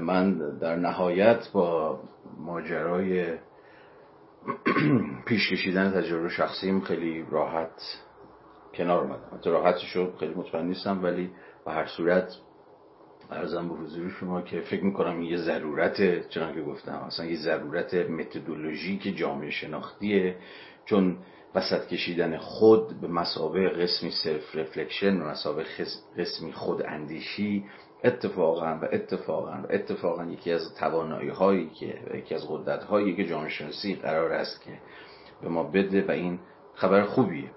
من در نهایت با ماجرای پیش کشیدن تجربه شخصیم خیلی راحت کنار اومدم. حتی راحتش خیلی مطمئن نیستم ولی به هر صورت عرضم به حضور شما که فکر می‌کنم یه ضرورت چنان که گفتم اصلا یه ضرورت متدولوژیک جامعه شناختیه چون وسط کشیدن خود به مثابه قسمی self reflection و مثابه قسمی خود اندیشی اتفاقا و اتفاقا و اتفاقا یکی از توانایی هایی که یکی از قدرت هایی که جامعه شناسی قرار است که به ما بده و این خبر خوبیه.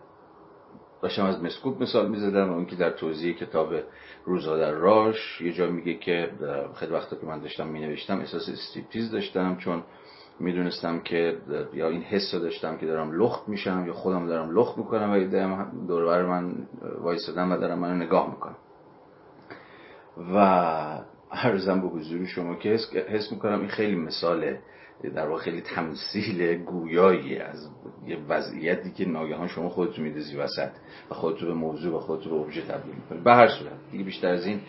داشتم از مسکوب مثال می‌زدم و اون که در توضیح کتاب روزا در راش یه جا میگه که خیلی وقتا که من داشتم مینوشتم احساس استریپتیز داشتم چون می‌دونستم که یا این حس رو داشتم که دارم لخت میشم یا خودم دارم لخت می‌کنم و دور من وایسادم و دارم منو نگاه می‌کنم. و عرضم به حضور شما که حس می‌کنم این خیلی مثاله. در واقع خیلی تمثیل گویایی از یه وضعیتی که ناگهان شما خودتون میدازی وسط و خودتو به موضوع و خودتو به ابژه تبدیل می‌کنی به هر صورت دیگه بیشتر از این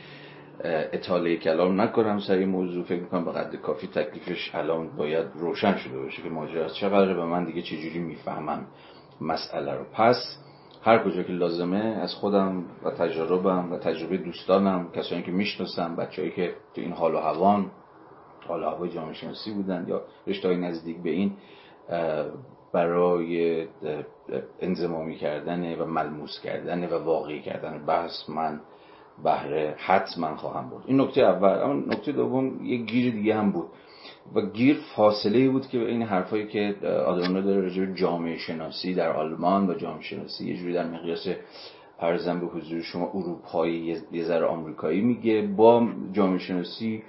اطاله کلام نکنم. سر این موضوع فکر می‌کنم به قدر کافی تکلیفش الان باید روشن شده باشه که ماجرا از چقدر به من دیگه چجوری می‌فهمم مسئله رو. پس هر کجا که لازمه از خودم و تجربم و تجربه دوستانم کسانی که می‌شناسم بچههایی که تو این حال و هوان حال و هوای جامعه شناسی بودن یا رشته نزدیک به این برای انزمامی کردن و ملموس کردن و واقعی کردن بحث من بهره حتما خواهم بود این نکته اول اما نکته دوم یه گیر دیگه هم بود. و گیر فاصله بود که این حرفایی که آدورنو داره راجع جامعه شناسی در آلمان و جامعه شناسی یه جوری در مقیاس ارزم به حضور شما اروپایی یه ذره آمریکایی میگه. با جامعه شناسی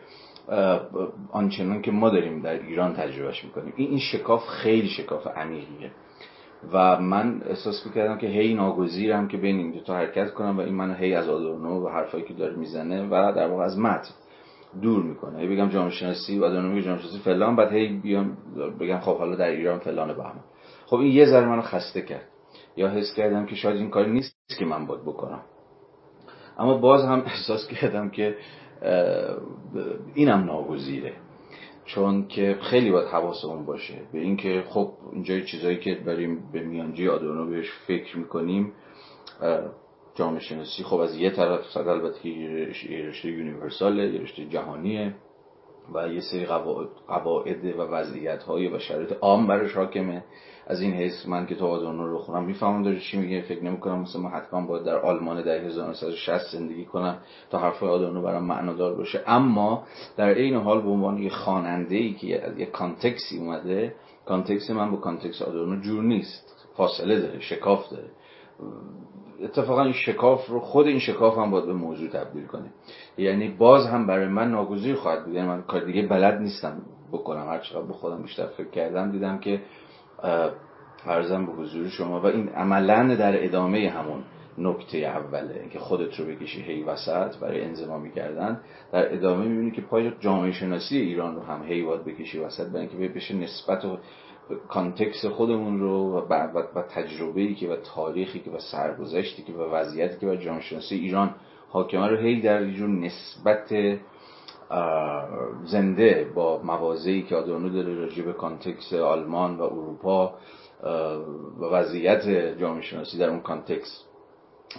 آنچنان که ما داریم در ایران تجربهش می‌کنیم. این شکاف خیلی شکاف عمیقیه. و من احساس می‌کردم که هی ناگزیرم که بین این دو تا حرکت کنم و این منو هی از آدورنو و حرفایی که داره می‌زنه و در واقع از متن دور می‌کنه. هی بگم جامعه شناسی و آدورنو میگه جامعه شناسی فلان بعد هی بیام بگم خب حالا در ایران فلان بهمان خب این یه ذره منو خسته کرد. یا حس کردم که شاید این کاری نیست که من باید بکنم. اما باز هم احساس کردم که اینم ناگزیره. چون که خیلی باید حواسمون باشه. به اینکه خب اینجا چیزایی که داریم به میانجی آدورنو بهش فکر می‌کنیم جامعه شناسی خب از یه طرف صد البته یه رشته universal ه یه رشته جهانیه و یه سری قواعد و وضعیت های و شرایط عام برش حاکمه. از این حیث من که تو آدورنو رو می‌خونم می‌فهمم داره چی میگه. فکر نمی‌کنم مثلا من حتما باید در آلمان در 1960 زندگی کنم تا حرف آدورنو برام معنادار باشه. اما در عین حال به عنوان یه خواننده ای که از یه context ی اومده context من با context آدورنو جور نیست. فاصله داره شکاف داره. اتفاقا این شکاف رو خود این شکاف هم باید به موضوع تبدیل کنه یعنی باز هم برای من ناگزیر خواهد بود. یعنی من کار دیگه بلد نیستم بکنم. هر چقدر به خودم بیشتر فکر کردم دیدم که فرزم به حضور شما و این عملا در ادامه همون نکته اوله که خودت رو بکشی هی وسط برای انزمامی کردن در ادامه می‌بینی که پای جامعه شناسی ایران رو هم هی باید بکشی وسط برای اینکه بشه نسبت و context خودمون رو و, و, و تجربه‌ای که و تاریخی که و سرگذشتی که و وضعیتی که و جامعه ایران حاکمه رو هی در یه جور نسبت زنده با مواضعی که آدورنو داره راجع به context آلمان و اروپا و وضعیت جامعه شناسی در اون context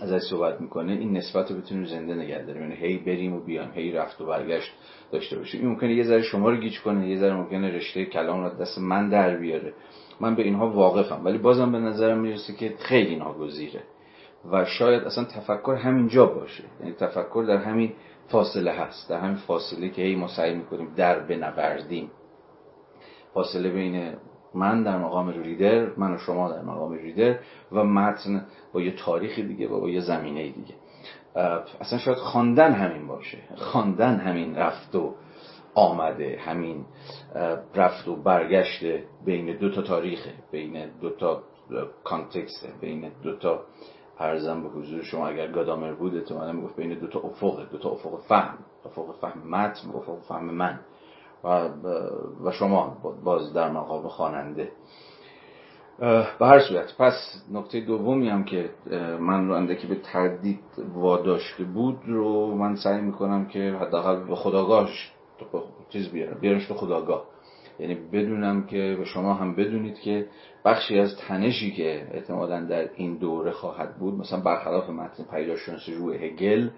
ازش صحبت می‌کنه این نسبت رو بتونیم زنده نگه داریم. یعنی هی بریم و بیایم هی رفت و برگشت داشته باشیم. این ممکنه یه ذره شما رو گیج کنه یه ذره ممکنه رشته کلام رو دست من در بیاره. من به اینها واقفم ولی بازم به نظرم می‌رسه که خیلی ناگزیره و شاید اصلا تفکر همینجا باشه. یعنی تفکر در همین فاصله هست در همین فاصله که هی ما سعی می‌کنیم در بنوردیم. فاصله بین من در مقام ریدر من و شما در مقام ریدر و متن با یه تاریخی دیگه و با یه زمینه دیگه. اصلا شاید خواندن همین باشه. خواندن همین رفت و آمده همین رفت و برگشت بین دو تا تاریخه بین دو تا کانتکسته بین دو تا ارزم به حضور شما اگر گادامر بود تو من می‌گفت بین دو تا افق دو تا افق فهم افق فهم متن افق فهم من. و, و شما باز در مقام خواننده. به هر صورت پس نکته دومی هم که من رو که به تردید واداشته بود رو من سعی می‌کنم که حداقل به خداگاهش چیز بیارم بیارمش تو خداگاه. یعنی بدونم که شما هم بدونید که بخشی از تنشی که احتمالا در این دوره خواهد بود مثلا برخلاف متن پیداشناسی روی هگل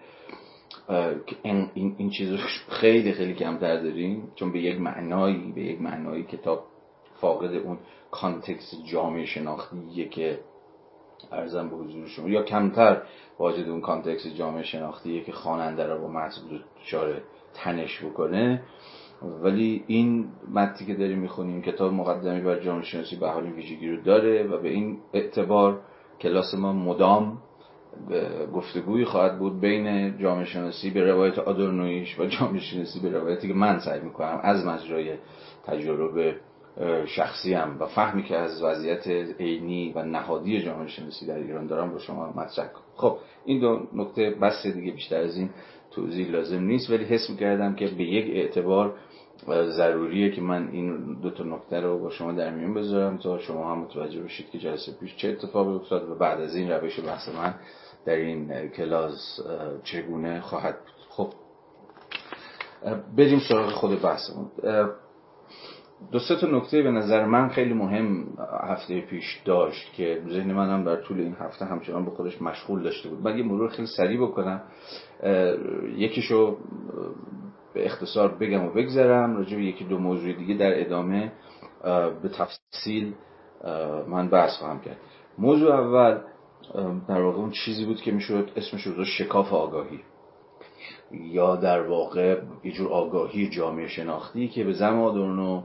این, این, این چیز خیلی خیلی کمتر داریم چون به یک معنایی به یک معنایی کتاب فاقد اون context جامعه شناختیه که عرضم به حضور شما. یا کمتر واجد اون context جامعه شناختیه که خواننده رو با متن دچار تنش بکنه. ولی این متنی که داریم می‌خونیم کتاب مقدمه‌ای بر جامعه شناسی به هر حال ویژگی رو داره و به این اعتبار کلاس ما مدام گفتگویی خواهد بود بین جامعه شناسی به روایت آدورنویش و جامعه شناسی به روایتی که من سعی می‌کنم از مجرای تجربه شخصیم و فهمی که از وضعیت عینی و نهادی جامعه شناسی در ایران دارم با شما مطرح کنم. خب این دو نکته بس دیگه بیشتر از این توضیح لازم نیست ولی حس می‌کردم که به یک اعتبار ضروریه که من این دو تا نکته رو با شما در میون بذارم تا شما هم متوجه بشید که جلسه پیش چه اتفاقی افتاد و بعد از این روش بحث من در این کلاس چگونه خواهد بود. خب بریم سراغ خود بحثمون. دو سه تا نکته به نظر من خیلی مهم هفته پیش داشت که ذهن منم در طول این هفته همچنان به خودش مشغول داشته بود. من یه مرور خیلی سریع بکنم. یکیشو به اختصار بگم و بگذرم راجع به یکی دو موضوع دیگه در ادامه به تفصیل من بحث خواهم کرد. موضوع اول در واقع اون چیزی بود که می‌شد اسمش رو شکاف آگاهی. یا در واقع یه جور آگاهی جامعه شناختی که به زمان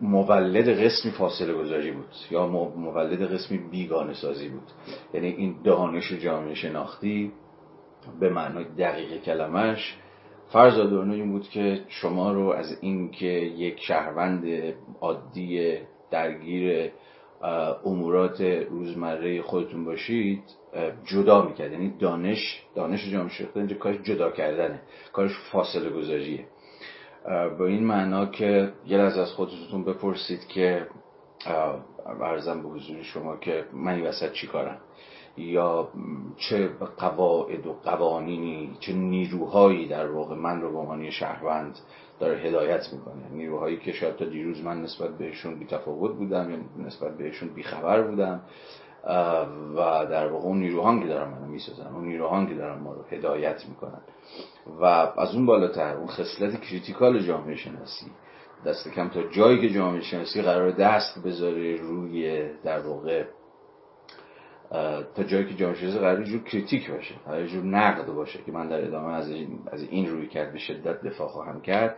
مولد قسمی فاصله گذاری بود یا مولد قسمی بیگانه سازی بود. یعنی این دانش جامعه شناختی به معنای دقیق کلمش فرض آدورنو این بود که شما رو از اینکه یک شهروند عادی درگیر امورات روزمره خودتون باشید جدا می‌کرد. یعنی دانش دانش جامعه شناختی اینجا کارش جدا کردنه. کارش فاصله گذاریه. با این معنا که یه از از خودتون بپرسید که ارزم به حضور شما که من این وسط چی کارم؟ یا چه قواعد و قوانینی چه نیروهایی در واقع من رو به عنوان شهروند داره هدایت می‌کنه. نیروهایی که شاید تا دیروز من نسبت بهشون بی تفاوت بودم یا نسبت بهشون بی خبر بودم و در واقع اون نیروهان که دارن منو می‌سازن اون نیروهان که دارن ما رو هدایت می‌کنن. و از اون بالاتر اون خصلت critical جامعه شناسی دست کم تا جایی که جامعه شناسی قرار دست بذاره روی در واقع تا جایی که شناسی قرار جور critique باشه قرار جور نقد باشه که من در ادامه از این, از این روی کرد به شدت دفاع خواهم کرد.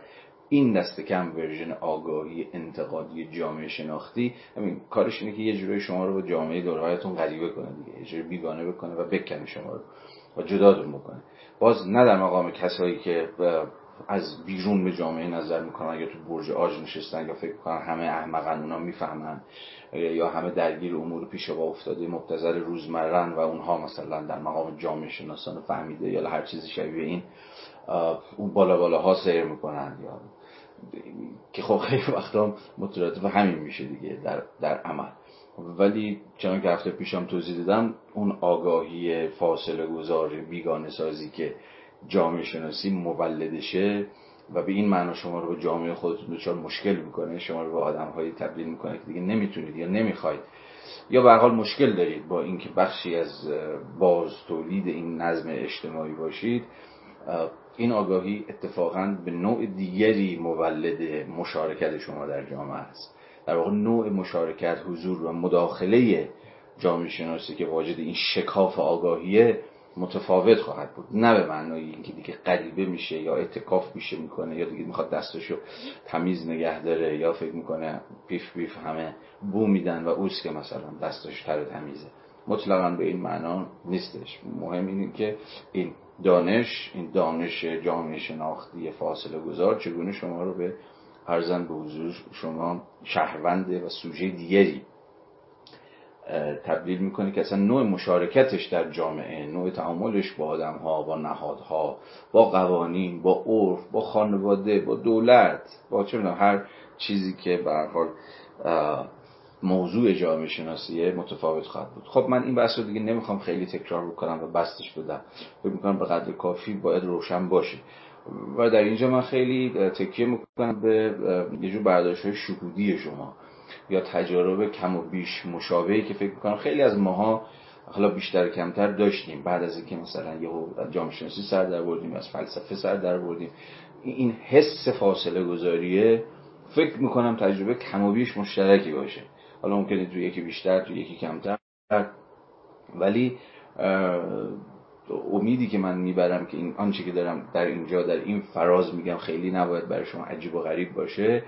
این دست کم version آگاهی انتقادی جامعه شناختی همین کارش اینه که یه جوری شما رو با جامعه دوروبرتون غریبه کنه دیگه یه جوری بیگانه بکنه و بکنه شما رو و جدادون بکنه. باز نه در مقام کسایی که از بیرون به جامعه نظر می‌کنن یا تو برج آج نشستن یا فکر می‌کنن همه احمقن اونا می‌فهمن یا همه درگیر امور پیش با افتاده مبتذل روزمرن و اونها مثلا در مقام جامعه شناسان فهمیده یا هر چیزی شبیه این اون بالا بالا ها سیر می‌کنن یا که خب خیلی وقتا مترادف همین میشه دیگه در, در عمل. ولی چنان که هفته پیشم توضیح دادم اون آگاهی فاصله گذار بیگانه سازی که جامعه شناسی مولدشه و به این معنا شما رو به جامعه خودتون دچار مشکل می‌کنه شما رو به آدم تبدیل می‌کنه که دیگه نمی‌تونید یا نمی‌خواید. یا به حال مشکل دارید با اینکه بخشی از باز تولید این نظم اجتماعی باشید این آگاهی اتفاقا به نوع دیگری مولد مشارکت شما در جامعه است. در واقع نوع مشارکت حضور و مداخله جامعه شناسی که واجد این شکاف آگاهیه متفاوت خواهد بود. نه به معنای اینکه دیگه غریبه میشه یا اتکاف میشه می‌کنه یا دیگه می‌خواد دستشو تمیز نگه داره یا فکر می‌کنه پیف پیف همه بو میدن و اوست که مثلا دستش تر تمیزه. مطلقا به این معنا نیستش. مهم اینه که این دانش این دانش جامعه شناختی فاصله گذار چگونه شما رو به ارزن به حضور شما شهرونده و سوژه دیگری تبدیل می‌کنه که اصلا نوع مشارکتش در جامعه نوع تعاملش با آدم ها با نهادها با قوانین با عرف با خانواده با دولت با چه هر چیزی که به حال موضوع جامعه شناسیه متفاوت خواهد بود. خب من این بحث رو دیگه نمی‌خوام خیلی تکرار بکنم و بستش بدم. فکر می‌کنم به قدر کافی باید روشن باشه. و در اینجا من خیلی تکیه می‌کنم به یه جور برداشت های شهودی شما. یا تجارب کم و بیش مشابهی که فکر می‌کنم خیلی از ماها حالا بیشتر کمتر داشتیم. بعد از اینکه مثلا یه جامعه شناسی سر در بردیم از فلسفه سر در بردیم. این حس فاصله گذاریه فکر می‌کنم تجربه کم و بیش مشترکی باشه. حالا ممکنه تو یکی بیشتر تو یکی کمتر. ولی امیدی که من می‌برم که این آنچه که دارم در اینجا در این فراز میگم خیلی نباید برای شما عجیب و غریب باشه.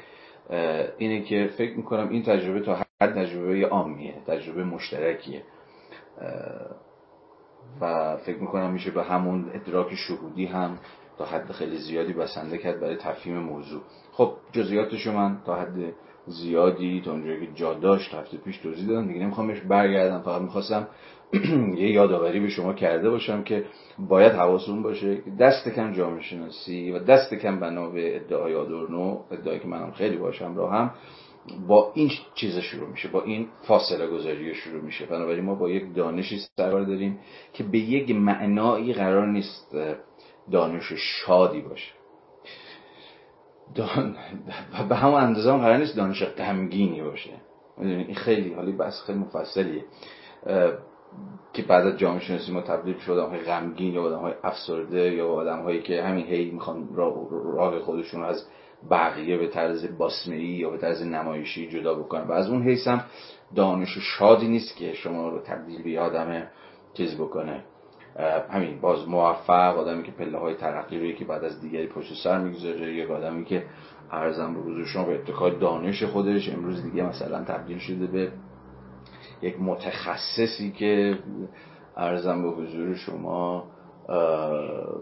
اینه که فکر می‌کنم این تجربه تا حد تجربه عامیه تجربه مشترکیه. و فکر می‌کنم میشه به همون ادراک شهودی هم تا حد خیلی زیادی بسنده کرد برای تفهیم موضوع. خب جزئیاتشو من تا حد زیادی تا اونجایی که جا داشت هفته پیش توضیح دادم. دیگه نمی‌خوام بهش برگردم. فقط می‌خواستم یه یادآوری به شما کرده باشم که باید حواستون باشه. که دست کم جامعه شناسی و دست کم بنا به ادعای آدورنو ادعایی که منم خیلی باشم را هم با این چیز شروع میشه با این فاصله گذاری شروع میشه. بنابراین ما با یک دانشی سرکار داریم که به یک معنایی قرار نیست دانش شادی باشه. دان... به همون اندازه هم قرار نیست دانش غمگینی باشه. این خیلی حالی بس خیلی مفصلیه. که بعد از جامعه شناسی ما تبدیل شد آدم های غمگین یا آدم های افسرده یا آدم هایی که همین هی می‌خوان راه خودشون از بقیه به طرز باسمه‌ای یا به طرز نمایشی جدا بکنن. و از اون حیث هم دانش شادی نیست که شما رو تبدیل به آدم چیز بکنه. همین باز موفق آدمی که پله های ترقی رو که بعد از دیگری پشت سر می‌گذاره یا آدمی که ارزم به حضور شما به اتکای دانش خودش امروز دیگه مثلا تبدیل شده به یک متخصصی که ارزم به حضور شما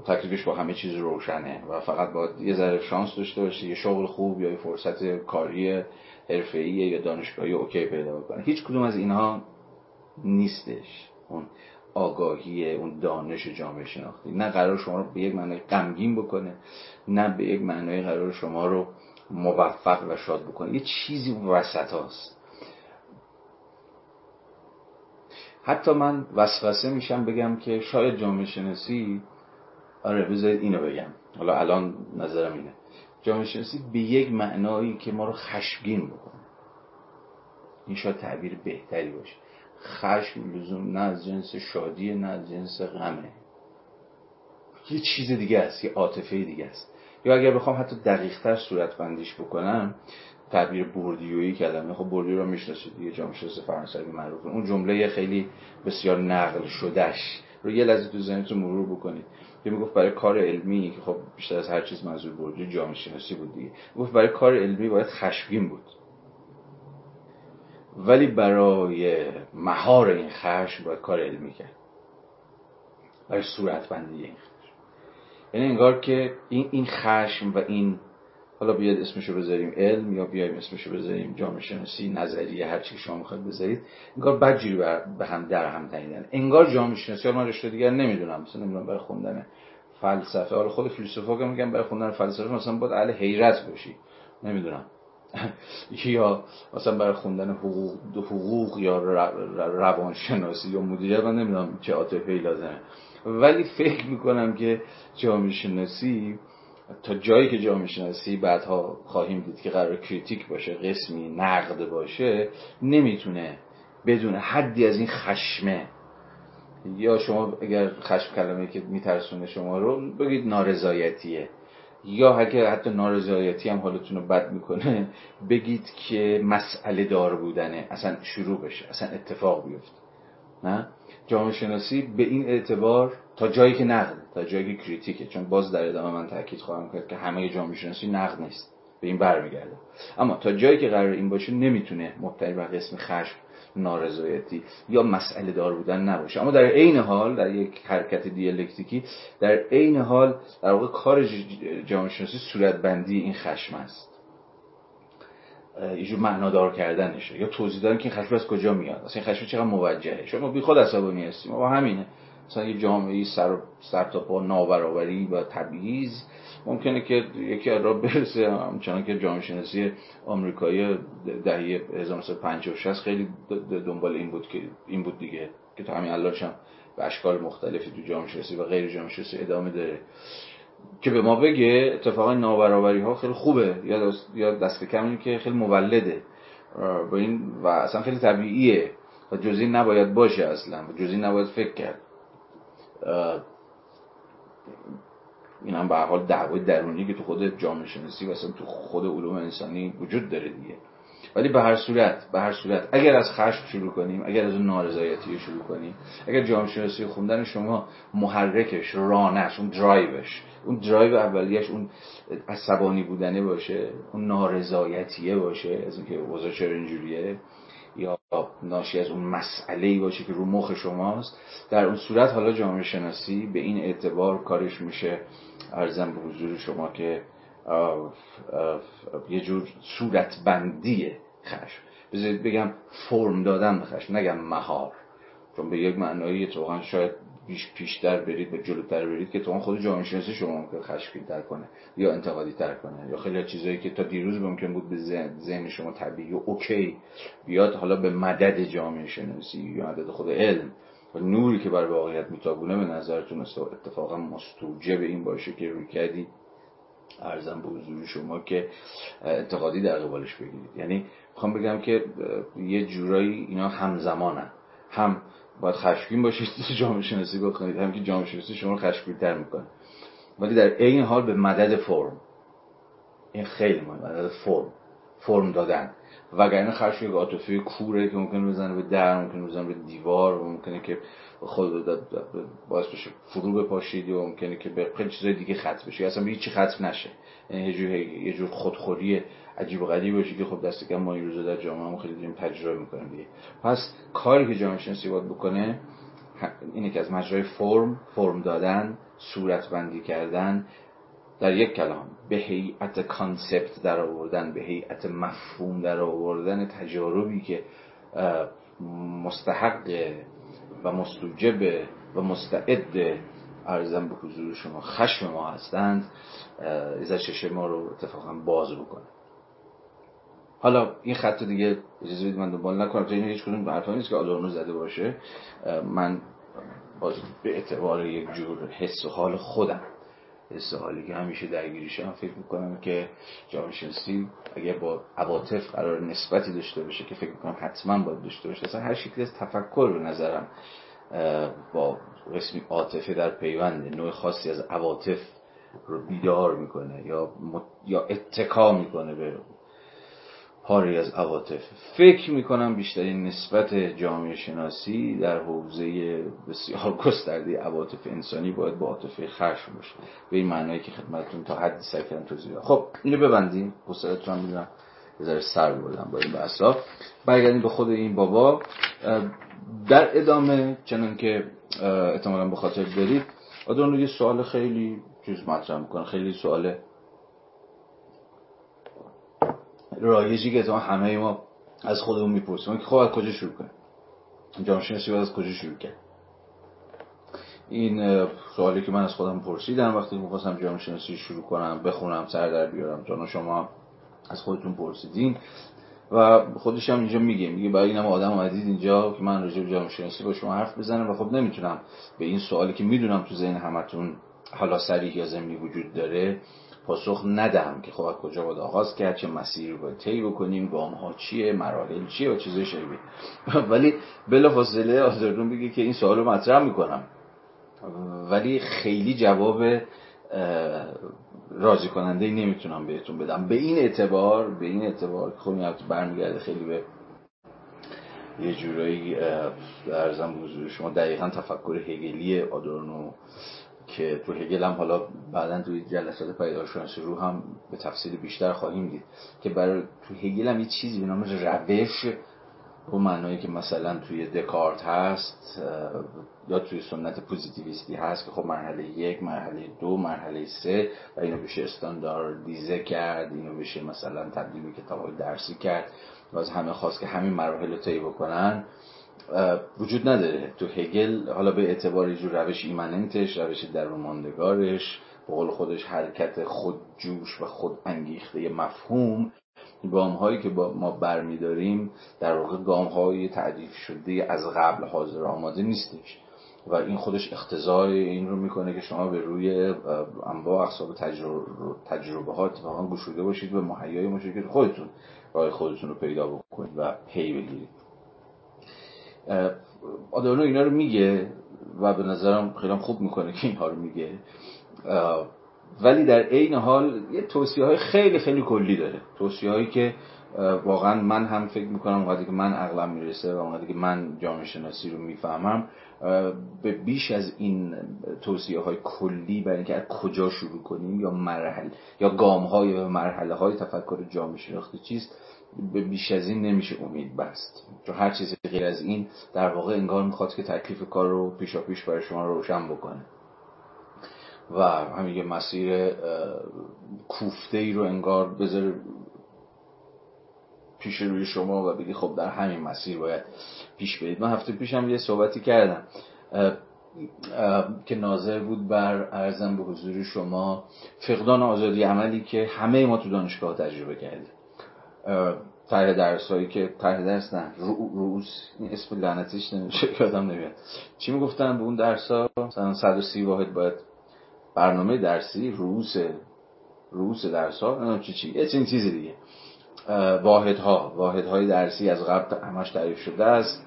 تکلیفش با همه چیز روشنه و فقط باید یه ذره شانس داشته باشه یه شغل خوب یا یه فرصت کاری حرفه‌ای یا دانشگاهی اوکی پیدا بکنه هیچ کدوم از اینها نیستش. اون آگاهی اون دانش جامعه شناختی. نه قرار شما رو به یک معنای غمگین بکنه نه به یک معنای قرار شما رو موفق و شاد بکنه. یه چیزی وسط هاست. حتی من وسوسه میشم بگم که شاید جامعه شناسی آره بذارید اینو بگم. حالا الان نظرم اینه. جامعه شناسی به یک معنایی که ما رو خشمگین بکنه. این شاید تعبیر بهتری باشه. خشم لزوم نه از جنس شادی نه از جنس غمه. یه چیز دیگه است یه عاطفه دیگه است. یا اگر بخوام حتی دقیقتر صورت بندیش بکنم تعبیر بوردیویی کلمه خب بوردیو رو می‌شناسید دیگه جامعه شناسی فرانسوی معروف. اون جمله خیلی بسیار نقل شدهش رو یه لحظه تو ذهنتون مرور بکنید. که می‌گفت برای کار علمی که خب بیشتر از هر چیز منظور بوردیو جامعه شناسی بود دیگه. گفت برای کار علمی باید خشمگین بود. ولی برای مهار این خشم باید کار علمی کرد. برای صورت بندی این خشم. یعنی انگار که این این خشم و این حالا بیاد اسمشو بذاریم علم یا بیایم اسمشو بذاریم جامعه شناسی نظریه هر چی شما می‌خواید بذارید. انگار بدجوری به هم در هم تنیدن انگار جامعه شناسی من رشته دیگر نمی‌دونم. مثلا نمی‌دونم برای خوندن فلسفه. حالا خود فیلسوفا که میگن برای خوندن فلسفه مثلا باید اهل حیرت باشی. نمی‌دونم. یا مثلا برای خوندن حقوق حقوق یا روانشناسی یا مدیریت من نمی‌دونم چه عاطفه لازمه. ولی فکر می‌کنم که جامعه شناسی تا جایی که جامعه شناسی بعدها خواهیم دید که قرار کریتیک باشه قسمی نقد باشه نمی‌تونه بدون حدی از این خشمه یا شما اگر خشم کلمه که میترسونه شما رو بگید نارضایتیه یا اگر حتی نارضایتی هم حالتون رو بد می‌کنه بگید که مسئله دار بودنه اصلا شروع بشه اصلا اتفاق بیفته. نه؟ جامعه شناسی به این اعتبار تا جایی که نقد تا جایی که کریتیکه. چون باز در ادامه من تاکید خواهم کرد که همه جامعه شناسی نقد نیست. به این برمیگرده اما تا جایی که قرار این باشه نمی‌تونه مبتنی بر قسم خشم نارضایتی یا مسئله دار بودن نباشه. اما در عین حال در یک حرکت دیالکتیکی در عین حال در واقع کار جامعه شناسی صورت بندی این خشم است. یه جور معنادار کردنشه. یا توضیح دادن که خشم از کجا میاد. اصلا خشم چقدر موجهه. شما بی خود عصبانی هستیم. و همینه. مثلا یه جامعه سر, سر تا پا نابرابری و تبعیض. ممکنه که یکی را برسه. همچنان که جامعه شناسی آمریکایی دهه 1950 60 خیلی دنبال این بود که این بود دیگه. که تا همین الانش هم به اشکال مختلفی تو جامعه شناسی و غیر جامعه شناسی ادامه داره. که به ما بگه اتفاقا نابرابری ها خیلی خوبه. یا دست, یا دست کم که خیلی مولده. و این و اصلا خیلی طبیعیه. و جزئی نباید باشه اصلا. و جزئی نباید فکر کرد. این هم به حال دعوای درونی که تو خود جامعه شناسی و اصلا تو خود علوم انسانی وجود داره دیگه. ولی به هر صورت به هر صورت. اگر از خشم شروع کنیم اگر از اون نارضایتی شروع کنیم اگر جامعه شناسی خوندن شما محرکش رانش اون درایوش اون درایو اولیش اون عصبانی بودنه باشه اون نارضایتیه باشه از اینکه اوضاع چرا اینجوریه یا ناشی از اون مسئله باشه که رو مخ شماست در اون صورت حالا جامعه شناسی به این اعتبار کارش میشه. ارزم به حضور شما که یه جور صورتبندی خشم. بذارید بگم فرم دادن به خشم نگم مهار. چون به یک معنایی اتفاقا شاید بیش پیشتر برید به جلوتر برید که تو خود جامعه شناسی شما ممکن خشمگین تر کنه یا انتقادی تر کنه یا خیلی چیزایی که تا دیروز ممکن بود به ذهن شما طبیعی و اوکی بیاد حالا به مدد جامعه شناسی یا مدد خود علم و نوری که بر واقعیت میتابونه به نظرتون اتفاقا مستوجب این باشه که روی کردی. ارزم به حضور شما که انتقادی در قبالش بگیرید. یعنی می‌خوام بگم که یه جورایی اینا همزمانن. هم باید خشمگین باشید جامعه شناسی بکنید هم که جامعه شناسی شما رو خشمگین تر می‌کنه. ولی در این حال به مدد فرم. این خیلی مهم مدد فرم. فرم دادن. وگرنه خشم یک عاطفه کوره که ممکنه بزنه به در ممکنه بزنه به دیوار و ممکنه که خود باعث بشه فرو بپاشید یا ممکنه که به خیلی چیزای دیگه ختم بشه. اصلا به هیچی ختم نشه. یعنی یه جور یه جور خودخوری عجیب و غریبی باشه که خب دست کم ما این در جامعه هم خیلی داریم تجربه می‌کنیم دیگه. پس کاری که جامعه شناسی باید بکنه اینه که از مجرای فرم فرم دادن صورت بندی کردن در یک کلام به هیئت کانسپت در آوردن به هیئت مفهوم در آوردن تجاربی که مستحق و مستوجب و مستعد ارزم به حضور شما خشم ما هستند از چشم ما رو اتفاقا باز بکنه. حالا این خط دیگه اجازه بدید من دنبال نکنم. این هیچ کدوم حرفا نیست که آدورنو زده باشه. من باز به اعتبار یک جور حس و حال خودم. حس حالی که همیشه درگیریشم فکر می‌کنم که جامعه شناسی اگر با عواطف قرار نسبتی داشته باشه که فکر می‌کنم حتما باید داشته باشه. اصلا هر شکلی از تفکر به نظرم با قسمی عاطفه در پیوند نوع خاصی از عواطف رو بیدار می‌کنه یا یا اتکا می‌کنه به پاری از عواطف. فکر می‌کنم بیشترین نسبت جامعه شناسی در حوزه بسیار گسترده عواطف انسانی باید با عاطفه خشم باشه. به این معنایی که خدمتتون تا حدی سعی کردم توضیح خب اینو ببندیم. حوصلتون هم می‌دونم بذاره سر بردم با این بحثا برگردیم به خود این بابا. در ادامه چنان که احتمالا به خاطر دارید آدم یه سوال خیلی چیز مطرح می‌کنه. خیلی سوال رایجی که همه ما از خودمون می‌پرسیم. که خب از کجا شروع کنیم؟ جامعه شناسی از کجا شروع کرد؟ این سوالی که من از خودم پرسیدم وقتی می‌خواستم جامعه شناسی شروع کنم بخونم سر در بیارم چون شما از خودتون پرسیدین. و خودش هم اینجا میگه میگه برای این هم آدم اومدید اینجا که من راجع به جامعه شناسی با شما حرف بزنم و خب نمی‌تونم به این سوالی که می‌دونم تو ذهن همتون حالا سریح یا زمینی وجود داره پاسخ ندهم که خب از کجا باید آغاز کرد چه مسیری رو باید طی بکنیم گام ها چیه مراحل چیه و چیزای شبیه. ولی بلا فاصله آزردون بگه که این سوال رو مطرح می‌کنم. ولی خیلی جواب راضی کننده ای نمی‌تونم بهتون بدم. به این اعتبار به این اعتبار خب این برمیگرده خیلی به یه جورایی ارزم حضور شما دقیقا تفکر هگلی آدورنو که تو هگل هم حالا بعدا توی جلسات پیداشناسی رو هم به تفصیل بیشتر خواهیم دید که برای تو هگل هم یه چیزی به نام روش به معنایی که مثلا توی دکارت هست یا توی سنت پوزیتیویستی هست که خب مرحله یک مرحله دو مرحله سه و اینو بشه استانداردیزه کرد اینو بشه مثلا تبدیل به کتاب درسی کرد و از همه خواست که همین مراحل رو طی بکنن. وجود نداره. تو هگل حالا به اعتبار جور روش ایمننتش روش درماندگارش به قول خودش حرکت خود جوش و خود انگیخته مفهوم. گام هایی که با ما برمیداریم در واقع گام های تعریف شده از قبل حاضر آماده نیستش. و این خودش اختزای این رو می‌کنه که شما به روی انواع اقسام تجربه, ها اتفاقا گشوده باشید و محیای مشکل خودتون راه خودتون رو پیدا بکنید و پی بگیرید. آدورنو اینا رو میگه و به نظرم خیلی خوب می‌کنه که اینها رو میگه. ولی در عین حال یه توصیه های خیلی خیلی کلی داره. توصیه هایی که واقعا من هم فکر می‌کنم وقتی که من عقلم می‌رسه و وقتی که من جامعه شناسی رو می‌فهمم. به بیش از این توصیه های کلی برای اینکه از کجا شروع کنیم یا مرحله یا گام های و مرحله های تفکر جامعه شناختی چیست به بیش از این نمیشه امید بست. چون هر چیزی غیر از این در واقع انگار می‌خواد که تکلیف کار رو پیشا پیش برای شما روشن بکنه. و همین یه مسیر کوفته ای رو انگار بذاره پیش روی شما و بگی خب در همین مسیر باید پیش برید. من هفته پیشم یه صحبتی کردم. که ناظر بود بر ارزم به حضور شما فقدان آزادی عملی که همه ما تو دانشگاه تجربه کردیم. ته درس هایی که ته درس نه روز این اسم لعنتیش نمیشه یادم نمیاد. چی می‌گفتن به اون درس ها مثلا 130 واحد باید برنامه درسی روز روز درس ها چی چی چنین چیزی دیگه. واحد ها واحد های درسی از قبل همش تعریف شده است.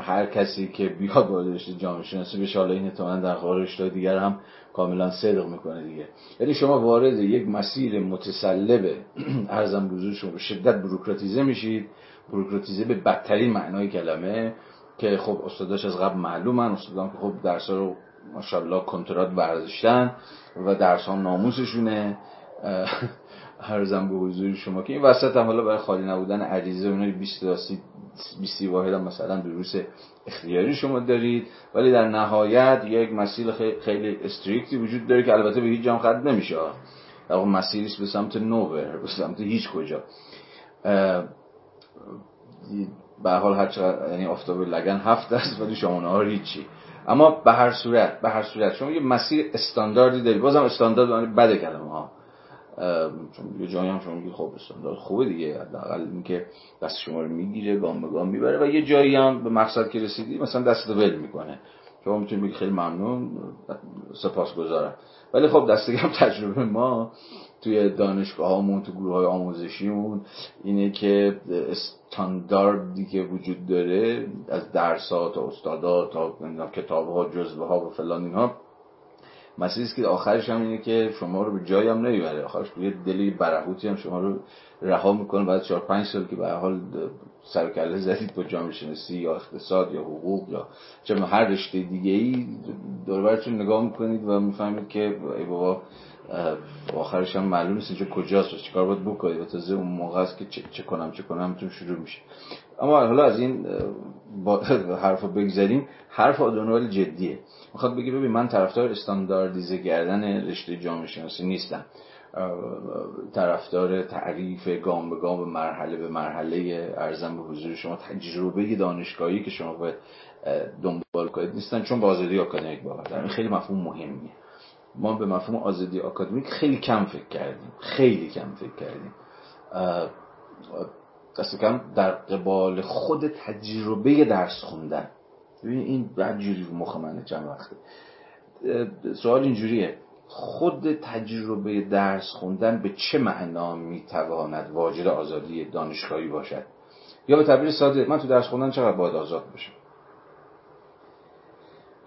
هر کسی که بیاد وارد رشته جامعه شناسی بشه حالا این احتمالاً در رشته دیگر هم کاملا صدق می‌کنه دیگه. یعنی شما وارد یک مسیر متسلب ارزم بزرگ شما به شدت بروکراتیزه میشید. بروکراتیزه به بدترین معنای کلمه که خب استاداش از قبل معلومن. استادان که خب درس رو ماشاءالله کنترات برداشتن و درس ها ناموسشونه. هرزم به حضور شما که این وسط هم حالا برای خالی نبودن عریضه اونای 20 20 واحد هم مثلا دروس اختیاری شما دارید ولی در نهایت یک مسیر خیلی استریکتی وجود داره که البته به هیچ جام ختم نمیشه. در مسیری به سمت نوور به سمت هیچ کجا. به حال هر چقدر یعنی آفتاب لگن هفت است ولی شما ها هیچی. اما به هر صورت به هر صورت شما یه مسیر استانداردی دارید. بازم استاندارد بده کلمه ها چون یه جایی هم شما میگید خب استاندارد خوبه دیگه حداقل اینکه دست شما رو می‌گیره گام به گام می‌بره و یه جایی هم به مقصد که رسیدی مثلا دست ول می‌کنه. شما می‌تونید بگید خیلی ممنون سپاس گذارم ولی خب دست هم تجربه ما توی دانشگاه هامون تو گروه های آموزشیمون اینه که استانداردی که وجود داره از درس ها تا استادا تا کتاب ها جزبه ها و فلان اینها. مسئله است که آخرش هم اینه که شما رو به جایی هم نمی‌بره. آخرش یه دلی برهوتی هم شما رو رها می‌کنه بعد 4 5 سال که به حال سر کله زدید با جامعه شناسی یا اقتصاد یا حقوق یا چه هر رشته دیگه ای دور نگاه می‌کنید و می‌فهمید که ای بابا آخرش هم معلوم نیست اینجا کجاست و چیکار باید بکنید و تازه اون موقع است که چه, چه کنم چه کنم تو شروع میشه. اما حالا از این با حرف بگذاریم حرف آدونوال جدیه. می‌خواد بگی ببین من طرفدار استانداردیزه کردن رشته جامعه شناسی نیستم. طرفدار تعریف گام به گام مرحله به مرحله ارزم به حضور شما تجربه دانشگاهی که شما باید دنبال کنید نیستن چون با آزادی آکادمیک باور خیلی مفهوم مهمیه. ما به مفهوم آزادی آکادمیک خیلی کم فکر کردیم. خیلی کم فکر کردیم. دست کم در قبال خود تجربه درس خوندن. ببین این بعد جوری رو مخ منه چند وقته. سوال اینجوریه. خود تجربه درس خوندن به چه معنا می‌تواند واجد آزادی دانشگاهی باشد؟ یا به تعبیر ساده من تو درس خوندن چقدر باید آزاد بشم؟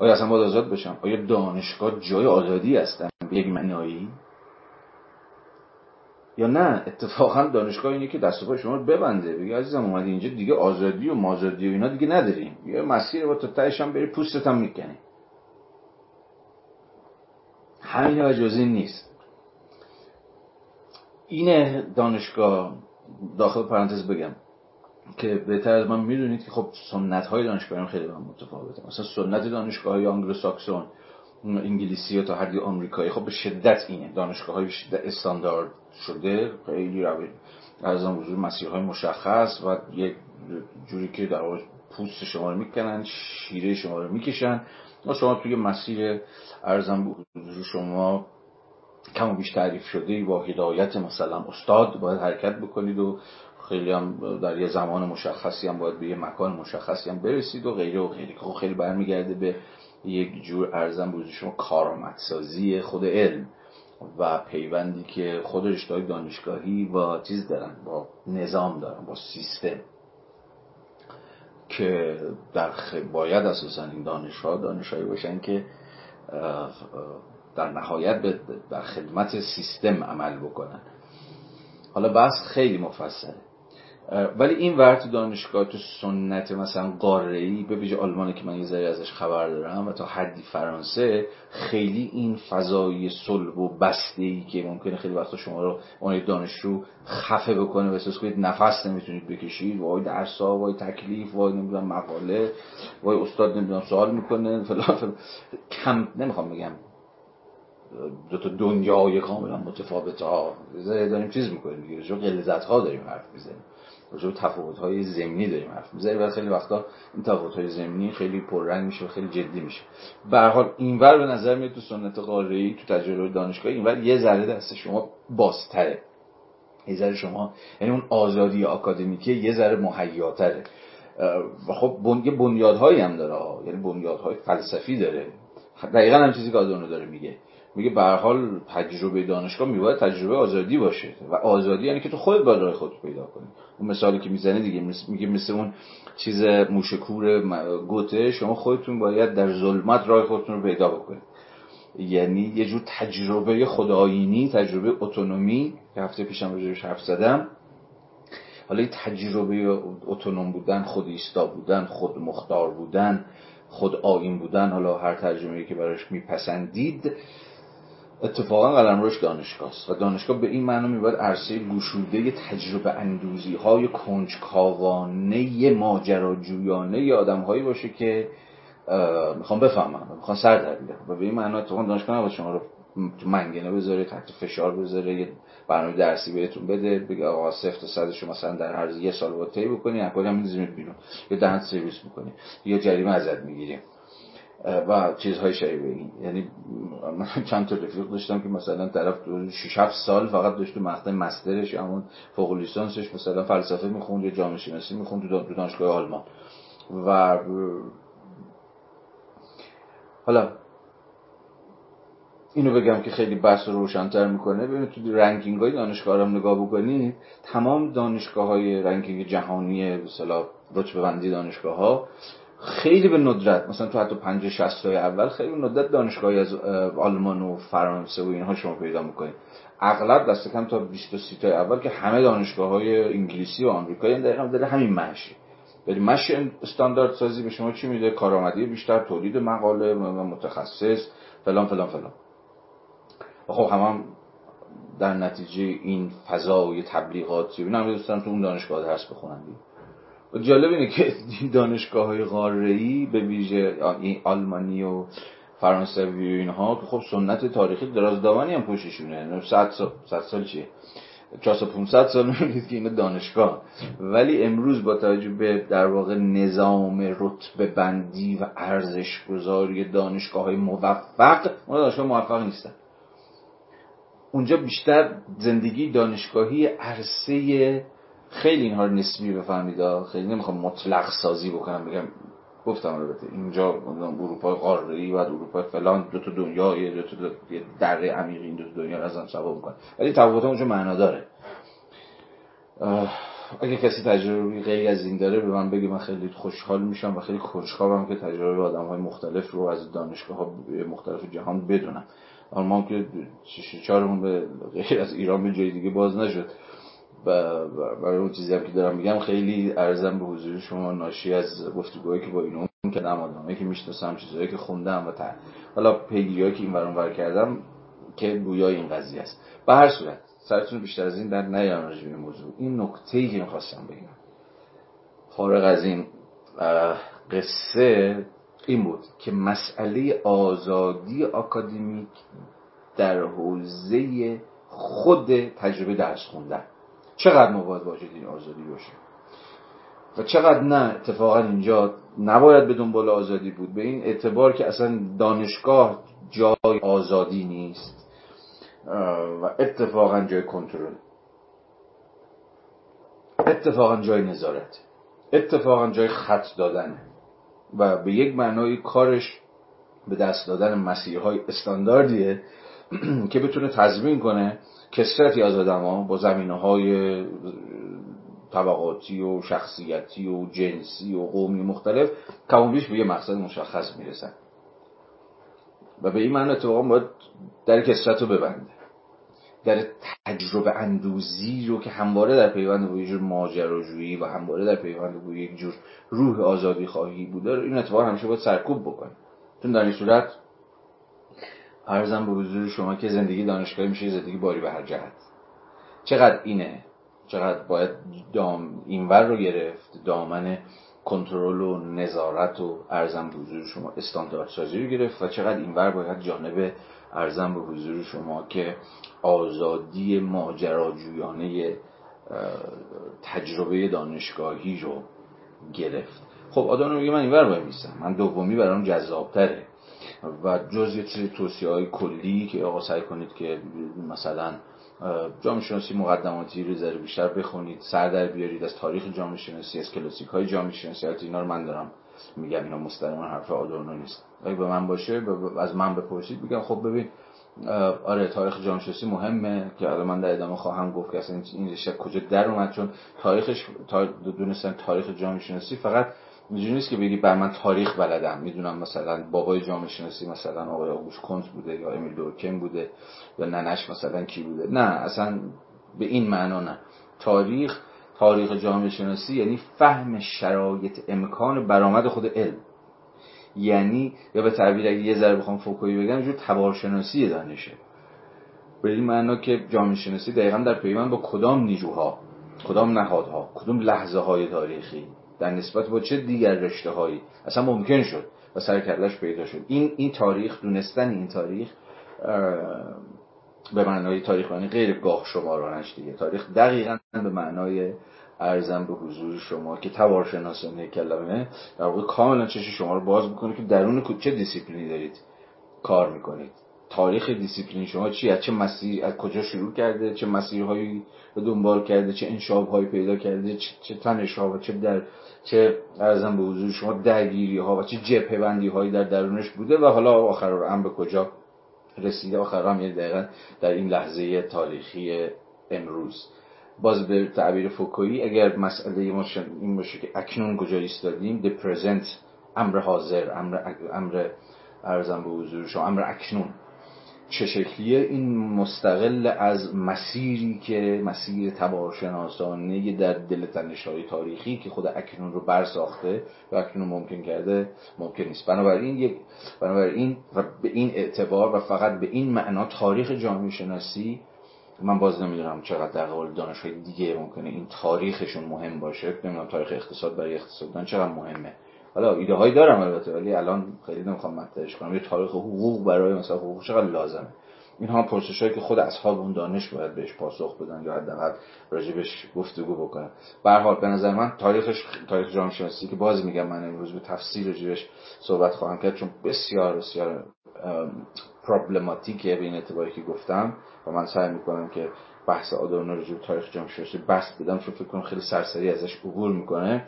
آیا اصلا باید آزاد بشم؟ آیا دانشگاه جای آزادی هستن به یک معنایی؟ یا نه؟ اتفاقا دانشگاه اینه که دست پای شما رو ببنده. بگه عزیزم اومدی اینجا دیگه آزادی و مازادی و اینا دیگه نداریم. یه مسیر با تا تهش هم بری پوستت هم می‌کنی. همین این نیست. اینه دانشگاه داخل پرانتز بگم. که بهتر از من می‌دونید که خب سنت های دانشگاه خیلی با متفاوته مثلا سنت دانشگاه های آنگلو ساکسون انگلیسی و تا حدی آمریکایی خب به شدت اینه. دانشگاه های شدت استاندارد شده خیلی روی از وجود مسیرهای مشخص و یک جوری که در پوست شما رو می‌کنن شیره شما رو می‌کشن. و شما توی مسیر ارزم به شما کم و بیش تعریف شده با هدایت مثلا استاد باید حرکت بکنید و خیلی هم در یه زمان مشخصی هم باید به یه مکان مشخصی هم برسید و غیره و غیره. خب خیلی برمیگرده به یک جور ارزم بوزی شما کارآمدسازی خود علم و پیوندی که خود رشته دانشگاهی با چیز دارن با نظام دارن با سیستم که در باید اساسا این دانشها دانشهایی باشن که در نهایت در خدمت سیستم عمل بکنن. حالا بحث خیلی مفصله. ولی این ورت دانشگاه تو سنت مثلا قاره به ویژه آلمانی که من یه ذره ازش خبر دارم و تا حدی فرانسه خیلی این فضای صلب و بسته ای که ممکنه خیلی وقتا شما رو اون دانشجو خفه بکنه و احساس کنید نفس نمی‌تونید بکشید. وای درسا وای تکلیف وای نمی‌دونم مقاله وای استاد نمی‌دونم سوال می‌کنه فلان کم نمی‌خوام بگم. دو تا دنیای کاملا متفاوت ها داریم چیز می‌کنیم دیگه. غلظت ها داریم حرف می‌زنیم. راجع به تفاوت های زمینی داریم حرف می‌زنیم. و خیلی وقتا این تفاوت های زمینی خیلی پررنگ میشه و خیلی جدی میشه. به هر حال اینور به نظر میاد تو سنت قاره تو تجربه دانشگاه اینور یه ذره دست شما بازتره. یه ذره شما یعنی اون آزادی آکادمیکی یه ذره مهیاتره. و خب یه بنیادهایی هم داره. یعنی بنیادهای فلسفی داره. دقیقا هم چیزی که آدونو داره میگه. میگه به حال تجربه دانشگاه میباید تجربه آزادی باشه و آزادی یعنی که تو خودت باید راه خودت پیدا کنی. اون مثالی که می‌زنه دیگه میگه مثل اون چیز موشکور گوته شما خودتون باید در ظلمت راه خودتون رو پیدا بکنید. یعنی یه جور تجربه خدایینی تجربه اتونومی. که هفته پیشم راجعش حرف زدم. حالا این تجربه اتونوم بودن خود ایستا بودن خود مختار بودن خود آین بودن حالا هر ترجمه که براش میپسندید اتفاقا قلمروش دانشگاه است و دانشگاه به این معنی میباید عرصه گشوده تجربه اندوزی های کنجکاوانه ماجراجویانه ی آدم هایی باشه که می‌خوام بفهمم می‌خوام سر در و به این معنی اتفاقا دانشگاه نباید شما رو تو منگنه بذاره تحت فشار بذاره یه برنامه درسی بهتون بده بگه آقا صفر تا صدش مثلا در هر یه سال باید طی بکنی اپل هم بیرون؟ یا دهنت سرویس می‌کنی؟ یا جریمه ازت می‌گیریم و چیزهای شبیه. این یعنی من چند تا رفیق داشتم که مثلا طرف 6 7 سال فقط داشت تو مقطع مسترش همون فوق لیسانسش مثلا فلسفه می‌خوند یا جامعه شناسی می‌خوند تو دانشگاه آلمان. و حالا اینو بگم که خیلی بحث رو روشنتر می‌کنه. ببینید تو ranking های دانشگاه هم نگاه بکنید تمام دانشگاه های ranking جهانی مثلا رتبه بندی دانشگاه ها خیلی به ندرت مثلا تو حتی 50 60 تای اول خیلی ندرت دانشگاهی از آلمان و فرانسه و اینها شما پیدا می‌کنید. اغلب دست کم تا 20 تا 30 تای اول که همه دانشگاه های انگلیسی و آمریکایی دقیقا داره همین مشی ولی مشی استاندارد سازی به شما چی میده؟ کارآمدی بیشتر تولید مقاله متخصص فلان فلان فلان. خب هم, هم در نتیجه این فضای تبلیغاتی اینا هم دوستان تو اون دانشگاه درس بخونن جالب اینه که دانشگاه های غاره‌ای به ویژه آلمانی و فرانسوی و اینها خب سنت تاریخی درازدامانی هم پشتشونه 100 سال 100 سال چیه؟ 400 500 سال می‌بینید که اینا دانشگاه. ولی امروز با توجه به در واقع نظام رتبه بندی و ارزش گذاری دانشگاه های موفق اون دانشگاه موفق نیستن. اونجا بیشتر زندگی دانشگاهی عرصه خیلی اینها رو نسبی بفهمید خیلی نمی‌خوام مطلق سازی بکنم بگم گفتم البته اینجا اروپا قاره و اروپا فلان دو تا دنیا یه دو تا دره عمیق این دو تا دنیا رو ازم سوا می‌کنه ولی تفاوت اونجا معنا داره. اگه کسی تجربه غیر از این داره به من بگه من خیلی خوشحال میشم و خیلی خوشحالم که تجربه آدم های مختلف رو از دانشگاه ها مختلف جهان بدونم. ما که چهارمون به غیر از ایران به جای دیگه باز نشد. برای اون چیزی هم که دارم میگم خیلی ارزم به حضور شما ناشی از گفتگوهایی که با اینو که آدمایی که می‌شناسم چیزهایی که خوندم و تا حالا پیگیری که این برام ور کردم که گویای این قضیه است. به هر صورت سرتون بیشتر از این در نیام راجع به موضوع. این نکته ای که می‌خواستم بگم فارغ از این قصه این بود که مسئله آزادی آکادمیک در حوزه خود تجربه درس خوندن. چقدر ما باید واجد این آزادی باشه و چقدر نه اتفاقا اینجا نباید به دنبال آزادی بود. به این اعتبار که اصلا دانشگاه جای آزادی نیست. و اتفاقا جای کنترل. اتفاقا جای نظارت. اتفاقا جای خط دادن. و به یک معنای کارش به دست دادن مسیرهای استانداردیه که بتونه تضمین کنه کسرتی از آدم با زمینه های طبقاتی و شخصیتی و جنسی و قومی مختلف کمونیش به یه مقصد مشخص می‌رسن. و به این معنی اتفاقا باید در کسرت رو ببنده در تجربه اندوزی رو که همواره در پیوند با یک جور ماجراجویی و همواره در پیوند با یک جور روح آزادی خواهی بوده این اتفاق همیشه باید سرکوب بکنه چون در این صورت ارزم به حضور شما که زندگی دانشگاهی میشه زندگی باری به هر جهت. چقدر اینه؟ چقدر باید دام اینور رو گرفت؟ دامن کنترل و نظارت و ارزم به حضور شما استانداردسازی رو گرفت و چقدر اینور باید جانب ارزم به حضور شما که آزادی ماجراجویانه تجربه دانشگاهی رو گرفت. خب آدم میگه من اینور باید میستم من دومی برام جذابتره. و جز یه توصیه های کلی که آقا سعی کنید که مثلا جامعه شناسی مقدماتی رو ذره بیشتر بخونید سر در بیارید از تاریخ جامعه شناسی از کلاسیک های جامعه شناسی اینا رو من دارم میگم اینا مستقیما حرف آدورنو نیست. اگه به من باشه از من بپرسید میگم خب ببین آره تاریخ جامعه شناسی مهمه که الان من در ادامه خواهم گفت که اصلا این رشته کجا در اومد چون تاریخش دونستن تاریخ جامعه شناسی فقط اینجوری نیست که بگی بر من تاریخ بلدم می‌دونم مثلا بابای جامعه شناسی مثلا آقای آگوست کنت بوده یا امیل دورکن بوده یا ننش مثلا کی بوده. نه اصلا به این معنا نه. تاریخ تاریخ جامعه شناسی یعنی فهم شرایط امکان برآمد خود علم. یعنی یا به تعبیر اگه یه ذره بخوام فوکویی بگم جو تبارشناسی دانشه. به این معنا که جامعه شناسی دقیقا در پیوند با کدام نیروها کدام نهادها کدام لحظه های تاریخی در نسبت با چه دیگر رشته هایی اصلا ممکن شد و سرکردش پیدا شد. این این تاریخ دونستن این تاریخ به معنای تاریخ یعنی غیر گاه شمارانه‌ش دیگه. تاریخ دقیقا به معنای عرضم به حضور شما که تبارشناسانه کلمه در واقع کاملا چش شما رو باز می‌کنه که درون چه دیسیپلینی دارید کار می‌کنید. تاریخ دیسیپلین شما چی از چه مسیر از کجا شروع کرده؟ چه مسیرهایی رو دنبال کرده؟ چه انشعاب‌هایی پیدا کرده؟ چه, چه تنش ها و چه در چه عرضم به حضور شما درگیری ها و چه جبهه بندی هایی در درونش بوده و حالا آخر هم به کجا رسیده؟ آخر هم یه دقیقا در این لحظه تاریخی امروز. باز به تعبیر فوکویی اگر مسئله ما این باشه که اکنون کجا ایستادیم the present امر حاضر امر امر ارزم به حضور شما امر اکنون. چه شکلیه؟ این مستقل از مسیری که مسیر تبارشناسانه در دل تنشهای تاریخی که خود اکنون رو برساخته و اکنون ممکن کرده ممکن نیست. بنابراین یک بنابراین و به این اعتبار و فقط به این معنا تاریخ جامعه شناسی من باز نمی‌دونم چقدر در قبال دانشهای دیگه ممکنه این تاریخشون مهم باشه. نمی‌دونم تاریخ اقتصاد برای اقتصاددان چقدر مهمه. حالا ایده هایی دارم البته ولی الان خیلی نمی‌خوام مطرحش کنم. یه تاریخ حقوق برای مثلا حقوق چقدر لازمه. این ها پرسش که خود اصحاب اون دانش باید بهش پاسخ بدن یا حداقل راجبش گفتگو بکنن. به حال به نظر من تاریخش تاریخ جامعه شناسی که باز میگم من امروز به تفصیل راجبش صحبت خواهم کرد چون بسیار بسیار پرابلماتیکه به این اعتباری که گفتم و من سعی می‌کنم که بحث آدورنو رو تاریخ جامعه شناسی بست بدم چون فکر کنم خیلی سرسری ازش عبور می‌کنه.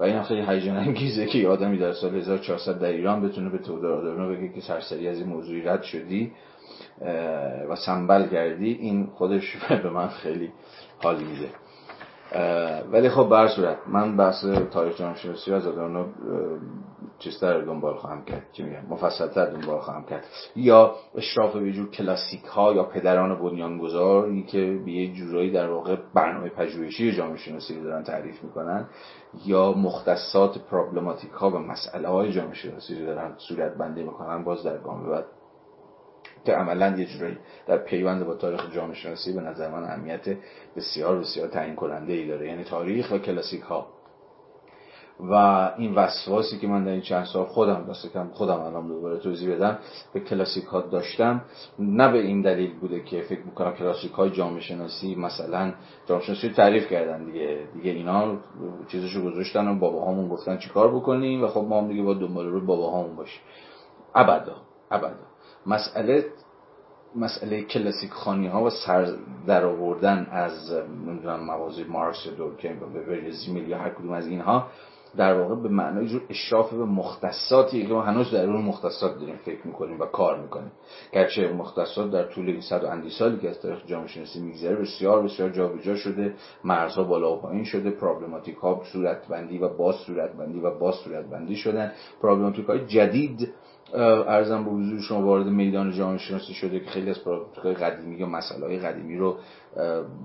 و این خیلی هیجان انگیزه که آدمی در سال 1400 در ایران بتونه به تودور آدورنو بگه که سرسری از این موضوعی رد شدی و سنبل کردی. این خودش به من خیلی حال میده. ولی خب به صورت من بحث تاریخ جامعه شناسی از آدورنو چیزتر دنبال خواهم کرد. چی میگم؟ مفصلتر دنبال خواهم کرد. یا اشراف به جور کلاسیک ها یا پدران بنیانگذاری که به یه جورایی در واقع برنامه پژوهشی جامعه شناسی رو دارن تعریف می‌کنن یا مختصات پرابلماتیک ها و مسئله های جامعه شناسی رو دارن صورت بندی می‌کنن باز در گام بعد که عملا یه جورایی در پیوند با تاریخ جامعه شناسی به نظر من اهمیت بسیار بسیار تعیین کننده ای داره. یعنی تاریخ و کلاسیک ها و این وسواسی که من در این چند سال خودم دست کم خودم الان دوباره توضیح بدم به کلاسیک ها داشتم. نه به این دلیل بوده که فکر می‌کنم کلاسیک های جامعه شناسی مثلا جامعه شناسی تعریف کردن دیگه. دیگه اینا چیزشو گذاشتن و باباهامون گفتن چیکار بکنیم و خب ما هم دیگه با دنبال رو باباهامون باشیم. ابدا ابدا. مسئله مسئله کلاسیک خانی ها و سر در آوردن از نمی‌دونم موازی مارکس یا دورکیم و برزیمیل یا هر کدوم از اینها در واقع به معنای جور اشراف به مختصاتی که ما هنوز در اون مختصات داریم فکر می‌کنیم و کار می‌کنیم. گرچه مختصات در طول این صد و اندی سالی که از تاریخ جامعه شناسی میگذره بسیار بسیار جابجا شده مرزها بالا و پایین شده پرابلماتیک ها صورت بندی و باز صورت بندی و باز صورت بندی شدن. پرابلماتیک های جدید ارزم به حضور شما وارد میدان جامعه شناسی شده که خیلی از پرابلماتیک قدیمی یا مسائل قدیمی رو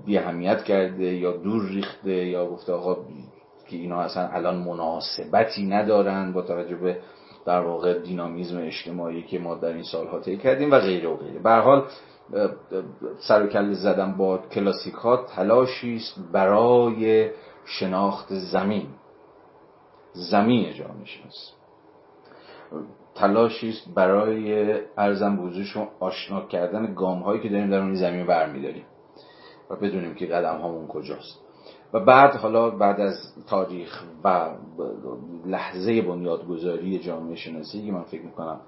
بی اهمیت کرده یا دور ریخته یا گفته آقا که اینا اصلا الان مناسبتی ندارن با توجه به در واقع دینامیزم اجتماعی که ما در این سالها طی کردیم و غیره و غیره. به حال سر و کله زدن با کلاسیک ها تلاشی است برای شناخت زمین زمین جامعه شناسی تلاشی است برای ارزم به آشنا کردن گام هایی که داریم در اون زمین برمیداریم و بدونیم که قدم هامون کجاست. و بعد حالا بعد از تاریخ و لحظه بنیادگذاری جامعه شناسی که من فکر می‌کنم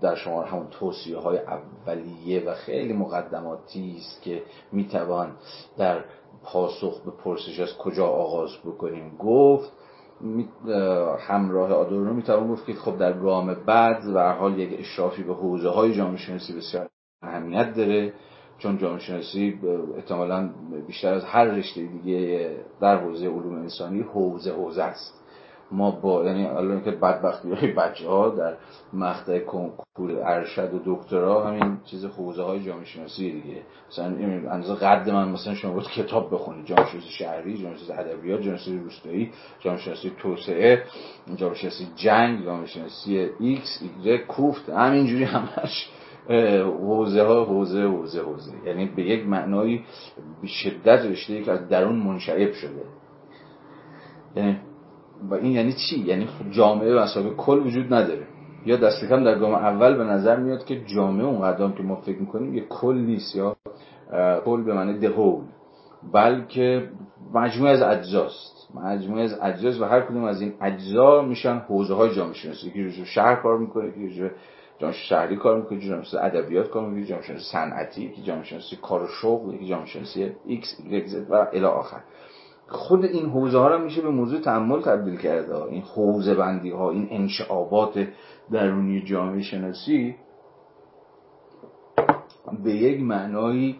در شما همون توصیه های اولیه و خیلی مقدماتی است که می‌توان در پاسخ به پرسش از کجا آغاز بکنیم گفت همراه آدورنو می‌توان گفت که خب در گام بعد و حال یک اشرافی به حوزه های جامعه شناسی بسیار اهمیت داره چون جامعه شناسی احتمالا بیشتر از هر رشته دیگه در حوزه علوم انسانی حوزه حوزه است. ما با یعنی الان که بدبختی های بچه ها در مقطع کنکور ارشد و دکترا همین چیز حوزه های جامعه شناسی دیگه. مثلا اندازه قد من مثلا شما بود کتاب بخونید. جامعه شناسی شهری جامعه شناسی ادبیات جامعه شناسی روستایی جامعه شناسی توسعه جامعه شناسی جنگ جامعه شناسی ایکس ایگرگ کوفت همینجوری همش حوزه ها حوزه حوزه حوزه. یعنی به یک معنایی به شدت رشته که از درون منشعب شده. یعنی و این یعنی چی؟ یعنی خب جامعه به مثابه کل وجود نداره. یا دست کم در گام اول به نظر میاد که جامعه اون قدرام که ما فکر می‌کنیم یه کل نیست یا کل به معنی the whole بلکه مجموعه از اجزاست. مجموعه از اجزاست و هر کدوم از این اجزا میشن حوزه های جامعه شناسی. یکی شهر کار می‌کنه یکی جامعه شهری کار می‌کنه جامعه شناسی ادبیات کار می‌کنه جامعه شناسی صنعتی یکی جامعه شناسی کار و شغل یکی جامعه شناسی ایکس و الی آخر. خود این حوزه ها رو میشه به موضوع تأمل تبدیل کرده این حوزه بندی ها این انشعابات درونی جامعه شناسی به یک معنایی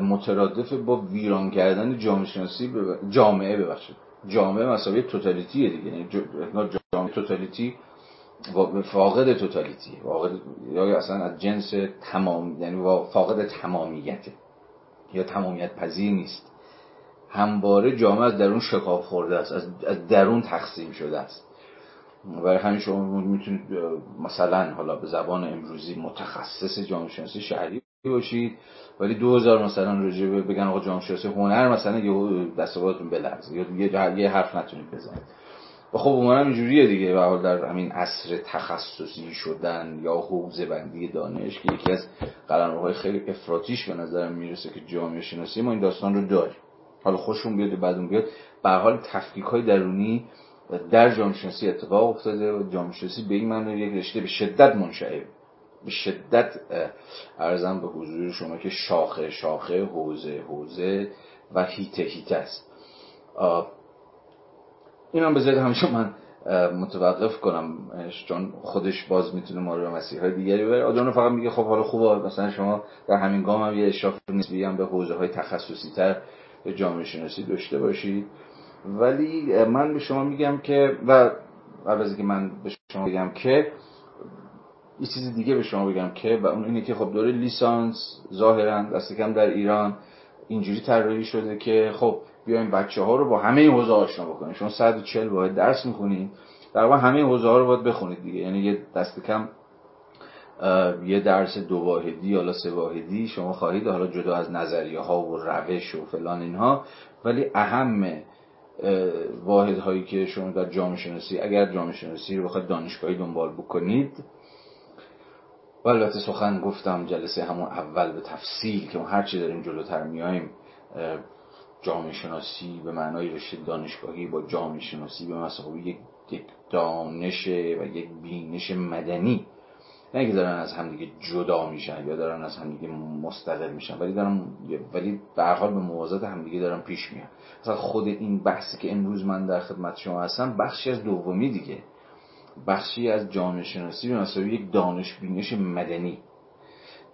مترادف با ویران کردن جامعه شناسی جامعه ببخشید. جامعه مساوی توتالیتی دیگه. یعنی جامعه توتالیتی فاقد توتالیتی فاقد یا اصلا از جنس تمام یعنی فاقد تمامیته یا تمامیت پذیر نیست. همواره جامعه از درون شکاف خورده است از درون تقسیم شده است. برای همین شما می‌تونید مثلا حالا به زبان امروزی متخصص جامعه شناسی شهری باشید ولی 2000 مثلا راجع بگن آقا جامعه شناسی هنر مثلا یه دستاوردتون بلرزه یا یه حرف نتونید بزنید. و خب عموما اینجوریه دیگه و در همین عصر تخصصی شدن یا حوزه بندی دانش که یکی از قلمروهای خیلی افراتیش به نظرم می‌رسه که جامعه شناسی ما این داستان رو داریم. حالا خوشون بیاد و بعدون بیاد. به حال تفکیک های درونی در جامعه اتفاق افتاده و جامعه به این معنی یک رشته به شدت منشعب به شدت ارزم به حضور شما که شاخه شاخه حوزه حوزه و هیته هیته است. این هم بذارید همیشه من متوقف کنم. چون خودش باز می‌تونه ما رو به مسیح های دیگری ببره. آدم فقط میگه خب حالا خوبه. مثلا شما در همین گام هم یه اشراف نسبی هم به حوزه های تخصصی تر جامعه شناسی داشته باشید. ولی من به شما میگم که و از که من به شما بگم که یه چیز دیگه به شما بگم که و اون اینه که خب دوره لیسانس ظاهرا دست کم در ایران اینجوری طراحی شده که خب بیایم بچه ها رو با همه حوزه آشنا بکنیم شما 140 واحد درس می‌خونید در واقع همه حوزه ها رو باید بخونید دیگه. یعنی یه دست کم یه درس دو واحدی یا سه واحدی شما خواهید حالا جدا از نظریه ها و روش و فلان اینها. ولی اهم واحد هایی که شما در جامعه شناسی اگر جامعه شناسی رو بخواید دانشگاهی دنبال بکنید. و البته سخن گفتم جلسه همون اول به تفصیل که ما هرچی داریم جلوتر میایم جامعه شناسی به معنای رشته دانشگاهی با جامعه شناسی به مسابقه یک دانش و یک بینش مدنی نه که دارن از همدیگه جدا میشن یا دارن از همدیگه مستقل میشن ولی دارن ولی به حال به موازات همدیگه دارن پیش میان. مثلا خود این بحثی که امروز من در خدمت شما هستم بخشی از دومی دیگه. بخشی از جامعه شناسی به مثلا یک دانش بینش مدنی.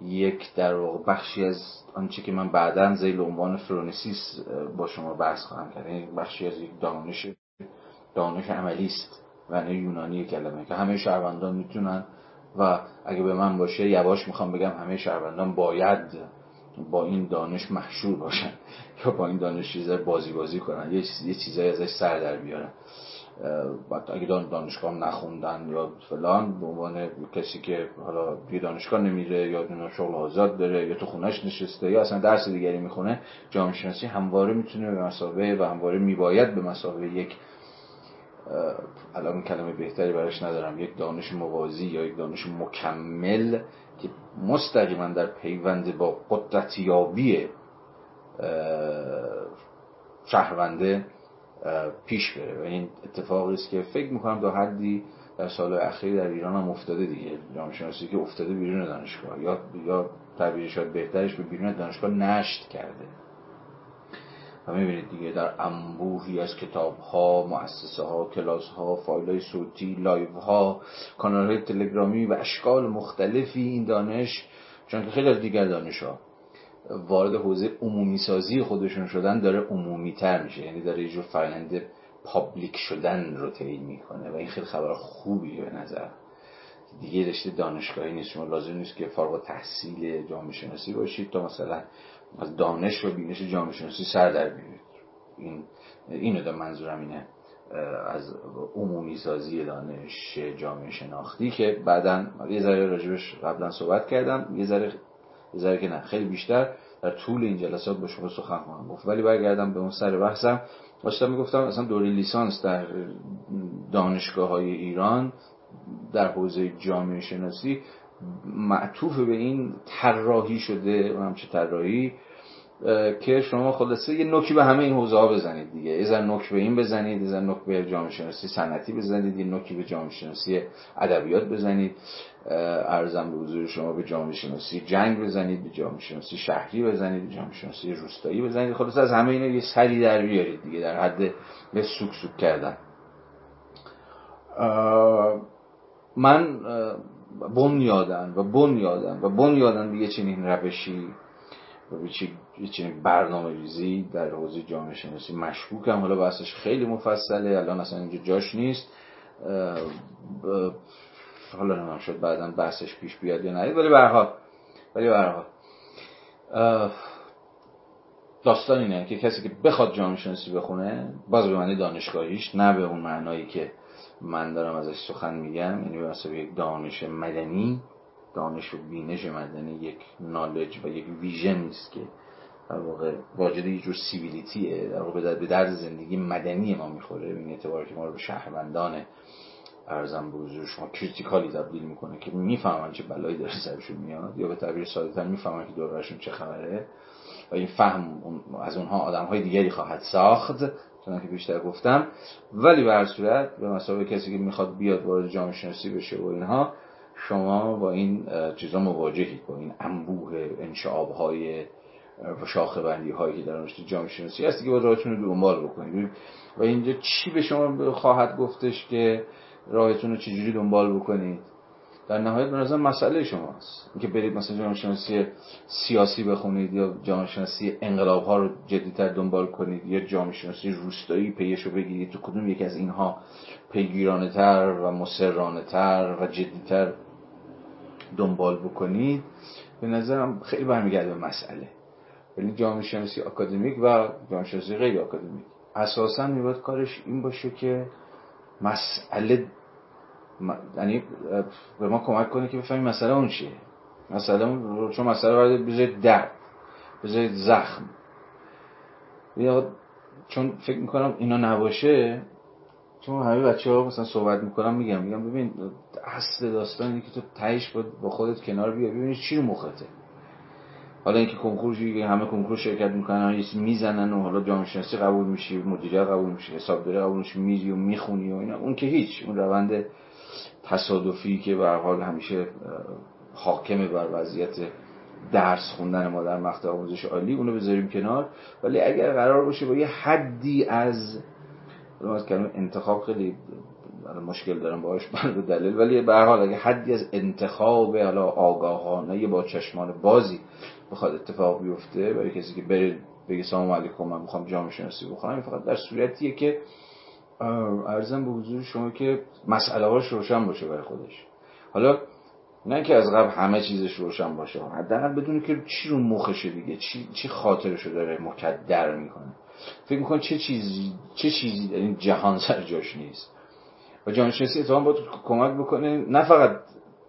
یک در واقع بخشی از آنچه که من بعدا زیل عنوان فرونسیس با شما بحث خواهم کرد. یعنی بخشی از یک دانش دانش عملی است و یونانی کلمه که همه شهروندان می‌تونن و اگه به من باشه یواش می‌خوام بگم همه شهروندان باید با این دانش محشور باشن یا با این دانش چیزای بازی بازی کنن. یه چیزایی ازش سر در بیارن. اگه دانشگاه نخوندن یا فلان به عنوان کسی که حالا یه دانشگاه نمیره یا شغل آزاد داره یا تو خونش نشسته یا اصلا درس دیگری می‌خونه جامعه شناسی همواره می‌تونه به مسابقه و همواره میباید به مسابقه یک الان کلمه بهتری براش ندارم. یک دانش موازی یا یک دانش مکمل که مستقیما در پیوند با قدرتیابی شهرونده پیش بره. و این اتفاقی است که فکر می‌کنم تا حدی در سال اخیر در ایران هم افتاده دیگه. جامعه شناسی که افتاده بیرون دانشگاه یا یا تعبیر بهترش به بیرون دانشگاه نشت کرده. و می‌بینید دیگه در انبوهی از کتاب ها مؤسسه ها کلاس ها فایل های صوتی لایو ها کانال های تلگرامی و اشکال مختلفی این دانش چون که خیلی از دیگر دانش ها وارد حوزه عمومی سازی خودشون شدن داره عمومی تر میشه. یعنی داره یه جور فرایند public شدن رو طی می‌کنه و این خیلی خبر خوبیه به نظر. دیگه رشته دانشگاهی نیست. شما لازم نیست که فارغ التحصیل جامعه شناسی باشید تا مثلا از دانش و بینش جامعه شناسی سر در بیارید. این اینو در منظورم اینه. از عمومی سازی دانش جامعه شناختی که بعدا یه ذره راجبش قبلا صحبت کردم. یه ذره یه ذره که نه خیلی بیشتر در طول این جلسات با شما سخن خواهم گفت. ولی برگردم به اون سر بحثم. داشتم می‌گفتم اصلا دوره لیسانس در دانشگاه های ایران در حوزه جامعه شناسی معطوف به این طراحی شده و همچه طراحی که شما خلاصه یه نوکی به همه این حوزه ها بزنید دیگه. یه نوک به این بزنید یه نوک به جامعه شناسی سنتی بزنید یه نوکی به جامعه شناسی ادبیات بزنید. ارزم به حضور شما به جامعه شناسی جنگ بزنید به جامعه شناسی شهری بزنید به جامعه شناسی روستایی بزنید. خلاص از همه اینا یه سری در بیارید دیگه در حد به سوک سوک کردن. من بنیادن و بنیادن و بنیادن به یه چنین روشی و چنین برنامه ریزی در حوزه جامعه شناسی مشکوکم حالا بحثش خیلی مفصله. الان اصلا اینجا جاش نیست. حالا نمیم شد بعدا بحثش پیش بیاد یا نهید ولی برها ولی برها داستان اینه که کسی که بخواد جامعه شناسی بخونه باز به معنی دانشگاهیش نه به اون معنایی که من دارم ازش سخن میگم یعنی به یک دانش مدنی دانش و بینش مدنی یک knowledge و یک vision نیست که در واقع واجد یه جور civility ه در واقع به درد زندگی مدنی ما می‌خوره. این اعتبار که ما رو به شهروندان عرضم به حضور شما critical ی تبدیل می‌کنه که می‌فهمن چه بلایی داره سرشون میاد یا به تعبیر ساده تر می‌فهمن که دورشون چه خبره. و این فهم از اونها آدم های دیگری خواهد ساخت چون که بیشتر گفتم. ولی به هر صورت به مسابقه کسی که می‌خواد بیاد وارد جامعه شناسی بشه و اینها شما با این چیزا مواجهید با این انبوه انشعاب های و شاخه بندی هایی که در رشته جامعه شناسی هستی که با راهتون رو دنبال بکنید. و اینجا چی به شما خواهد گفتش که راهتون رو چجوری دنبال بکنید؟ در نهایت به نظر مسئله شماست. اینکه برید مثلا جامعه سیاسی بخونید یا جامعه شناسی انقلاب ها رو جدیتر دنبال کنید یا جامعه روستایی پیش رو بگیرید تو کدوم یکی از اینها پیگیرانه تر و مسررانه تر و جدیتر دنبال بکنید؟ به نظرم خیلی برمیگرده به مسئله. ولی جامعه شناسی اکادمیک و جامعه شناسی غیر اکادمیک اساسا میباید کارش این باشه که مسئله یعنی به ما کمک کنه که بفهمیم مسئله اون چیه. اون چون مسئله باید بذارید درد بذارید زخم. یا چون فکر می‌کنم اینا نباشه چون همه بچه ها مثلا صحبت می‌کنم میگم میگم ببین اصل داستان اینه که تو تهش با خودت کنار بیا ببینی چی رو مخته. حالا اینکه کنکور همه کنکور شرکت می‌کنن یه می‌زنن و حالا جامعه قبول میشی مدیریت قبول میشی حسابداری قبول میشی میری و می‌خونی و اینا. اون که هیچ اون روند تصادفی که به حال همیشه حاکمه بر وضعیت درس خوندن ما در مقطع آموزش عالی اونو بذاریم کنار. ولی اگر قرار باشه با یه حدی از از کلمه انتخاب خیلی مشکل دارم باهاش به دلیل ولی به حال اگه حدی از انتخاب حالا آگاهانه با چشمان بازی بخواد اتفاق بیفته برای کسی که بره بگه سلام علیکم من می‌خوام جامعه شناسی بخونم فقط در صورتیه که ارزم به حضور شما که مسئله هاش روشن باشه برای خودش. حالا نه که از قبل همه چیزش روشن باشه حداقل بدونی که چی رو مخشه دیگه چی چی خاطرشو داره مکدر می‌کنه. فکر میکن چه چیزی چه چیزی در این جهان سر جاش نیست؟ و جانشناسی اتفاقا باید کمک بکنه نه فقط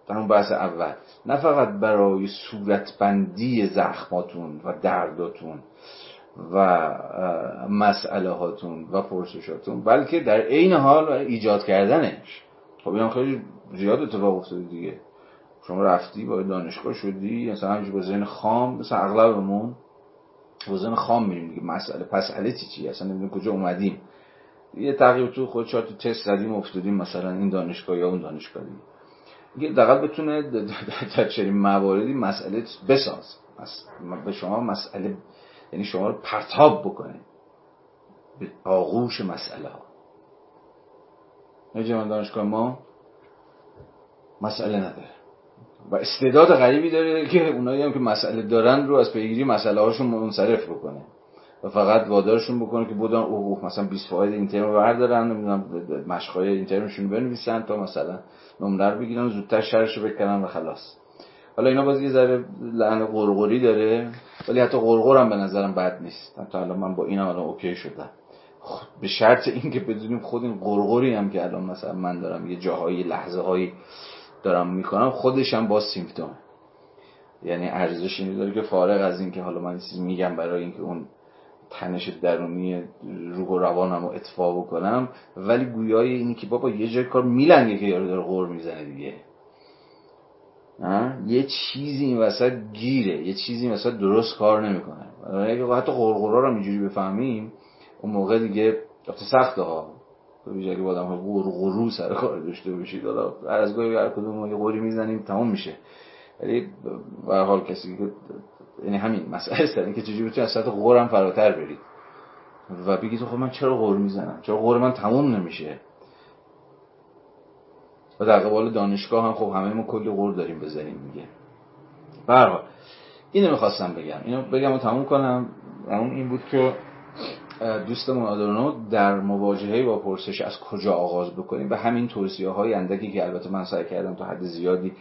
در اون بحث اول نه فقط برای صورتبندی زخماتون و درداتون. و مسئله هاتون و پرسشاتون بلکه در عین حال ایجاد کردنش. خب این خیلی زیاد اتفاق افتاده دیگه. شما رفتی با دانشگاه شدی مثلا همینجور با ذهن خام مثلا اغلبمون با ذهن خام میریم دیگه. مسئله پس چی چی اصلا نمی‌دونم کجا اومدیم. یه تغییر تو خود تو تست زدیم افتادیم مثلا این دانشگاه یا اون دانشگاه دیگه. دقیق بتونه در چنین مواردی مسئله بساز. به شما مسئله یعنی شما رو پرتاب بکنه به آغوش مسئله ها. نجمان دانشگاه ما مسئله نداره. و استعداد غریبی داره که اونایی هم که مسئله دارن رو از پیگیری مسئله هاشون منصرف بکنه. و فقط وادارشون بکنه که بودن اوه مثلا 20 فاید اینترن رو بردارن نمی‌دونم مشقای اینترنشون بنویسن تا مثلا نمره بگیرن زودتر شرش بکنن و خلاص. حالا اینا باز یه ذره لعن قرقری داره ولی حتی قرقر به نظرم بد نیست. حتی الان من با این الان اوکی شدم. خب، به شرط اینکه بدونیم خود این قرقری هم که الان مثلا من دارم یه جاهایی لحظه هایی دارم می‌کنم خودش هم با سیمپتوم. یعنی ارزش اینی داره که فارغ از اینکه حالا من چیزی میگم برای اینکه اون تنش درونی روح و روانم رو اطفا بکنم ولی گویای اینی که بابا یه جای کار میلنگه که یارو داره غور می‌زنه دیگه. یه چیزی این وسط گیره یه چیزی این وسط درست کار نمی‌کنه. اگه حتی غرغرا رو اینجوری بفهمیم اون موقع دیگه وقتی سخته ها. به اگه با آدم غرغرو سر کار داشته باشید حالا هر از گاهی هر کدوم یه قوری می‌زنیم تمام میشه. ولی به حال کسی که یعنی همین مسئله است که چجوری بتونی از سطح غورم فراتر برید و بگید خب من چرا غور می‌زنم؟ چرا غور من تموم نمیشه؟ و در قبال دانشگاه هم خب همه ما کلی غور داریم بزنیم میگه برحال اینو می‌خواستم بگم. اینو بگم و تموم کنم. اون این بود که دوستمون آدورنو در مواجهه با پرسش از کجا آغاز بکنیم و همین توصیه های اندکی که البته من سعی کردم تا حد زیادی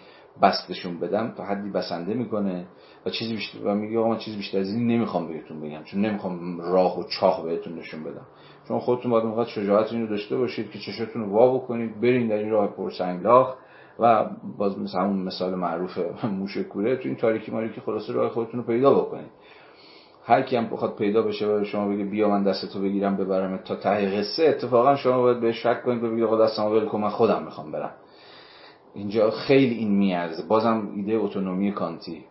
بستشون بدم تا حدی بسنده می‌کنه و چیزی بیشتر و میگه آقا من چیزی بیشتر از این نمی‌خوام بهتون بگم چون نمی‌خوام راه و چاخ بهتون نشون بدم. چون خودتون باید اونقدر شجاعت اینو داشته باشید که چشتون رو وا بکنید برین در این راه پرسنگلاخ و باز مثل همون مثال معروف موش کوره تو این تاریکی ماریکی خلاصه راه خودتون رو پیدا بکنید. هر کی هم بخواد پیدا بشه و شما بگه بیا من دستتو بگیرم ببرم تا ته قصه اتفاقا شما باید به شک کنید بگید آقا دستمو ول کن من خودم می‌خوام برم. اینجا خیلی این میارزه. بازم ایده اتونومی کانتی.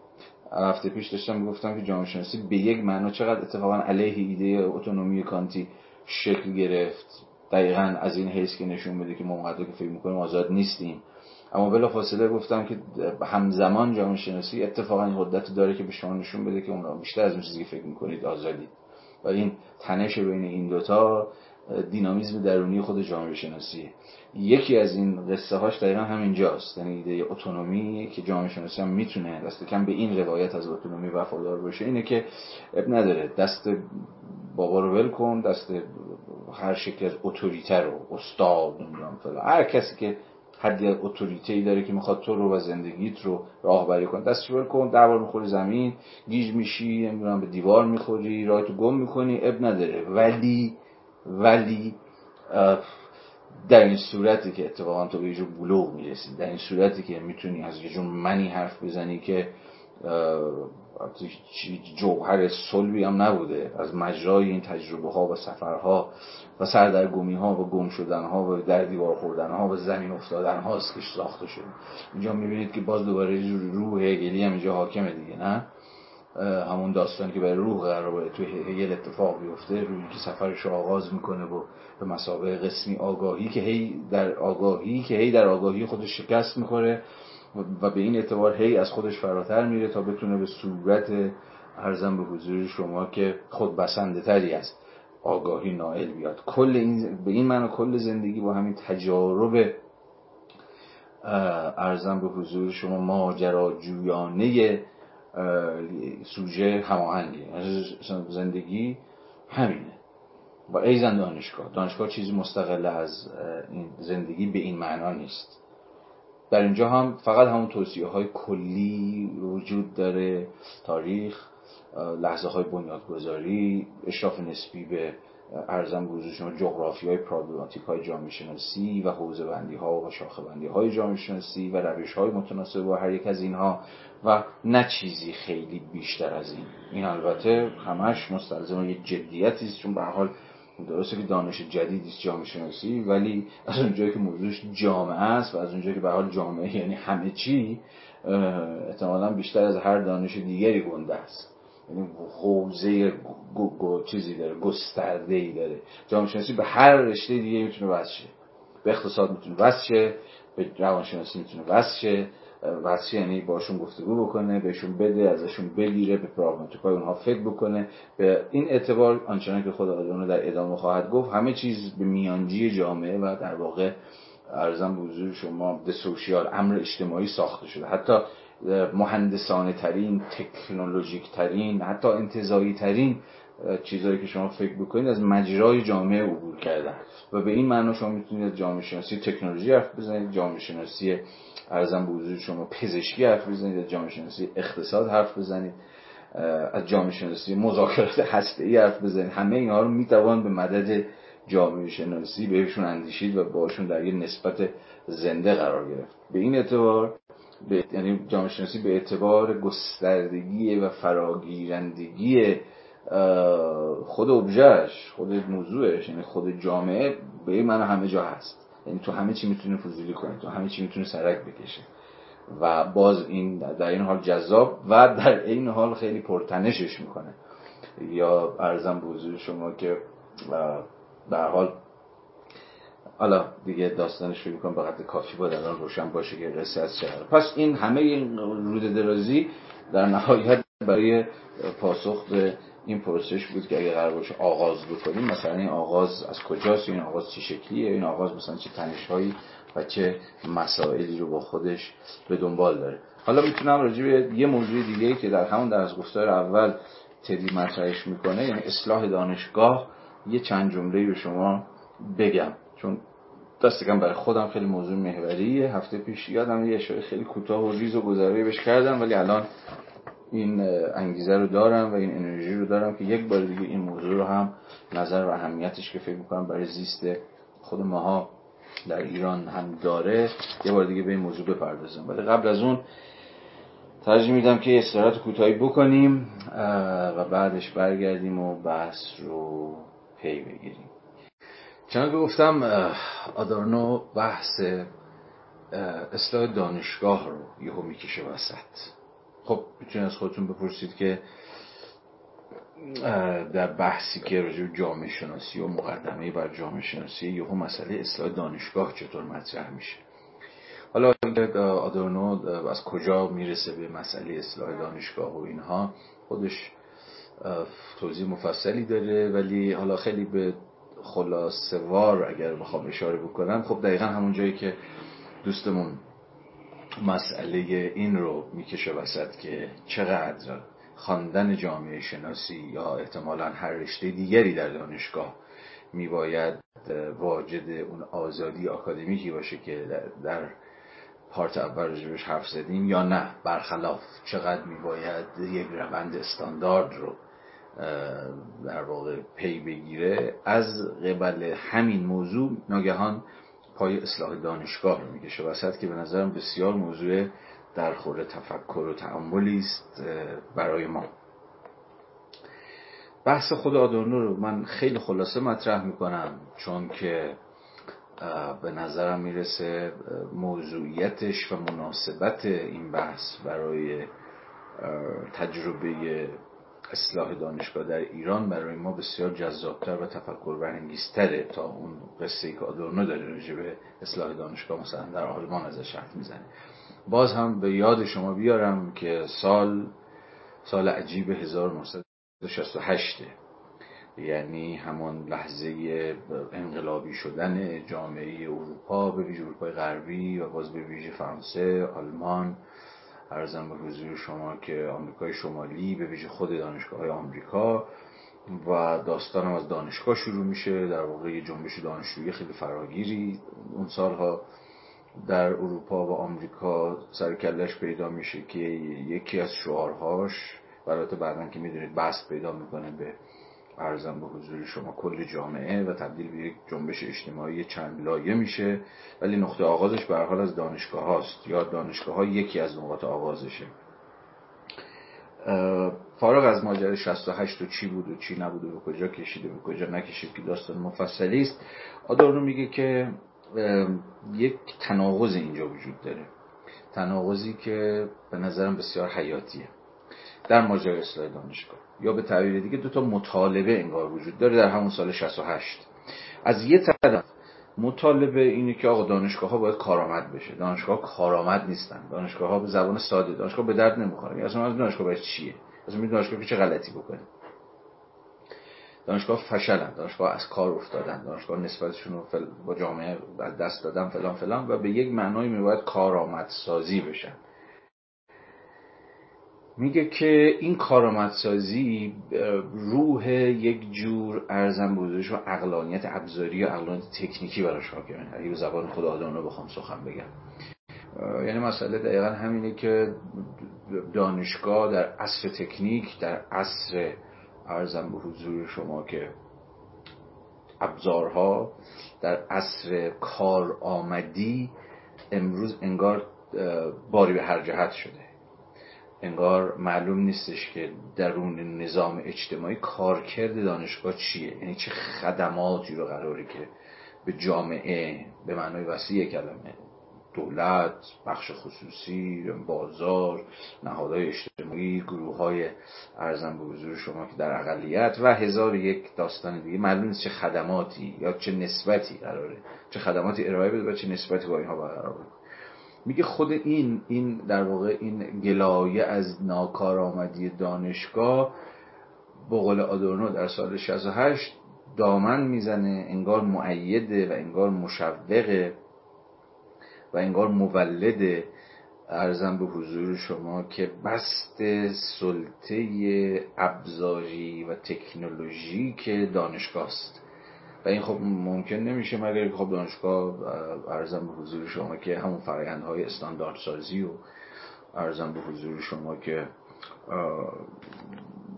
هفته پیش داشتم می‌گفتم که جامعه شناسی به یک معنا چقدر اتفاقا علیه ایده اتونومی کانتی شکل گرفت. دقیقا از این حیث که نشون بده که ما که فکر می‌کنیم آزاد نیستیم. اما بلا فاصله گفتم که همزمان جامعه شناسی اتفاقا این قدرت داره که به شما نشون بده که اون بیشتر از اون چیزی که فکر می‌کنید آزادید. و این تنش بین این دوتا دینامیزم درونی خود جامعه شناسیه یکی از این قصه هاش دقیقا همینجاست. یعنی ایده اتونومی که جامعه شناسی هم می‌تونه دست کم به این روایت از اتونومی وفادار باشه اینه که اب نداره. دست بابا رو ول کن دست هر شکل از اتوریته رو استاد نمی‌دونم هر کسی که حدی از اتوریته ای داره که می‌خواد تو رو و زندگیت رو راهبری کنه. دستش ول کن در می‌خوری زمین گیج میشی نمی‌دونم به دیوار می‌خوری راهتو گم می‌کنی اب نداره. ولی ولی در این صورتی که اتفاقا تو به یه جور بلوغ می‌رسی در این صورتی که می‌تونی از یه جور منی حرف بزنی که جوهر صلبی هم نبوده. از مجرای این تجربه ها و سفرها و سردرگمی ها و گم شدن ها و در دیوار خوردن ها و زمین افتادن هاست که ساخته شده. اینجا می‌بینید که باز دوباره روح هگلی هم اینجا حاکمه دیگه نه؟ همون داستان که برای روح قرار توی هگل اتفاق بیفته روی که سفرش رو آغاز می‌کنه و به مسابقه قسمی آگاهی که هی در آگاهی که هی در آگاهی خودش شکست می‌خوره. و به این اعتبار هی از خودش فراتر میره تا بتونه به صورت ارزم به حضور شما که خود بسنده تری از آگاهی نائل بیاد. کل این به این معنی کل زندگی با همین تجارب ارزم به حضور شما ماجراجویانه سوژه هماهنگه زندگی همینه. با ایزن دانشگاه دانشگاه چیزی مستقل از این زندگی به این معنا نیست. در اینجا هم فقط همون توصیه های کلی وجود داره. تاریخ لحظه های بنیادگذاری اشراف نسبی به ارزم بوزو شما جغرافی های پرابلماتیک های جامعه شناسی و حوزه بندی ها و شاخه بندی های جامعه شناسی و روش های متناسب با هر یک از اینها و نه چیزی خیلی بیشتر از این. این البته همش مستلزم یک جدیتی است چون به حال درسته که دانش جدیدی است جامعه شناسی ولی از اونجایی که موضوعش جامعه است و از اونجایی که به حال جامعه یعنی همه چی احتمالا بیشتر از هر دانش دیگری گنده است. یعنی حوزه چیزی داره گسترده ای داره. جامعه شناسی به هر رشته دیگه می‌تونه وصل به اقتصاد می‌تونه وصل به روانشناسی می‌تونه وصل وصل یعنی باشون گفتگو بکنه بهشون بده ازشون بگیره به پراگماتیکای اونها فکر بکنه. به این اعتبار آنچنان که خود آدم در ادامه خواهد گفت همه چیز به میانجی جامعه و در واقع ارزم به حضور شما ده سوشیال امر اجتماعی ساخته شده. حتی مهندسانه ترین تکنولوژیک ترین حتی انتظایی ترین چیزهایی که شما فکر بکنید از مجرای جامعه عبور کردن. و به این معنا شما می‌تونید از جامعه شناسی تکنولوژی حرف بزنید جامعه شناسی ارزم به حضور شما پزشکی حرف بزنید از جامعه شناسی اقتصاد حرف بزنید از جامعه شناسی مذاکرات هسته حرف بزنید. همه اینها رو می‌توان به مدد جامعه شناسی بهشون اندیشید و باشون در یه نسبت زنده قرار گرفت. به این اعتبار به یعنی جامعه شناسی به اعتبار گستردگی و فراگیرندگی خود ابژهش خود موضوعش یعنی خود جامعه به معنی همه جا هست. یعنی تو همه چی می‌تونه فضولی کنه تو همه چی می‌تونه سرک بکشه و باز این در این حال جذاب و در این حال خیلی پرتنشش می‌کنه. یا ارزم به شما که در حال حالا دیگه داستانش شروع کنم به کافی با الان روشن باشه که قصه از چه پس این همه این رود درازی در نهایت برای پاسخ به این پروسش بود که اگه قرار باشه آغاز بکنیم مثلا این آغاز از کجاست؟ این آغاز چه شکلیه؟ این آغاز مثلا چه تنشهایی و چه مسائلی رو با خودش به دنبال داره. حالا می‌تونم راجع به یه موضوع دیگه که در همون از گفتار اول تدی مطرحش می‌کنه یعنی اصلاح دانشگاه یه چند جمله به شما بگم. چون دستگم برای خودم خیلی موضوع محوریه. هفته پیش یادم یه اشاره خیلی کوتاه و ریز و گذرایی بهش کردم ولی الان این انگیزه رو دارم و این انرژی رو دارم که یک بار دیگه این موضوع رو هم نظر و اهمیتش که فکر می‌کنم برای زیست خود ماها در ایران هم داره یه بار دیگه به این موضوع بپردازم. ولی قبل از اون ترجیح میدم که استراحت کوتاهی بکنیم و بعدش برگردیم و بحث رو پی بگیریم. چون که گفتم آدارنو بحث اصلاح دانشگاه رو یهو می‌کشه وسط. خب می‌تونید از خودتون بپرسید که در بحثی که راجع جامعه شناسی و مقدمه بر جامعه شناسی یهو مسئله اصلاح دانشگاه چطور مطرح میشه؟ حالا آدورنو از کجا می‌رسه به مسئله اصلاح دانشگاه و اینها؟ خودش توضیح مفصلی داره ولی حالا خیلی به خلاصه وار اگر بخوام اشاره بکنم خب دقیقا همون جایی که دوستمون مسئله این رو می‌کشه وسط که چقدر خواندن جامعه شناسی یا احتمالا هر رشته دیگری در دانشگاه میباید واجد اون آزادی آکادمیکی باشه که در پارت اول رجبش حرف زدیم یا نه. برخلاف چقدر میباید یک روند استاندارد رو در واقع پی بگیره. از قبل همین موضوع ناگهان پای اصلاح دانشگاه رو می‌کشه. وسط که به نظرم بسیار موضوع در خور تفکر و تعملی است برای ما. بحث خود آدورنو رو من خیلی خلاصه مطرح می‌کنم چون که به نظرم می‌رسه موضوعیتش و مناسبت این بحث برای تجربه اصلاح دانشگاه در ایران برای ما بسیار جذابتر و تفکر برانگیزتره تا اون قصه ای که آدورنو داره راجع به اصلاح دانشگاه مثلا در آلمان ازش حرف می‌زنه. باز هم به یاد شما بیارم که سال سال عجیب 1968 یعنی همون لحظه انقلابی شدن جامعه اروپا به ویژه اروپای غربی و باز به ویژه فرانسه آلمان ارزم به حضور شما که آمریکای شمالی به ویژه خود دانشگاه آمریکا و داستانم از دانشگاه شروع میشه. در واقع یه جنبش دانشجویی خیلی فراگیری اون سالها در اروپا و آمریکا سرکلش پیدا میشه که یکی از شعارهاش البته بعدا که می‌دونید بحث پیدا می‌کنه به ارزم به حضور شما کل جامعه و تبدیل به یک جنبش اجتماعی چند لایه میشه ولی نقطه آغازش به حال از دانشگاه هاست یا دانشگاه ها یکی از نقاط آغازشه. فارغ از ماجرای 68 و چی بود و چی نبود و به کجا کشیده به کجا نکشید که داستان مفصلی است آدورنو میگه که یک تناقض اینجا وجود داره. تناقضی که به نظرم بسیار حیاتیه. در ماجرای اصلاح دانشگاه. یا به تعبیر دیگه دو تا مطالبه انگار وجود داره در همون سال 68 از یه طرف مطالبه اینه که آقا دانشگاه ها باید کارآمد بشه. دانشگاه ها کارآمد نیستن. دانشگاه ها به زبان ساده دانشگاه به درد نمی‌خوره. اصلا از دانشگاه باید چیه؟ اصلا می دانشگاه که چه غلطی بکنه. دانشگاه فشلن. دانشگاه از کار افتادن. دانشگاه نسبتشون رو با جامعه دست دادن فلان فلان و به یک معنای میباید کارآمد سازی بشن. میگه که این کارآمدسازی روح یک جور ارزم بودش و اقلانیت ابزاری و اقلانیت تکنیکی براش حاکمه. اگه به زبان خود آدانو بخوام سخن بگم. یعنی مسئله دقیقا همینه که دانشگاه در عصر تکنیک در عصر ارزم به حضور شما که ابزارها در عصر کار آمدی امروز انگار باری به هر جهت شده. انگار معلوم نیستش که درون نظام اجتماعی کارکرد دانشگاه چیه. یعنی چه خدماتی رو قراره که به جامعه به معنای وسیع کلمه دولت بخش خصوصی بازار نهادهای اجتماعی گروه های ارزم به حضور شما که در اقلیت و هزار یک داستان دیگه. معلوم نیست چه خدماتی یا چه نسبتی قراره. چه خدماتی ارائه بده و چه نسبتی با اینها برقرار میگه خود این این در واقع این گلایه از ناکارآمدی دانشگاه با قول آدورنو در سال 68 دامن می‌زنه انگار معیده و انگار مشوقه و انگار مولده. ارزم به حضور شما که بست سلطه ابزاری و تکنولوژی که دانشگاه است. و این خب ممکن نمیشه مگر خب دانشگاه ارزم به حضور شما که همون فرایندهای استاندارد سازی و ارزم به حضور شما که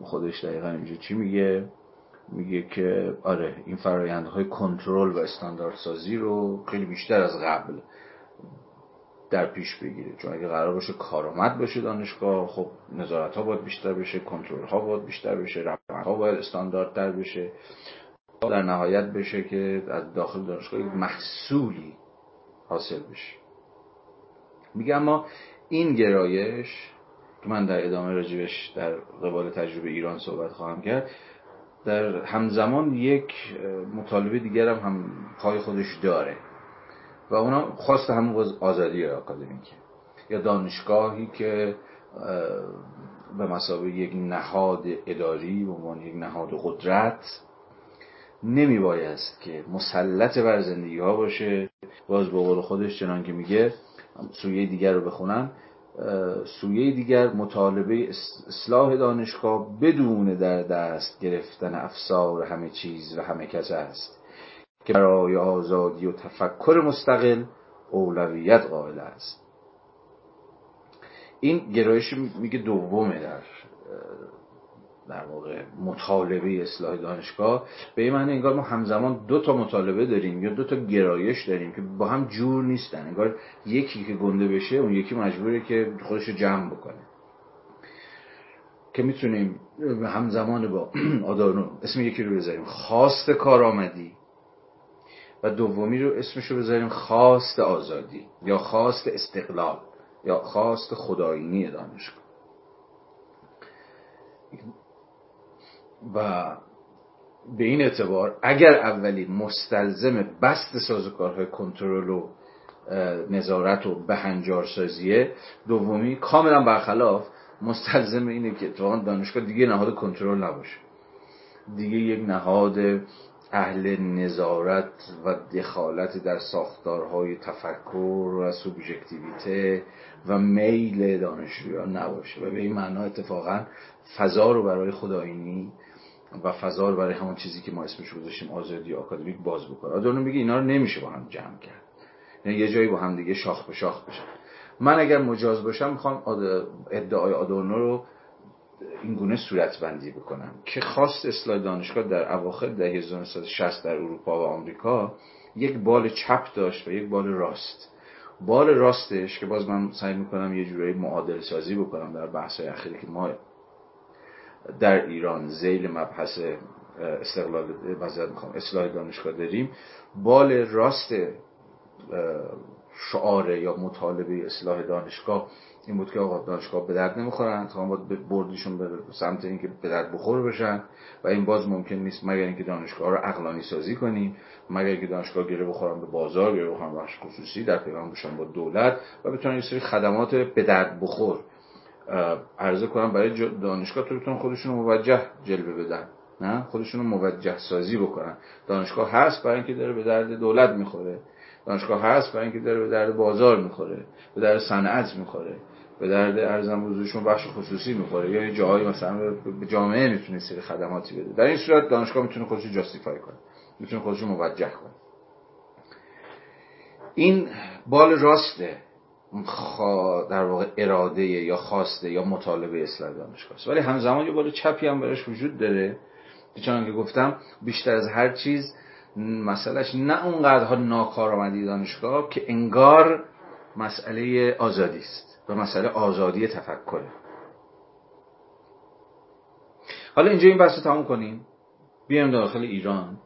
خودش دقیقا اینجا چی میگه؟ میگه که آره این فرایندهای کنترل و استاندارد سازی رو خیلی بیشتر از قبل در پیش بگیره. چون اگه قرار باشه کارآمد باشه دانشگاه خب نظارت ها باید بیشتر بشه کنترل ها باید بیشتر بشه روند ها باید استانداردتر بشه. در نهایت بشه که از داخل دانشگاه محصولی حاصل بشه. میگه اما این گرایش که من در ادامه راجبش در قبال تجربه ایران صحبت خواهم کرد در همزمان یک مطالبه دیگر هم, هم پای خودش داره و اونا خواست همون آزادی آکادمیکه. یا دانشگاهی که به مسابقه یک نهاد اداری به عنوان یک نهاد قدرت نمی بایست که مسلط بر زندگی ها باشه. باز به قول خودش چنان که میگه سویه دیگر رو بخونم سویه دیگر مطالبه اصلاح دانشگاه بدون در دست گرفتن افسار همه چیز و همه کس است که برای آزادی و تفکر مستقل اولویت قائل است. این گرایش میگه دومه در در واقع مطالبه اصلاح دانشگاه. به این معنی انگار ما همزمان دو تا مطالبه داریم یا دو تا گرایش داریم که با هم جور نیستن. انگار یکی که گنده بشه اون یکی مجبوره که خودش رو جمع بکنه. که می‌تونیم همزمان با آدارنو اسم یکی رو بذاریم. خواست کارآمدی. و دومی رو اسمش رو بذاریم خواست آزادی یا خواست استقلال یا خواست خدایینی دانشگاه. و به این اعتبار اگر اولی مستلزم بست سازوکارهای کنترل و نظارت و بهنجارسازیه دومی کاملا برخلاف مستلزم اینه که اتفاقا دانشگاه دیگه نهاد کنترل نباشه. دیگه یک نهاد اهل نظارت و دخالت در ساختارهای تفکر و سوبژکتیویته و میل دانشجویان نباشه. و به این معنا اتفاقا فضا رو برای خداینی و فضا رو برای همون چیزی که ما اسمش گذاشتیم آزادی آکادمیک باز بکنه. آدورنو میگه اینا رو نمیشه با هم جمع کرد. یعنی یه جایی با هم دیگه شاخ به شاخ بشن. من اگر مجاز باشم می‌خوام ادعای آدورنو رو این گونه صورت بندی بکنم که خواست اصلاح دانشگاه در اواخر دهه 1960 در اروپا و آمریکا یک بال چپ داشت و یک بال راست. بال راستش که باز من سعی می‌کنم یه جورایی معادل سازی بکنم در بحث اخیری که ما در ایران زیل مبحث استقلال اصلاح دانشگاه داریم. بال راست شعاره یا مطالبه اصلاح دانشگاه این بود که آقا دانشگاه به درد نمی‌خورن تا باید بردیشون به سمت اینکه به درد بخور بشن. و این باز ممکن نیست مگر اینکه دانشگاه رو عقلانی سازی کنیم مگر اینکه دانشگاه گره بخورن به بازار گره بخورن بخش خصوصی در پیوند بشن با دولت و بتونن یه سری خدمات به درد بخور. عرضه کنم برای دانشگاه تو بتونن خودشون موجه جلوه بدن. نه؟ خودشون موجه سازی بکنن. دانشگاه هست برای اینکه داره به درد دولت می‌خوره. دانشگاه هست برای اینکه داره به درد بازار می‌خوره. به درد صنعت می‌خوره. به درد ارزم بزرگشون بخش خصوصی می‌خوره. یا یه جایی مثلا به جامعه می‌تونه سری خدماتی بده. در این صورت دانشگاه می‌تونه خودش جاستیفای کنه. می‌تونه خودش موجه کنه. این بال راسته در واقع اراده یا خواسته یا مطالبه اصلاح دانشگاه ولی همزمان یه بال چپی هم براش وجود داره. چون که گفتم بیشتر از هر چیز مسئلهش نه اونقدرها ناکارآمدی دانشگاه که انگار مسئله آزادی است و مسئله آزادی تفکره. حالا اینجا این بحث رو تموم کنیم. بیایم داخل ایران.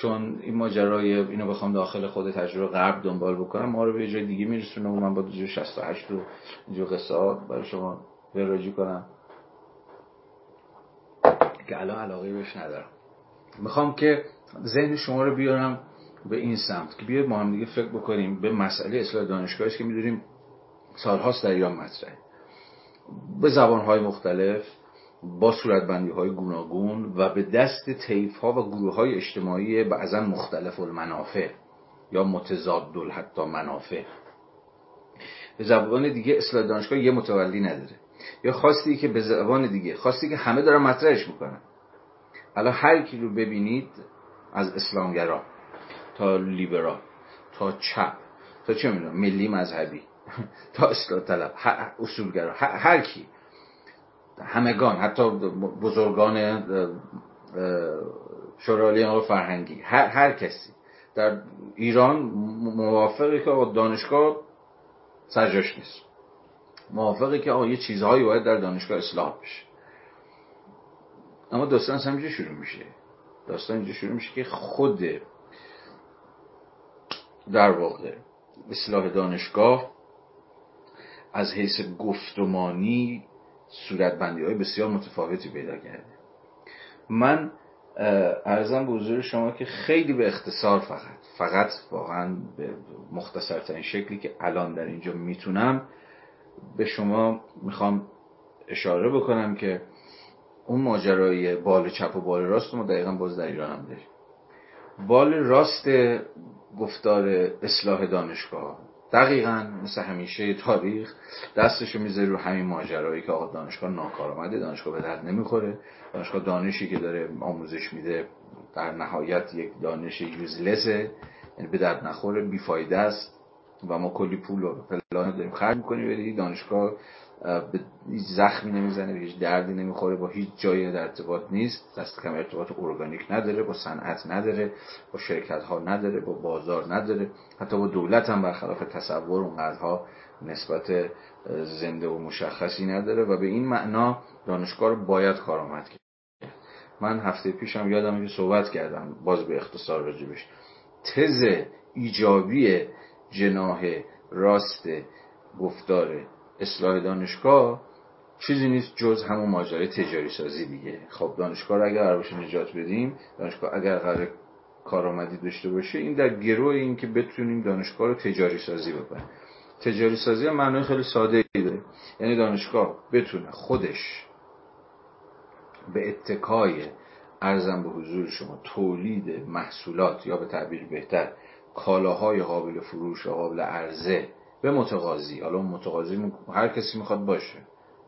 چون این ماجرای اینو بخوام داخل خود تجربه غرب دنبال بکنم ما رو به جای دیگه میرسونه و من با 268 رو اینجا قصه برای شما وراجی کنم. که الان علاقه بهش ندارم. می‌خوام که ذهن شما رو بیارم به این سمت که بیاید ما هم دیگه فکر بکنیم به مسئله اصلاح دانشگاهی که می‌دونیم سالهاست در ایران مطرحه. به زبانهای مختلف با صورتبندی های گوناگون و به دست تیف ها و گروه های اجتماعی بعضا مختلف المنافع یا متضاد حتی منافع. به زبان دیگه اصلاح دانشگاه یه متولی نداره. یا خواستی که به زبان دیگه خواستی که همه دارن مطرحش می‌کنن. الان هر کی رو ببینید از اسلامگرا تا لیبرال تا چپ تا چه می‌دونم ملی مذهبی تا اصلاح طلب اصولگرا هر کی همگان حتی بزرگان شورای فرهنگی هر, هر کسی در ایران موافقی که دانشگاه سرجاش نیست. موافقی که آقا یه چیزهایی باید در دانشگاه اصلاح بشه. اما داستان همینجا شروع میشه. داستان اینجا شروع میشه که خود در واقع اصلاح دانشگاه از حیث گفتمانی صورتبندی های بسیار متفاوتی پیدا کرده. من ارزم به حضور شما که خیلی به اختصار فقط فقط واقعا به مختصرترین شکلی که الان در اینجا می‌تونم به شما می‌خوام اشاره بکنم که اون ماجرای بال چپ و بال راست ما دقیقا باز در ایران هم داریم. بال راست گفتار اصلاح دانشگاه دقیقا مثل همیشه تاریخ دستشو می‌ذاره رو همین ماجرایی که آقا دانشگاه ناکارآمده دانشگاه به درد نمی‌خوره. دانشگاه دانشی که داره آموزش میده در نهایت یک دانش یوزلسه یعنی به درد نخوره بیفایده است و ما کلی پول و فلان داریم خرج می‌کنیم ولی دانشگاه به زخمی نمی‌زنه به هیچ دردی نمی‌خوره با هیچ جایی در ارتباط نیست. دست کم ارتباط ارگانیک نداره با صنعت نداره با شرکت ها نداره با بازار نداره. حتی با دولت هم برخلاف تصور اونقدرها نسبت زنده و مشخصی نداره و به این معنا دانشگاه رو باید کارآمد کرد. من هفته پیشم یادم که صحبت کردم باز به اختصار راجبش. تز ایجابی جناه راست گفتار اصلاح دانشگاه چیزی نیست جز همون ماجرای تجاری سازی دیگه. خب دانشگاه رو اگر قرار نجات بدیم دانشگاه اگر قرار کارآمدی داشته باشه این در گروه این که بتونیم دانشگاه رو تجاری سازی بکنیم. تجاری سازی هم معنای خیلی ساده ای داره. یعنی دانشگاه بتونه خودش به اتکای ارزم به حضور شما تولید محصولات یا به تعبیر بهتر کالاهای قابل فروش و قابل عرضه به متقاضی. حالا متقاضی هر کسی می‌خواد باشه.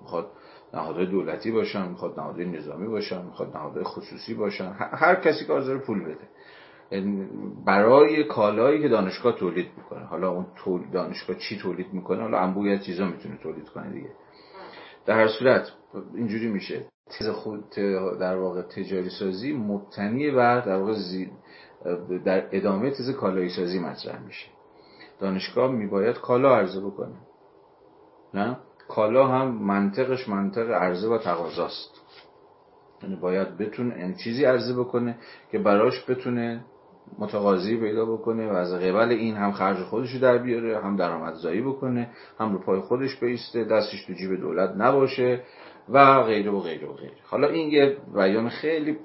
می‌خواد نهادهای دولتی باشن می‌خواد نهادهای نظامی باشن می‌خواد نهادهای خصوصی باشن. هر کسی که حاضر پول بده. برای کالایی که دانشگاه تولید می‌کنه. حالا اون دانشگاه چی تولید می‌کنه؟ حالا انبوی چیزا می‌تونه تولید کنه دیگه. در هر صورت اینجوری میشه. تز خود در واقع تجاری سازی مبتنی بر در واقع در ادامه تز کالایی سازی مطرح میشه. دانشگاه میباید کالا عرضه بکنه. نه؟ کالا هم منطقش منطق عرضه و تقاضاست. یعنی باید بتونه این چیزی عرضه بکنه که براش بتونه متقاضی پیدا بکنه و از قبل این هم خرج خودش در بیاره هم درآمدزایی بکنه هم رو پای خودش بیسته دستش تو جیب دولت نباشه و غیره و غیره و غیره. حالا این یه بیان خیلی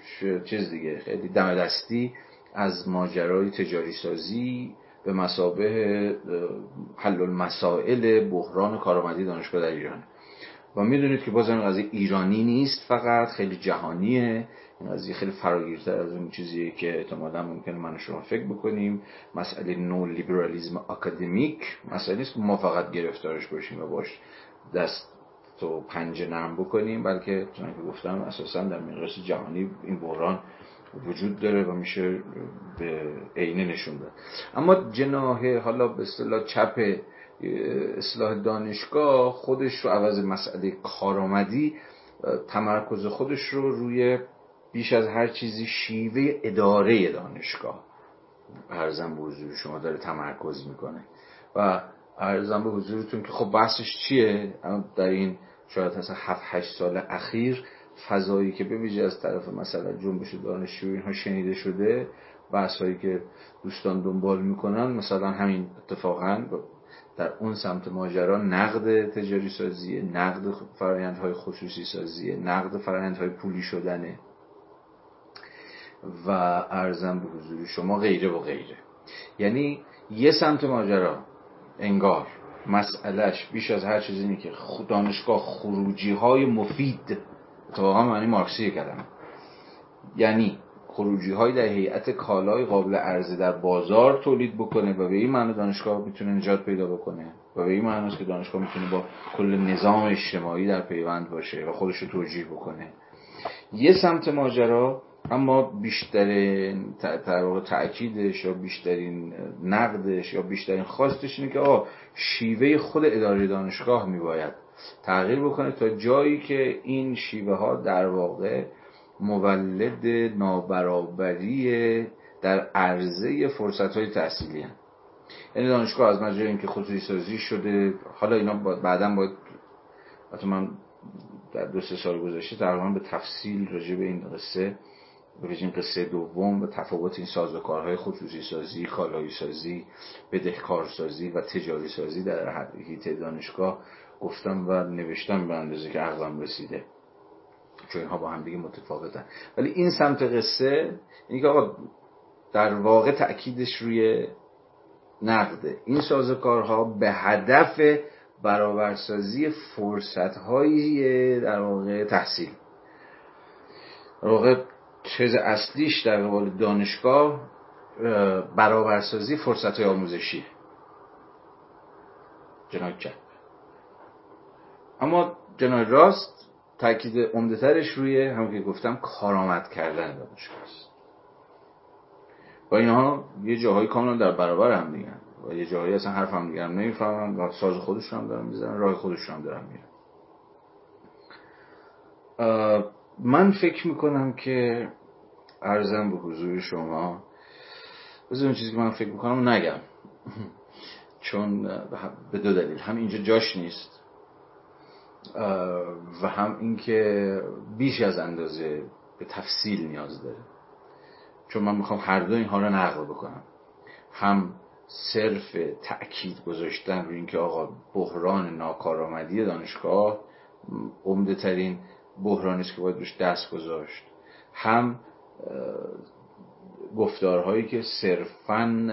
چیز دیگه خیلی دم دستی از ماجرای تجاری سازی به مسابه حل المسائل بحران کارآمدی دانشگاه در ایران. و می‌دونید که بازم قضیه ایرانی نیست فقط خیلی جهانیه. این قضیه خیلی فراگیرتر از اون چیزیه که احتمالا ممکنه من شما فکر بکنیم. مسئله نو لیبرالیزم اکادمیک مسئله نیست که ما فقط گرفتارش باشیم و باش دست تو پنجه نرم بکنیم بلکه چون که گفتم اساسا در مقیاس جهانی این بحران وجود داره و میشه به عینه نشون داد. اما جناه حالا به اصطلاح چپ اصلاح دانشگاه خودش رو عوض مسئله کارآمدی تمرکز خودش رو روی بیش از هر چیزی شیوه اداره دانشگاه ارزم به حضور شما داره تمرکز می‌کنه. و ارزم به حضورتون که خب بحثش چیه؟ در این شاید اصلا 7 8 سال اخیر فضایی که به از طرف مثلا جنبش دانشجو اینها شنیده شده بحثایی که دوستان دنبال می‌کنن مثلا همین اتفاقا در اون سمت ماجرا نقد تجاری سازی نقد فرایندهای خصوصی سازی نقد فرایندهای پولی شدنه. و ارزم به حضور شما غیره و غیره. یعنی یه سمت ماجرا انگار مسئلهش بیش از هر چیزی اینه که دانشگاه خروجی های مفید اتفاقا معنی مارکسی کردم یعنی خروجی های در هیئت کالای قابل عرضه در بازار تولید بکنه و به این معنی دانشگاه می‌تونه نجات پیدا بکنه. و به این معنی که دانشگاه می‌تونه با کل نظام اجتماعی در پیوند باشه و خودش رو توجیه بکنه. یه سمت ماجرا اما بیشترین در واقع تأکیدش یا بیشترین نقدش یا بیشترین خواستش اینه که آه شیوه خود اداره دانشگاه میباید تغییر بکنه تا جایی که این شیوه ها در واقع مولد نابرابری در عرضه فرصت های تحصیلی هم. یعنی دانشگاه از مجرد اینکه خصوصی سازی شده حالا اینا بعدا باید حتی من در دو سه سال گذشته تقریبا به تفصیل راجع به این قصه به این قصه دوم و تفاوت این سازوکارهای خصوصی سازی کالایی سازی بدهکار سازی و تجاری سازی در حیطه دانشگاه گفتم و نوشتم به اندازه که عقلم رسیده. چون اینها با هم دیگه متفاوتن. ولی این سمت قصه اینه که آقا در واقع تأکیدش روی نقده. این سازوکارها به هدف برابرسازی فرصت های در واقع تحصیل. در واقع چیز اصلیش در قبال دانشگاه برابرسازی فرصت های آموزشی. جناب اما جناب راست تاکید عمدهترش روی هم که گفتم کارآمد کردن دانشگاه است. و اینها یه جاهای کاملا در برابر هم دیگه و یه جایی اصلا حرفم دیگرم نمی‌فهمم. و ساز خودش هم دارم می‌زنن راه خودش هم دارم میرم من فکر می‌کنم که ارزم به حضور شما بذار چیزی که من فکر می‌کنم نگم. چون به دو دلیل. هم اینجا جاش نیست. و هم اینکه بیش از اندازه به تفصیل نیاز داره. چون من می‌خوام هر دو اینها رو نقل بکنم. هم صرف تأکید گذاشتن روی اینکه آقا بحران ناکارآمدی دانشگاه عمده ترین بحرانی است که باید روش دست گذاشت. هم گفتارهایی که صرفا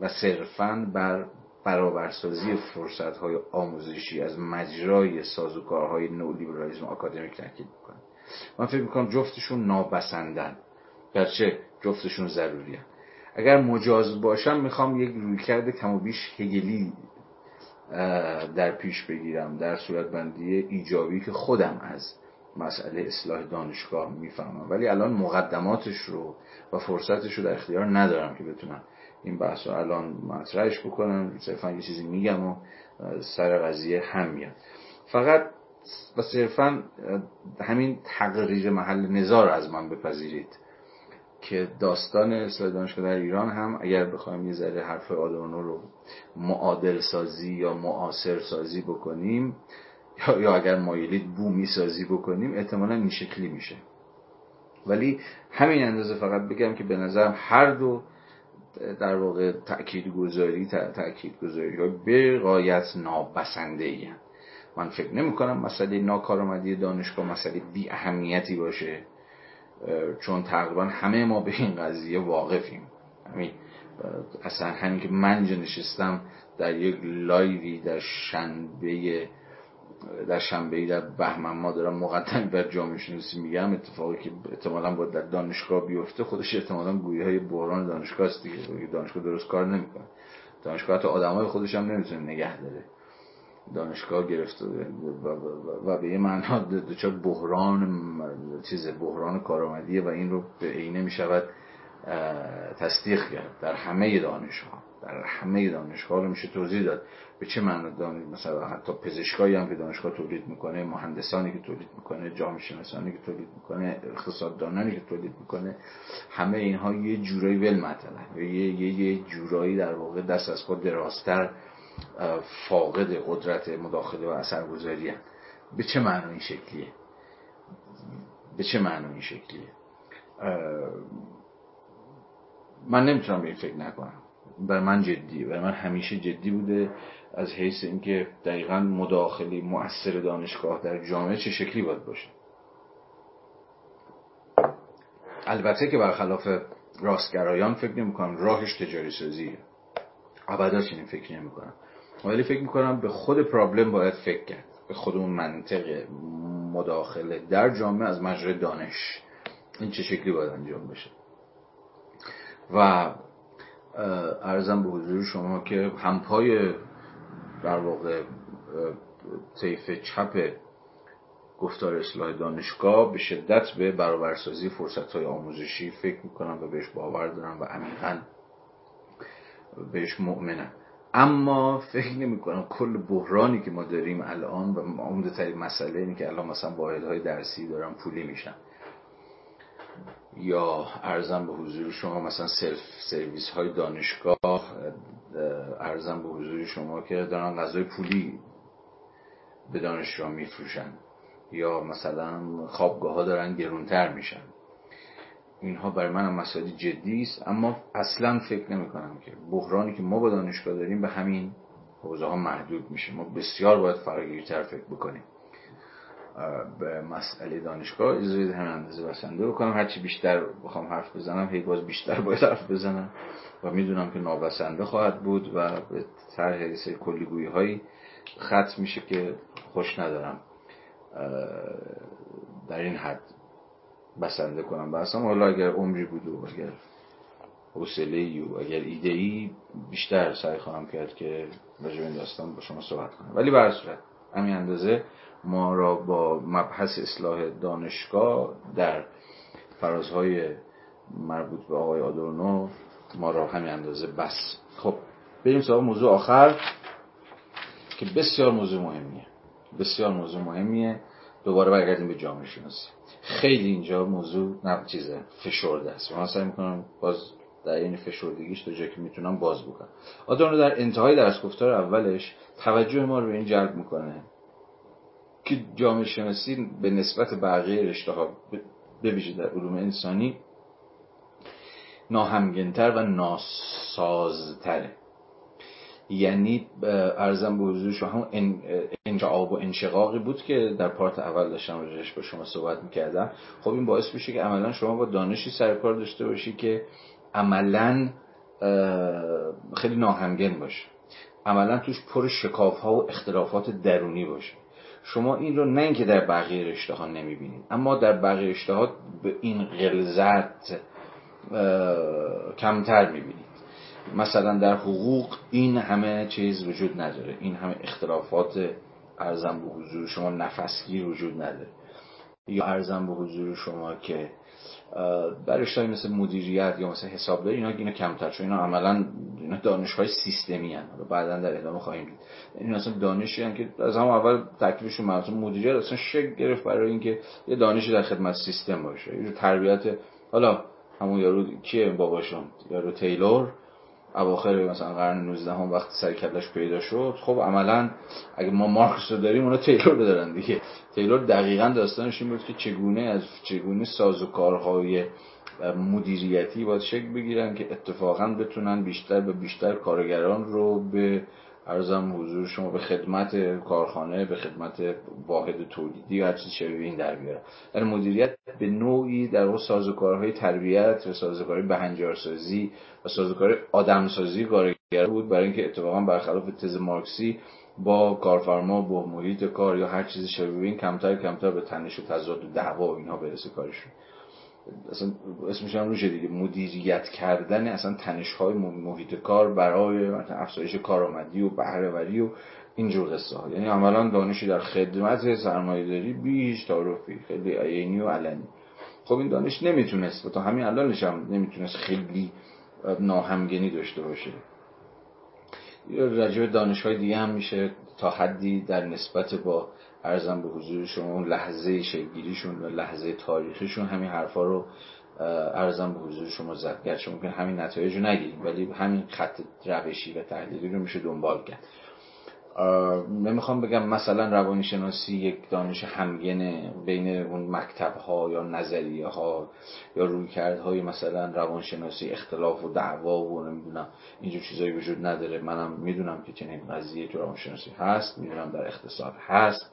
و صرفا بر برابرسازی فرصت های آموزشی از مجرای سازوکارهای نولیبرالیسم آکادمیک تاکید می‌کنه من فکر می‌کنم جفتشون نابسندن. گرچه جفتشون ضروری اگر مجاز باشم می‌خوام یک رویکرد کم و بیش هگلی در پیش بگیرم در صورت بندی ایجابی که خودم از مسئله اصلاح دانشگاه می‌فهمم. ولی الان مقدماتش رو و فرصتش رو در اختیار ندارم که بتونم این بحث رو الان مطرحش بکنم. صرفا یه چیزی میگم و سر قضیه هم میاد. فقط و صرفا همین تقریر محل نظار از من بپذیرید که داستان اصلاح دانشگاه در ایران هم اگر بخوایم یه ذره حرف آدورنو رو معادل سازی یا معاصر سازی بکنیم یا اگر مایلید بومی سازی بکنیم احتمالا این شکلی میشه. ولی همین اندازه فقط بگم که به نظرم هر دو در واقع تأکید گذاری تأکید گذاری ها به غایت نابسنده ای من فکر نمی کنم مسئله ناکارآمدی دانشگاه مسئله بی اهمیتی باشه چون تقریبا همه ما به این قضیه واقفیم. همین اصلا همین که من نشستم در یک لایوی در شنبه در شنبه در بهمن ما دارم مقدمی بر جامعه شناسی میگم اتفاقی که احتمالا با در دانشگاه بیفته خودش احتمالا گویی های بحران دانشگاه است دیگه دانشگاه درست کار نمی‌کنه. دانشگاه حتی آدمای خودش هم نمی‌تونه نگه داره. دانشگاه گرفته و به یه معنا دچار بحران چیز بحران کارآمدیه و این رو به عینه می‌شود تصدیق کرد در همه دانشگاه. در همه دانشگاه رو میشه توضیح داد. به چه معنی دانش مثلا حتی پزشکایی هم که دانشگاه تولید می‌کنه مهندسانی که تولید می‌کنه جامعه شناسانی که تولید می‌کنه اقتصاددانانی که تولید می‌کنه همه اینها یه جورایی ول مطلب یه, یه, یه جورایی در واقع دست از خود دراستر فاقد قدرت مداخله و اثرگذاری به چه معنی این شکلیه؟ به چه معنی این شکلیه؟ من نمی‌تونم به این فکر نکنم. بر من جدیه بر من همیشه جدی بوده از حیث اینکه دقیقا مداخله مؤثر دانشگاه در جامعه چه شکلی باید باشه. البته که برخلاف راستگرایان فکر نمی کنم راهش تجاری سازیه ابدا چنین فکر نمی کنم. ولی فکر می‌کنم به خود پرابلم باید فکر کرد. به خود اون منطق مداخله در جامعه از مجرای دانش. این چه شکلی باید انجام بشه. و ارزم به حضور شما که همپای در واقع طیف چپ گفتار اصلاح دانشگاه به شدت به برابرسازی فرصت های آموزشی فکر می‌کنم و بهش باور دارم و عمیقا بهش مؤمنم. اما فکر نمی کنم کل بحرانی که ما داریم الان و عمده ترین مسئله اینه که الان مثلا واحد درسی دارن پولی میشن یا ارزم به حضور شما مثلا سلف سرویس های دانشگاه ارزم به حضور شما که دارن غذای پولی به دانشجو میفروشن یا مثلا خوابگاه ها دارن گرونتر میشن. اینها برای من هم مسائل جدی است اما اصلا فکر نمی کنم که بحرانی که ما با دانشگاه داریم به همین حوزه ها محدود میشه. ما بسیار باید فراگیرتر فکر بکنیم. به مسئله دانشگاه اجازه همین اندازه بسنده بکنم. هرچی بیشتر بخوام حرف بزنم هی باز بیشتر باید حرف بزنم و می‌دونم که نابسنده خواهد بود و به طرح سری کلیگویی هایی خط میشه که خوش ندارم در این حد بسنده کنم. بحثم حالا اگر عمری بود و اگر حوصله و اگر ایده ای بیشتر سعی خواهم کرد که راجع این داستان با شما صحبت کنم. ولی به صورت همین اندازه ما را با مبحث اصلاح دانشگاه در فرازهای مربوط به آقای آدورنو ما را همین اندازه بس. خب بریم سراغ موضوع آخر که بسیار موضوع مهمیه. بسیار موضوع مهمیه. دوباره برگردیم به جامعه شناسی. خیلی اینجا موضوع نه چیزه فشرده است. من سعی می‌کنم باز در این فشردگیش تا جایی که می‌تونم باز بکنم. آدورنو در انتهای درس گفتار اولش توجه ما رو به این جلب می‌کنه. که جامعه شناسی به نسبت بقیه رشته ها بویژه در علوم انسانی ناهمگنتر و ناسازتره. یعنی ارزم به حضور شما همون انجعاب و انشقاقی بود که در پارت اول داشتم راجعش با شما صحبت می‌کردم. خب این باعث میشه که عملا شما با دانشی سرکار داشته باشی که عملا خیلی ناهمگن باشه. عملا توش پر شکاف ها و اختلافات درونی باشه. شما این رو نه اینکه در بقیه رشته ها نمی‌بینید اما در بقیه رشته ها به این غلظت کمتر می‌بینید. مثلا در حقوق این همه چیز وجود نداره. این همه اختلافات ارزم به حضور شما نفسگیر وجود نداره. یا ارزم به حضور شما که در رشته مثل مدیریت یا مثل حسابداری اینا اینا کمتر چون اینا عملا اینا دانش های سیستمی هن. بعدا در ادامه خواهیم دید. این اصلا دانشی هن که از هم اول تکلیفشون مرسوم مدیریت اصلا شک گرفت برای اینکه یه دانشی در خدمت سیستم باشه. یه تربیت حالا همون یارو کیه؟ باباشون. یارو تیلور. اواخر مثلا قرن 19 هم وقتی سر پیدا شد. خب عملا اگه ما مارکس رو داریم اونا تیلور رو دارن دیگه. تیلور دقیقا داستانش این بود که چگونه از چگونه سازوکارهای مدیریتی باید شکل بگیرن که اتفاقا بتونن بیشتر به بیشتر کارگران رو به ارزم حضور شما به خدمت کارخانه به خدمت واحد تولیدی و هر چیز شبیه این در بیاره. در مدیریت به نوعی در واقع سازوکارهای تربیت و سازوکارهای بهنجارسازی و سازوکار آدمسازی کارگر بود برای اینکه اتفاقا برخلاف تز مارکسی با کارفرما با محیط کار یا هر چیزی شبیه این کمتر کمتر به تنش و تضاد و دعوا و اینها برسه کارشون. اصلا اسمش هم روشه دیگه. مدیریت کردن اصلا تنش های محیط کار برای افزایش کارآمدی و بهرهوری و اینجور قصه ها یعنی عملا دانشی در خدمت سرمایه داری بیش تعارفی خیلی عینی و علنی. خب این دانش نمی‌تونست. و تا همین الانش هم نمی‌تونست خیلی ناهمگنی داشته باشه. راجع دانش های دیگه هم میشه تا حدی در نسبت با ارزم به حضور شما اون لحظه شکلگیریشون و لحظه تاریخیشون همین حرفا رو ارزم به حضور شما زد. گرچه ممکن همین نتایج رو نگیریم ولی همین خط روشی و تحلیلی رو میشه دنبال کرد. نمی‌خوام بگم مثلا روانشناسی یک دانش همگنه بین اون مکتب ها یا نظریه ها یا رویکردهای مثلا روانشناسی اختلاف و دعوا و نمی‌دونم اینجور چیزایی وجود نداره. منم می‌دونم که چنین قضیه تو روانشناسی هست می‌دونم در اقتصاد هست.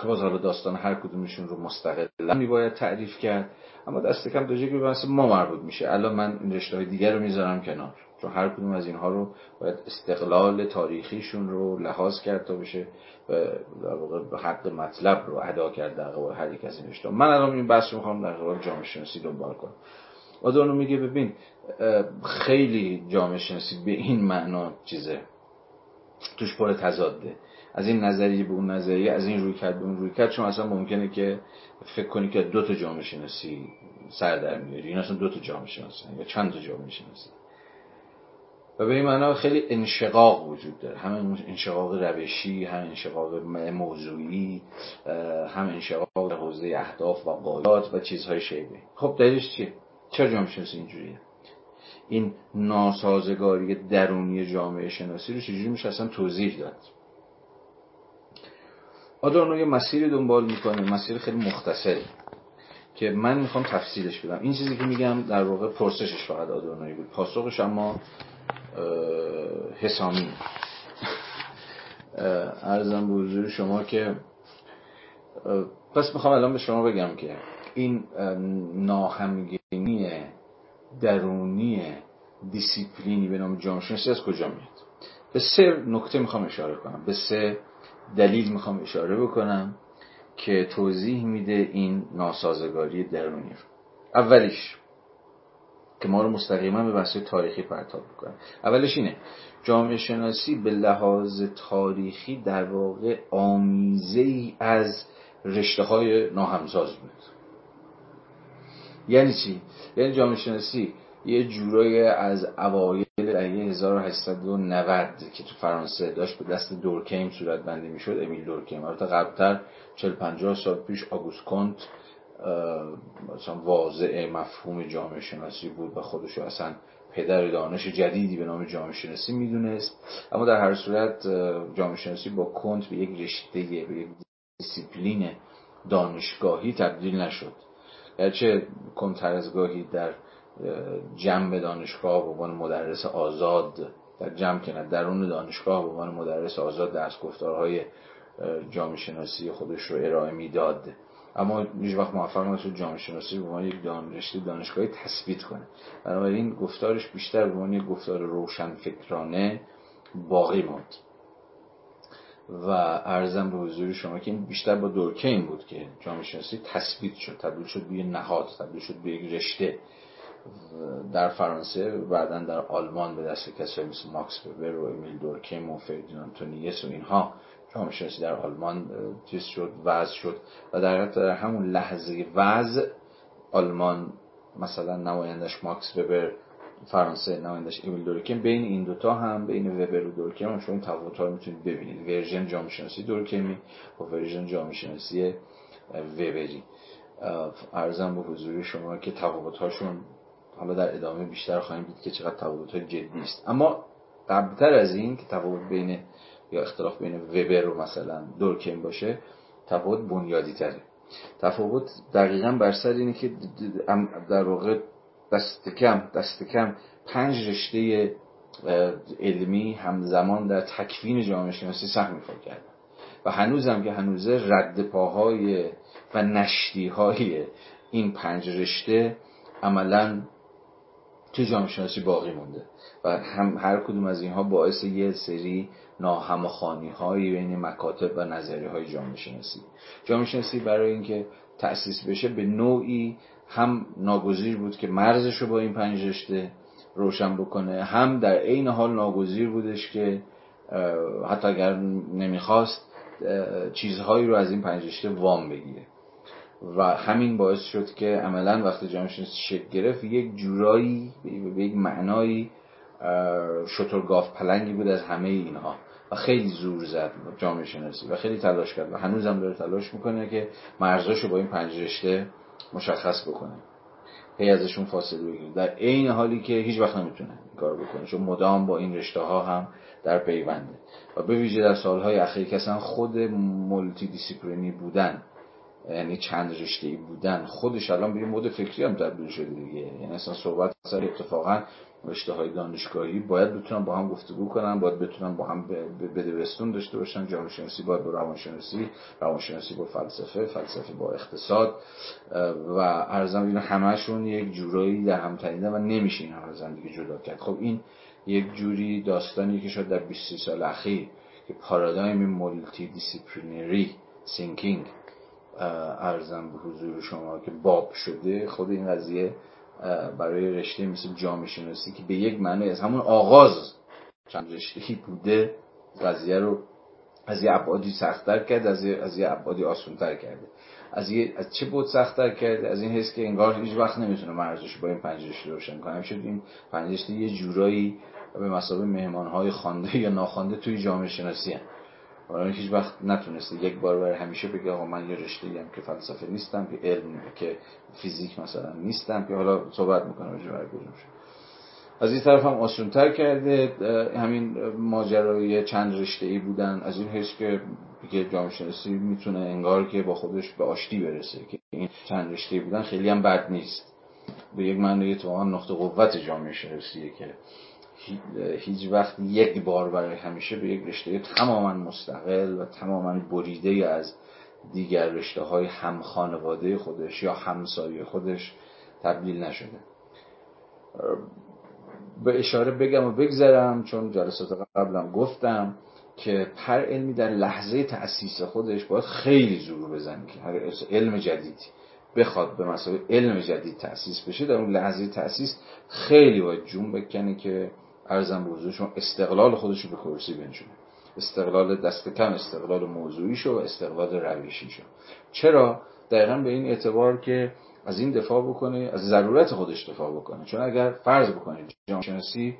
که باز حالا داستان هر کدومشون رو مستقلا میباید تعریف کرد اما دست کم دو که به ما مربوط میشه. الان من این رشته دیگر رو می‌ذارم کنار. چون هر کدوم از اینها رو باید استقلال تاریخیشون رو لحاظ کرد تا بشه در واقع حق مطلب رو ادا کرد در قبال هر یک از این رشته من الان این بحث رو می‌خوام در قبال جامعه شناسی دنبال کنم. آدانو میگه ببین خیلی جامعه شناسی به این معنا چیزه. توش پر تضاده. از این نظریه به اون نظریه از این روی کرد به اون روی کرد چون اصلا ممکنه که فکر کنی که دو تا جامعه شناسی سر در میاری. این اصلا دو تا جامعه شناسی یا چند تا جامعه شناسی و به این معنا خیلی انشقاق وجود داره. هم انشقاق روشی هم انشقاق موضوعی هم انشقاق در حوزه اهداف و قایات و چیزهای شیبه. خب دلیلش چیه؟ چرا جامعه شناسی اینجوریه؟ این ناسازگاری درونی جامعه شناسی رو چجوری میشه اصلا توضیح داد؟ آدورنو یه مسیری دنبال می‌کنه مسیر خیلی مختصری که من می‌خوام تفصیلش بدم. این چیزی که میگم در واقع پرسشش فقط آدورنوی بود. پاسخش اما حسامی. ارزم به حضور شما که پس می‌خوام الان به شما بگم که این ناهمگینی درونی دیسیپلینی به نام جامعه از کجا میاد؟ به سه نکته می‌خوام اشاره کنم. به سه دلیل می‌خوام اشاره بکنم که توضیح میده این ناسازگاری درونی رو. اولیش که ما رو مستقیما به بحث تاریخی پرتاب بکنم اولش اینه جامعه شناسی به لحاظ تاریخی در واقع آمیزه ای از رشته های ناهمساز بود. یعنی چی؟ یعنی جامعه شناسی یه جورایی از اوایل دهه 1890 که تو فرانسه داشت به دست دورکیم صورت بندی می‌شد امیل دورکیم البته قبلتر 40 50 سال پیش آگوست کنت مثلا واضع مفهوم جامعه شناسی بود و خودشو اصلا پدر دانش جدیدی به نام جامعه شناسی می‌دونست. اما در هر صورت جامعه شناسی با کنت به یک رشته به یک دیسیپلین دانشگاهی تبدیل نشد. گرچه کنت هر در جمع دانشگاه به عنوان مدرس آزاد در جمع کنه درون دانشگاه به عنوان مدرس آزاد درس گفتارهای جامعه شناسی خودش رو ارائه می‌داد. اما هیچ وقت موفق نشد جامعه شناسی به عنوان یک دانشگاه دانشگاهی تثبیت کنه. بنابراین گفتارش بیشتر به عنوان یک گفتار روشن فکرانه باقی ماند و ارزم به حضور شما که این بیشتر با دورکین بود که جامعه شناسی تثبیت شد تبدیل شد به نهاد تبدیل شد به یک رشته. در فرانسه بعدا در آلمان به دست کسایی مثل ماکس وبر و امیل دورکیم و فردیناند تونیس و اینها. شناسی در آلمان چیز شد وضع شد. و در در همون لحظه وضع آلمان مثلا نمایندش ماکس وبر فرانسه نمایندش امیل دورکیم بین این دوتا هم بین وبر و دورکیم هم شما این تفاوت ها رو می‌تونید ببینید. version جامعه شناسی دورکیمی و version جامعه شناسی وبری عرضم به حضور شما که تفاوت هاشون حالا در ادامه بیشتر خواهیم دید که چقدر تفاوت های جدی است. اما قبلتر از این که تفاوت بین یا اختلاف بین وبر و مثلا دورکیم باشه تفاوت بنیادی تره تفاوت دقیقا بر سر اینه که در واقع دست کم دست کم پنج رشته علمی همزمان در تکوین جامعه شناسی سهم ایفا کردن. و هنوزم که هنوزه رد پاهای و نشتی های این پنج رشته عملا تو جامعه شناسی باقی مونده. و هم هر کدوم از اینها باعث یه سری ناهمخانی هایی بین مکاتب و نظریه های جامعه شناسی جامعه شناسی برای اینکه تأسیس بشه به نوعی هم ناگزیر بود که مرزش رو با این پنج رشته روشن بکنه هم در عین حال ناگزیر بودش که حتی اگر نمی‌خواست چیزهایی رو از این پنج رشته وام بگیره. و همین باعث شد که عملا وقتی جامعه شناسی شکل گرفت یک جورایی به یک معنایی شترگاو پلنگی بود از همه اینها. و خیلی زور زد جامعه شناسی و خیلی تلاش کرد و هنوزم داره تلاش می‌کنه که مرزاشو با این پنج رشته مشخص بکنه. هی ازشون فاصله بگیره. در عین حالی که هیچ وقت نمی‌تونه این کار بکنه چون مدام با این رشته ها هم در پیونده. و به ویژه در سالهای اخیر که اصلا خود multi discipline ی بودن یعنی چند رشته بودن خودش الان به مود فکری هم تبدیل شده دیگه. یعنی اصلا صحبت سر اتفاقا رشته های دانشگاهی باید بتونن با هم گفتگو کنن باید بتونن با هم بدوستون داشته باشن. جامعه شناسی باید با روانشناسی روانشناسی با فلسفه فلسفه با اقتصاد و ارزم اینا همشون یک جورایی در هم تنیدن و نمیشه این از دیگه جدا کرد. خب این یک جوری داستانی که شد در 20 سال اخیر که پارادایم multidisciplinary thinking عرضم به حضور شما که باب شده خود این قضیه برای رشته مثل جامعه شناسی که به یک معنی از همون آغاز چند رشته بوده قضیه رو از یه ابعادی سختتر کرد از یه از یه ابعادی آسونتر کرده. از یه از چه بعد سختتر کرده از این حیث که انگار هیچ وقت نمی‌تونه مرزش با این پنج رشته روشن کنه شد این پنج رشته یه جورایی به مسابقه مهمانهای خوانده یا ناخوانده توی جامعه شناسی هست برای هیچ وقت نتونسته یک بار برای همیشه بگه آقا من یه رشته هم که فلسفه نیستم که علم که فیزیک مثلا نیستم که حالا صحبت می‌کنم راجع برای از این طرف هم آسونتر کرده همین ماجرای چند رشته ای بودن. از این حس که که جامعه شناسی می‌تونه انگار که با خودش به آشتی برسه که این چند رشته ای بودن خیلی هم بد نیست. به یک معنی تو نقطه قوت جامعه شناسیه که هیچ وقت یک بار برای همیشه به یک رشته تماما مستقل و تماما بریده از دیگر رشته های هم خانواده خودش یا همسایه خودش تبدیل نشده. به اشاره بگم و بگذرم چون جلسات قبلم گفتم که هر علمی در لحظه تأسیس خودش باید خیلی زور بزنه که هر علم جدیدی بخواد به مسابقه علم جدید تأسیس بشه در اون لحظه تأسیس خیلی باید جون بکنه که ارزم به شما استقلال خودش رو به کرسی بنشونه. استقلال دست کم استقلال موضوعی شو و استقلال روشی شو. چرا؟ دقیقا به این اعتبار که از این دفاع بکنه از ضرورت خودش دفاع بکنه. چون اگر فرض بکنید جامعه شناسی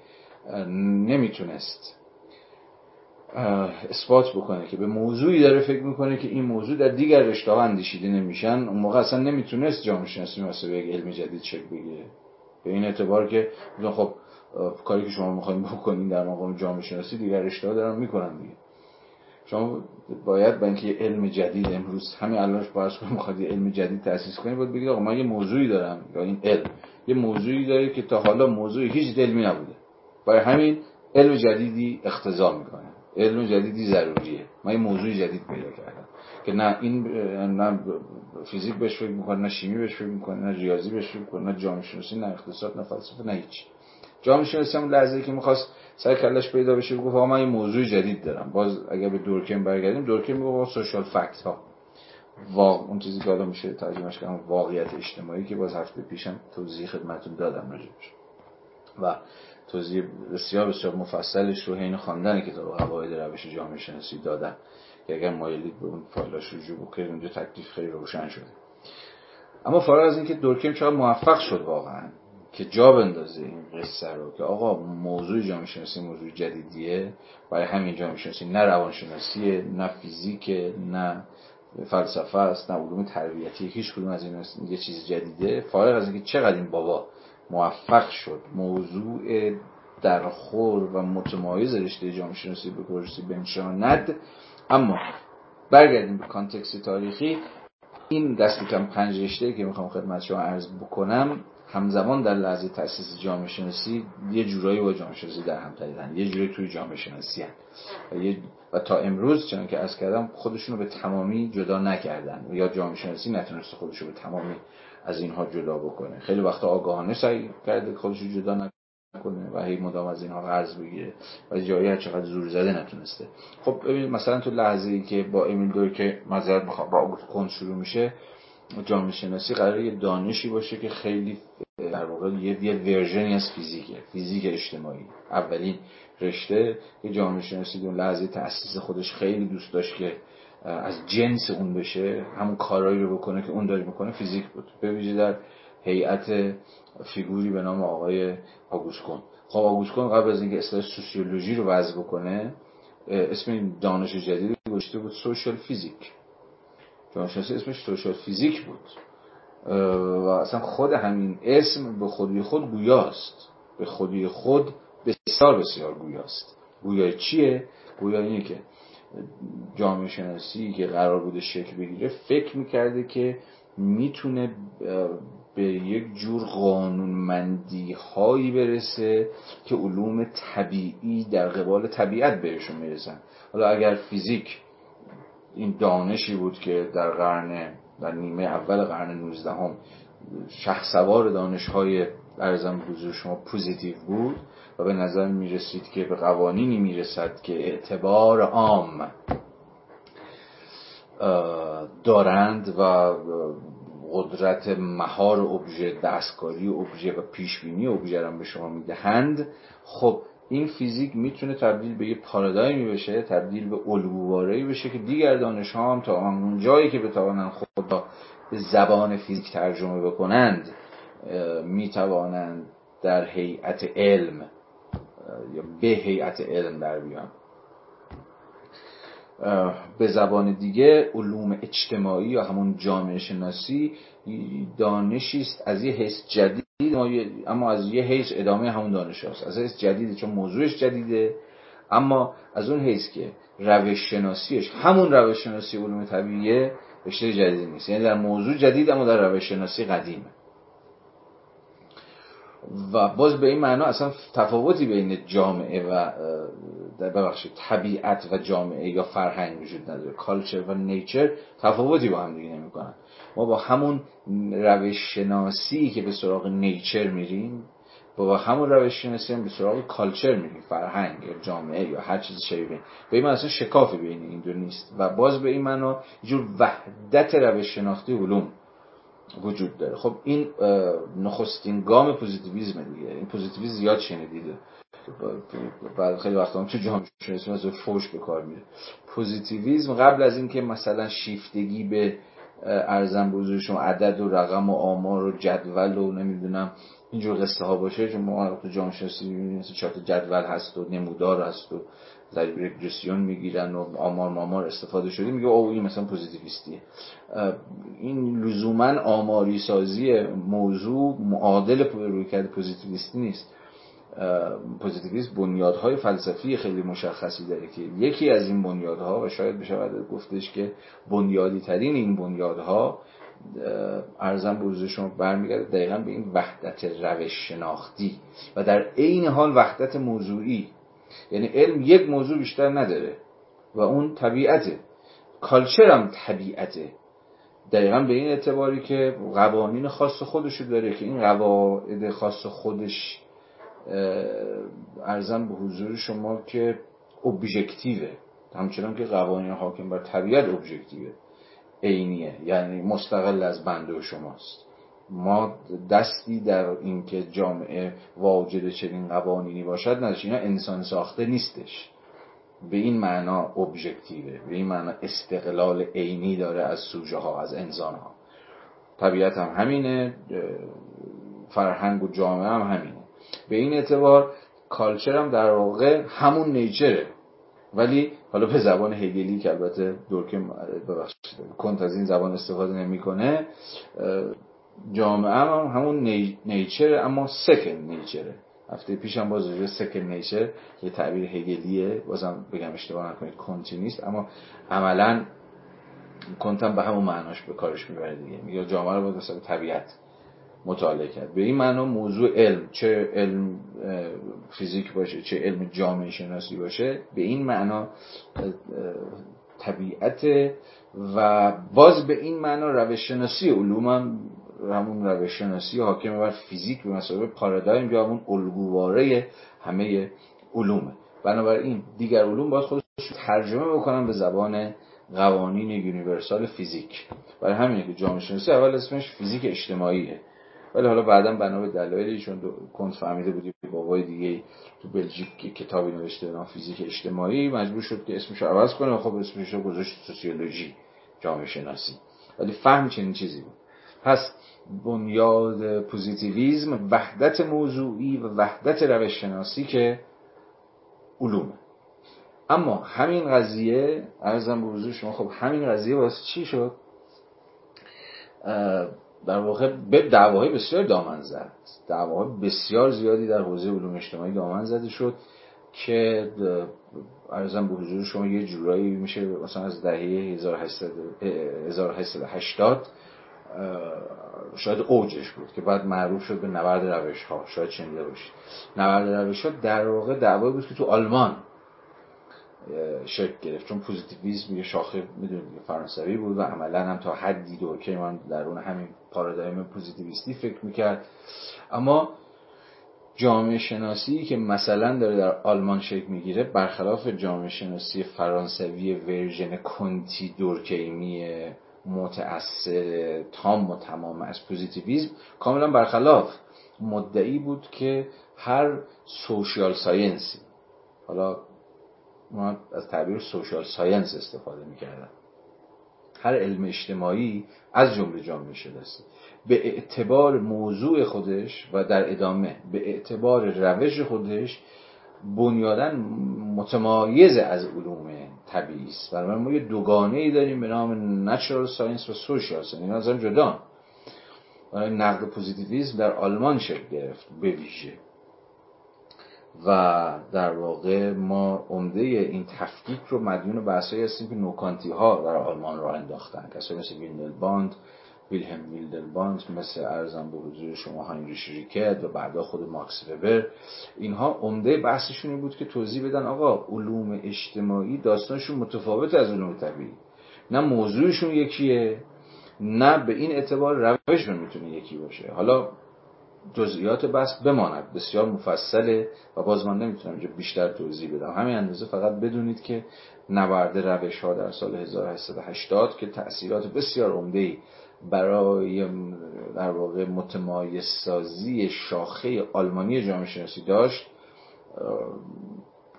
نمی‌تونست اثبات بکنه که به موضوعی داره فکر می‌کنه که این موضوع در دیگر رشته ها اندیشیده نمیشن اون موقع اصلا نمی‌تونست جامعه شناسی مثلا یک علم جدید شکل بگیره. به این اعتبار که خب کاری که شما می‌خوایم بکنین در مقام جامعه شناسی دیگر ها دارن می‌کنن دیگه. شما باید با اینکه علم جدید امروز همین الانش باید می‌خواد یه علم جدید تاسیس کنید باید بگید آقا من یه موضوعی دارم یا این علم. یه موضوعی داره که تا حالا موضوع هیچ علمی نبوده. برای همین علم جدیدی اختزا می‌کنه. علم جدیدی ضروریه. من یه موضوع جدید پیدا کردم که نه این نه فیزیک بهش فکر می‌کنه نه شیمی بهش فکر می‌کنه نه ریاضی بهش فکر می‌کنه نه جامعه شناسی نه اقتصاد نه فلسفه نه هیچ جامعه شناسی هم لحظه که می‌خواست سر کلش پیدا بشه گفت من یه موضوع جدید دارم. باز اگر به دورکیم برگردیم دورکیم میگه سوشال فکت ها. واقع اون چیزی که حالا میشه ترجمهش کردم واقعیت اجتماعی که باز هفته پیشم توضیح خدمتتون دادم راجبش و توضیح بسیار بسیار مفصلش رو حین خواندن کتاب قواعد روش جامعه شناسی دادم که اگر مایلید به اون فایلاش رجوع بکنید اونجا تکلیف خیلی روشن شده. اما فارغ از اینکه دورکیم چقدر موفق شد واقعا که جا بندازه این قصه رو که آقا موضوع جامعه شناسی موضوع جدیدیه برای همین جامعه شناسی نه روانشناسیه نه فیزیک نه فلسفه است نه علوم تربیتی. هیچ کدوم از این یه چیز جدیده. فارغ از اینکه چقدر این بابا موفق شد موضوع درخور و متمایز رشته جامعه شناسی به کرسی بنشاند اما برگردیم به کانتکست تاریخی. این دست کم پنج رشته که می‌خوام خدمت شما عرض بکنم همزمان در لحظه تاسیس جامعه شناسی یه جورایی با جامعه شناسی در هم تاییدن یه جورایی توی جامعه شناسی هن. و, و تا امروز چون که از کردم خودشون رو به تمامی جدا نکردن. یا جامعه شناسی نتونسته خودش رو به تمامی از اینها جدا بکنه. خیلی وقتا آگاهانه سعی کرده خودش رو جدا نکنه و هی مدام از اینها قرض بگیره و جایی هر چقدر زور زده نتونسته. خب مثلا تو لحظه ای که با امیل دور که مذارت با کن شروع میشه جامعه شناسی قرار یه دانشی باشه که خیلی در واقع یه, یه ورژنی از فیزیکه فیزیک اجتماعی. اولین رشته که جامعه شناسی اون لحظه تأسیس خودش خیلی دوست داشت که از جنس اون بشه همون کارایی رو بکنه که اون داره می‌کنه فیزیک بود. به ویژه در هیئت فیگوری به نام آقای آگوستکون خب آگوستکون قبل از اینکه اصطلاح سوسیولوژی رو وضع بکنه اسم دانش جدید گذاشته بود سوشال فیزیک. جانشناسی اسمش سوشال فیزیک بود. و اصلا خود همین اسم به خودی خود گویاست. به خودی خود بسیار بسیار گویاست. گویا چیه؟ گویا اینه که جامعه شناسی که قرار بوده شکل بگیره فکر می‌کرده که می‌تونه به یک جور قانونمندی هایی برسه که علوم طبیعی در قبال طبیعت بهشون می‌رسن. حالا اگر فیزیک این دانشی بود که در قرن در نیمه اول قرن 19 هم شخصوار دانش های ارزم حضور شما پوزیتیو بود و به نظر می رسید که به قوانینی می رسد که اعتبار عام دارند و قدرت مهار ابژه دستکاری ابژه و پیشبینی ابژه را به شما می‌دهند. خب این فیزیک می‌تونه تبدیل به یه پارادایمی بشه تبدیل به الگوواره‌ای بشه که دیگر دانش ها هم تا اون جایی که بتوانند خود را به زبان فیزیک ترجمه بکنند می‌توانند در هیئت علم یا به هیئت علم در بیان. به زبان دیگه علوم اجتماعی یا همون جامعه شناسی دانشی است از یه حیث جدید. اما از یه حیث ادامه همون دانش هست از حیث جدیده چون موضوعش جدیده. اما از اون حیث که روش شناسیش همون روش شناسی علوم طبیعیه رشته جدیدی نیست. یعنی در موضوع جدید اما در روش شناسی قدیمه. و باز به این معنا اصلا تفاوتی بین جامعه و ببخشید طبیعت و جامعه یا فرهنگ وجود نداره. کالچر و نیچر تفاوتی با هم دیگه نمی‌کنن. ما با همون روش شناسی که به سراغ نیچر میریم با همون روش شناسی هم به سراغ کالچر میریم فرهنگ یا جامعه یا هر چیز شبیه به این. اصلا شکاف بین این دو نیست و باز به این معنا جور وحدت روش شناختی علوم وجود داره. خب این نخستین گام پوزیتیویزم دیگه. این پوزیتیویزم زیاد شنیدید دیگه. بعد خیلی وقتا هم تو جامعه شناسی مثل فوش به کار میره. پوزیتیویزم قبل از اینکه مثلا شیفتگی به عرضم به شما عدد و رقم و آمار و جدول و نمی‌دونم اینجور قصه ها باشه چون ما تو جامعه شناسی مثل چارت جدول هست و نمودار هست و ضریب رگرسیون می‌گیرن و آمار مامار استفاده شده میگه او این مثلا پوزیتیویستیه. این لزوما آماری سازی موضوع معادل روی کرده پوزیتیویستی نیست. پوزیتیویسم بنیادهای فلسفی خیلی مشخصی داره که یکی از این بنیادها و شاید بشه گفتش که بنیادی ترین این بنیادها ارزم حضور شما برمیگرده دقیقا به این وحدت روش شناختی و در عین حال وحدت موضوعی. یعنی علم یک موضوع بیشتر نداره و اون طبیعته کالچر هم طبیعته دقیقا به این اعتباری که قوانین خاص خودشو داره که این قواعد خاص خودش ارزم به حضور شما که ابژکتیوه. همچنان که قوانین حاکم بر طبیعت ابژکتیوه. عینیه یعنی مستقل از بنده و شماست. ما دستی در اینکه جامعه واجد چنین قوانینی باشد نداشت. اینا انسان ساخته نیستش. به این معنا ابژکتیوه. به این معنا استقلال عینی داره از سوژه ها از انسان ها. طبیعت هم همینه فرهنگ و جامعه هم همینه. به این اعتبار کالچر هم در واقع همون نیچره. ولی حالا به زبان هگلی که البته دورکم کنت از این زبان استفاده نمی‌کنه جامعه هم همون نیچر اما سکن نیچره. هفته پیش هم باز روی سکن نیچر یه تعبیر هگلیه بازم بگم اشتباه نکنید کنتی نیست اما عملا کنتم به همون معناش به کارش می‌بره دیگه. میگه جامعه رو باید طبیعت. مطالعه کرد. به این معنا موضوع علم چه علم فیزیک باشه چه علم جامعه شناسی باشه به این معنا طبیعت و باز به این معنا روش شناسی علوم هم همون روش شناسی حاکم بر فیزیک به مثابه پارادایم یا همون الگوواره همه علومه. بنابراین دیگر علوم باید خودش ترجمه بکنن به زبان قوانین universal فیزیک. برای همینه که جامعه شناسی اول اسمش فیزیک اجتماعیه. ولی حالا بعدا بنا به دلایلی چون کنت فهمیده بود یه بابای دیگه تو بلژیک کتابی نوشته به فیزیک اجتماعی مجبور شد که اسمش عوض کنه خب اسمش رو گذاشت سوسیولوژی جامعه شناسی. ولی فهم چنین چیزی بود. پس بنیاد پوزیتیویزم وحدت موضوعی و وحدت روش شناسیک علومه. اما همین قضیه عرضم به حضور شما خب همین قضیه واسه چی شد؟ در واقع به دعواهای بسیار دامن زد. دعواهای بسیار زیادی در حوزه علوم اجتماعی دامن زده شد که ارزم به حضور شما یه جورایی میشه مثلا از دهه 1880 شاید اوجش بود که بعد معروف شد به نبرد روش ها شاید شنیده باشید. نبرد روش ها در واقع دعوایی بود که تو آلمان شکل گرفت. چون پوزیتیویسم یه شاخه می‌دونید فرانسوی بود و عملا هم تا حدی دورکه من در اون همین پارادایم پوزیتیویستی فکر می‌کرد. اما جامعه شناسی که مثلا داره در آلمان شکل می‌گیره برخلاف جامعه شناسی فرانسوی version کنتی دورکیمی متأثر تام و تمام از پوزیتیویسم کاملا برخلاف. مدعی بود که هر social science ی حالا ما از تعبیر social science استفاده می‌کردن هر علم اجتماعی از جمله جامعه شناسی. به اعتبار موضوع خودش و در ادامه به اعتبار روش خودش بنیاداً متمایز از علوم طبیعی است. برای ما یه دوگانه ای داریم به نام natural science و social science اینا از هم جدا. نقد پوزیتیویسم در آلمان شکل گرفت به ویژه. و در واقع ما عمده این تفکیک رو مدیون بحثایی هستیم که نوکانتی ها در آلمان راه انداختن. کسایی مثل ویندلباند ویلهلم ویندلباند مثل عرضم به حضور شما هاینریش ریکرت و بعدا خود ماکس وبر. اینها عمده بحثشون بود که توضیح بدن آقا علوم اجتماعی داستانشون متفاوت از علوم طبیعی. نه موضوعشون یکیه نه به این اعتبار روششون می‌تونه یکی باشه. حالا جزئیات بحث بماند. بسیار مفصله و باز من نمی‌تونم اینجا بیشتر توضیح بدم. همین اندازه فقط بدونید که نبرد روش ها در سال 1880 که تأثیرات بسیار عمده برای در واقع متمایز سازی شاخه آلمانی جامعه شناسی داشت.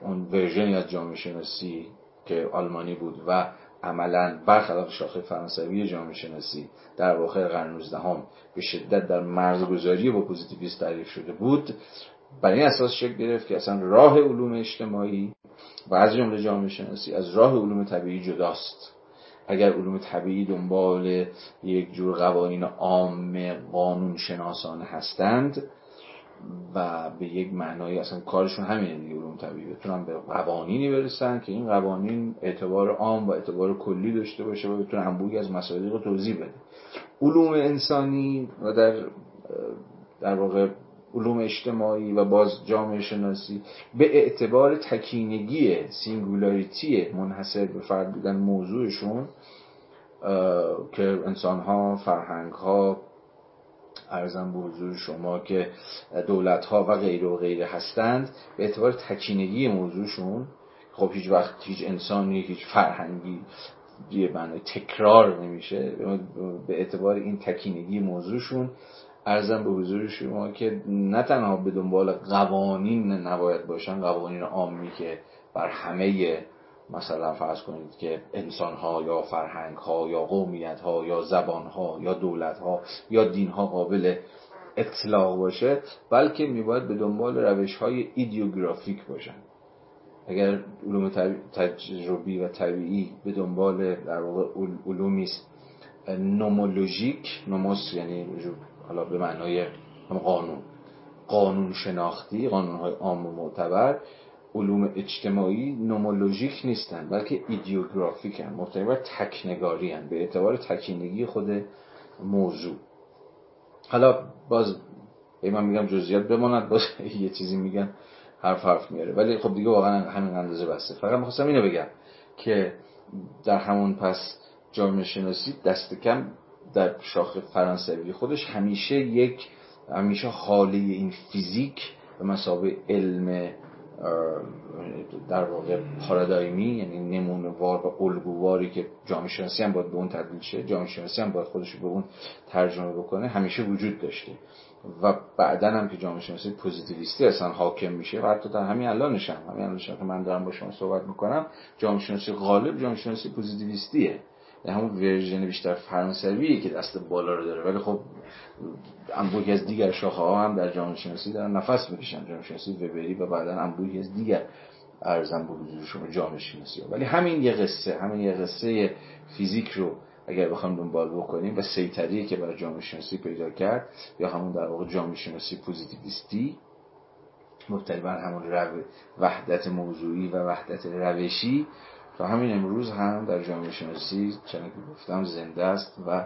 اون ورژنی از جامعه شناسی که آلمانی بود و عملا برخلاف شاخه فرانسوی جامعه شناسی در واقع قرن 19 هم به شدت در مرزگذاری با پوزیتیویست تعریف شده بود بر این اساس شکل گرفت که اصلا راه علوم اجتماعی و از جمله جامعه شناسی از راه علوم طبیعی جداست. اگر علوم طبیعی دنبال یک جور قوانین عام قانون شناسانه هستند و به یک معنایی اصلا کارشون همینه دیگه علوم طبیعی. بتونن به قوانینی برسن که این قوانین اعتبار عام و اعتبار کلی داشته باشه و بتونن انبوهی از مسائل رو توضیح بده علوم انسانی و در در واقع علوم اجتماعی و باز جامعه شناسی به اعتبار تکینگی singularity منحصر به فرد بودن موضوعشون که انسان ها فرهنگ ها عرضم به حضور شما که دولت ها و غیر و غیره هستند. به اعتبار تکینگی موضوعشون خب هیچ وقت هیچ انسانی هیچ فرهنگی یه معنی تکرار نمیشه. به اعتبار این تکینگی موضوعشون ارزم به حضور شما که نه تنها به دنبال قوانین نباید باشن قوانین عامی که بر همه مثلا فرض کنید که انسان ها یا فرهنگ ها یا قومیت ها یا زبان ها یا دولت ها یا دین ها قابل اطلاق باشه بلکه میباید به دنبال روش های ایدیوگرافیک باشن. اگر علوم تجربی و طبیعی به دنبال در واقع علومی نومولوژیک نوموس یعنی حالا به معنای قانون قانون شناختی قانون های عام و معتبر علوم اجتماعی نومولوژیک نیستن بلکه ایدیوگرافیک هن مبتنی بر تکنگاری هن به اعتبار تکینگی خود موضوع. حالا باز ای من میگم جزئیات بماند باز یه چیزی میگن حرف حرف میاره. ولی خب دیگه واقعا همین اندازه بسته. فقط می‌خواستم اینو بگم که در همون پس جامعه شناسی دست کم در شاخ فرانسوی خودش همیشه یک همیشه حاله این فیزیک به مسابه علم در واقع پارادایمی یعنی نمونه وار و الگوواری که جامعه شناسی هم باید به اون تبدیل شه جامعه شناسی هم باید خودش به اون ترجمه بکنه همیشه وجود داشته. و بعدا هم که جامعه شناسی پوزیتیویستی اصلا حاکم میشه و حتی در همین الانش هم همین الانش که من دارم با شما صحبت می‌کنم جامعه شناسی غالب جامعه شناسی پوزیتیویستیه. همون version بیشتر فرانسویه که دست بالا رو داره ولی خب انبوهی از دیگر شاخه ها هم در جامعه شناسی دارن نفس می‌کشن جامعه شناسی وبری و بعدا انبوهی از دیگر عرضم به حضور شما جامعه شناسی. ولی همین یه قصه همین یه قصه فیزیک رو اگر بخوام دنبال بکنیم و سیطره‌ای که بر جامعه شناسی پیدا کرد یا همون در واقع جامعه شناسی پوزیتیویستی مبتنی بر همون رو... وحدت موضوعی و وحدت روشی تا همین امروز هم در جامعه شناسی چنانکه گفتم زنده است و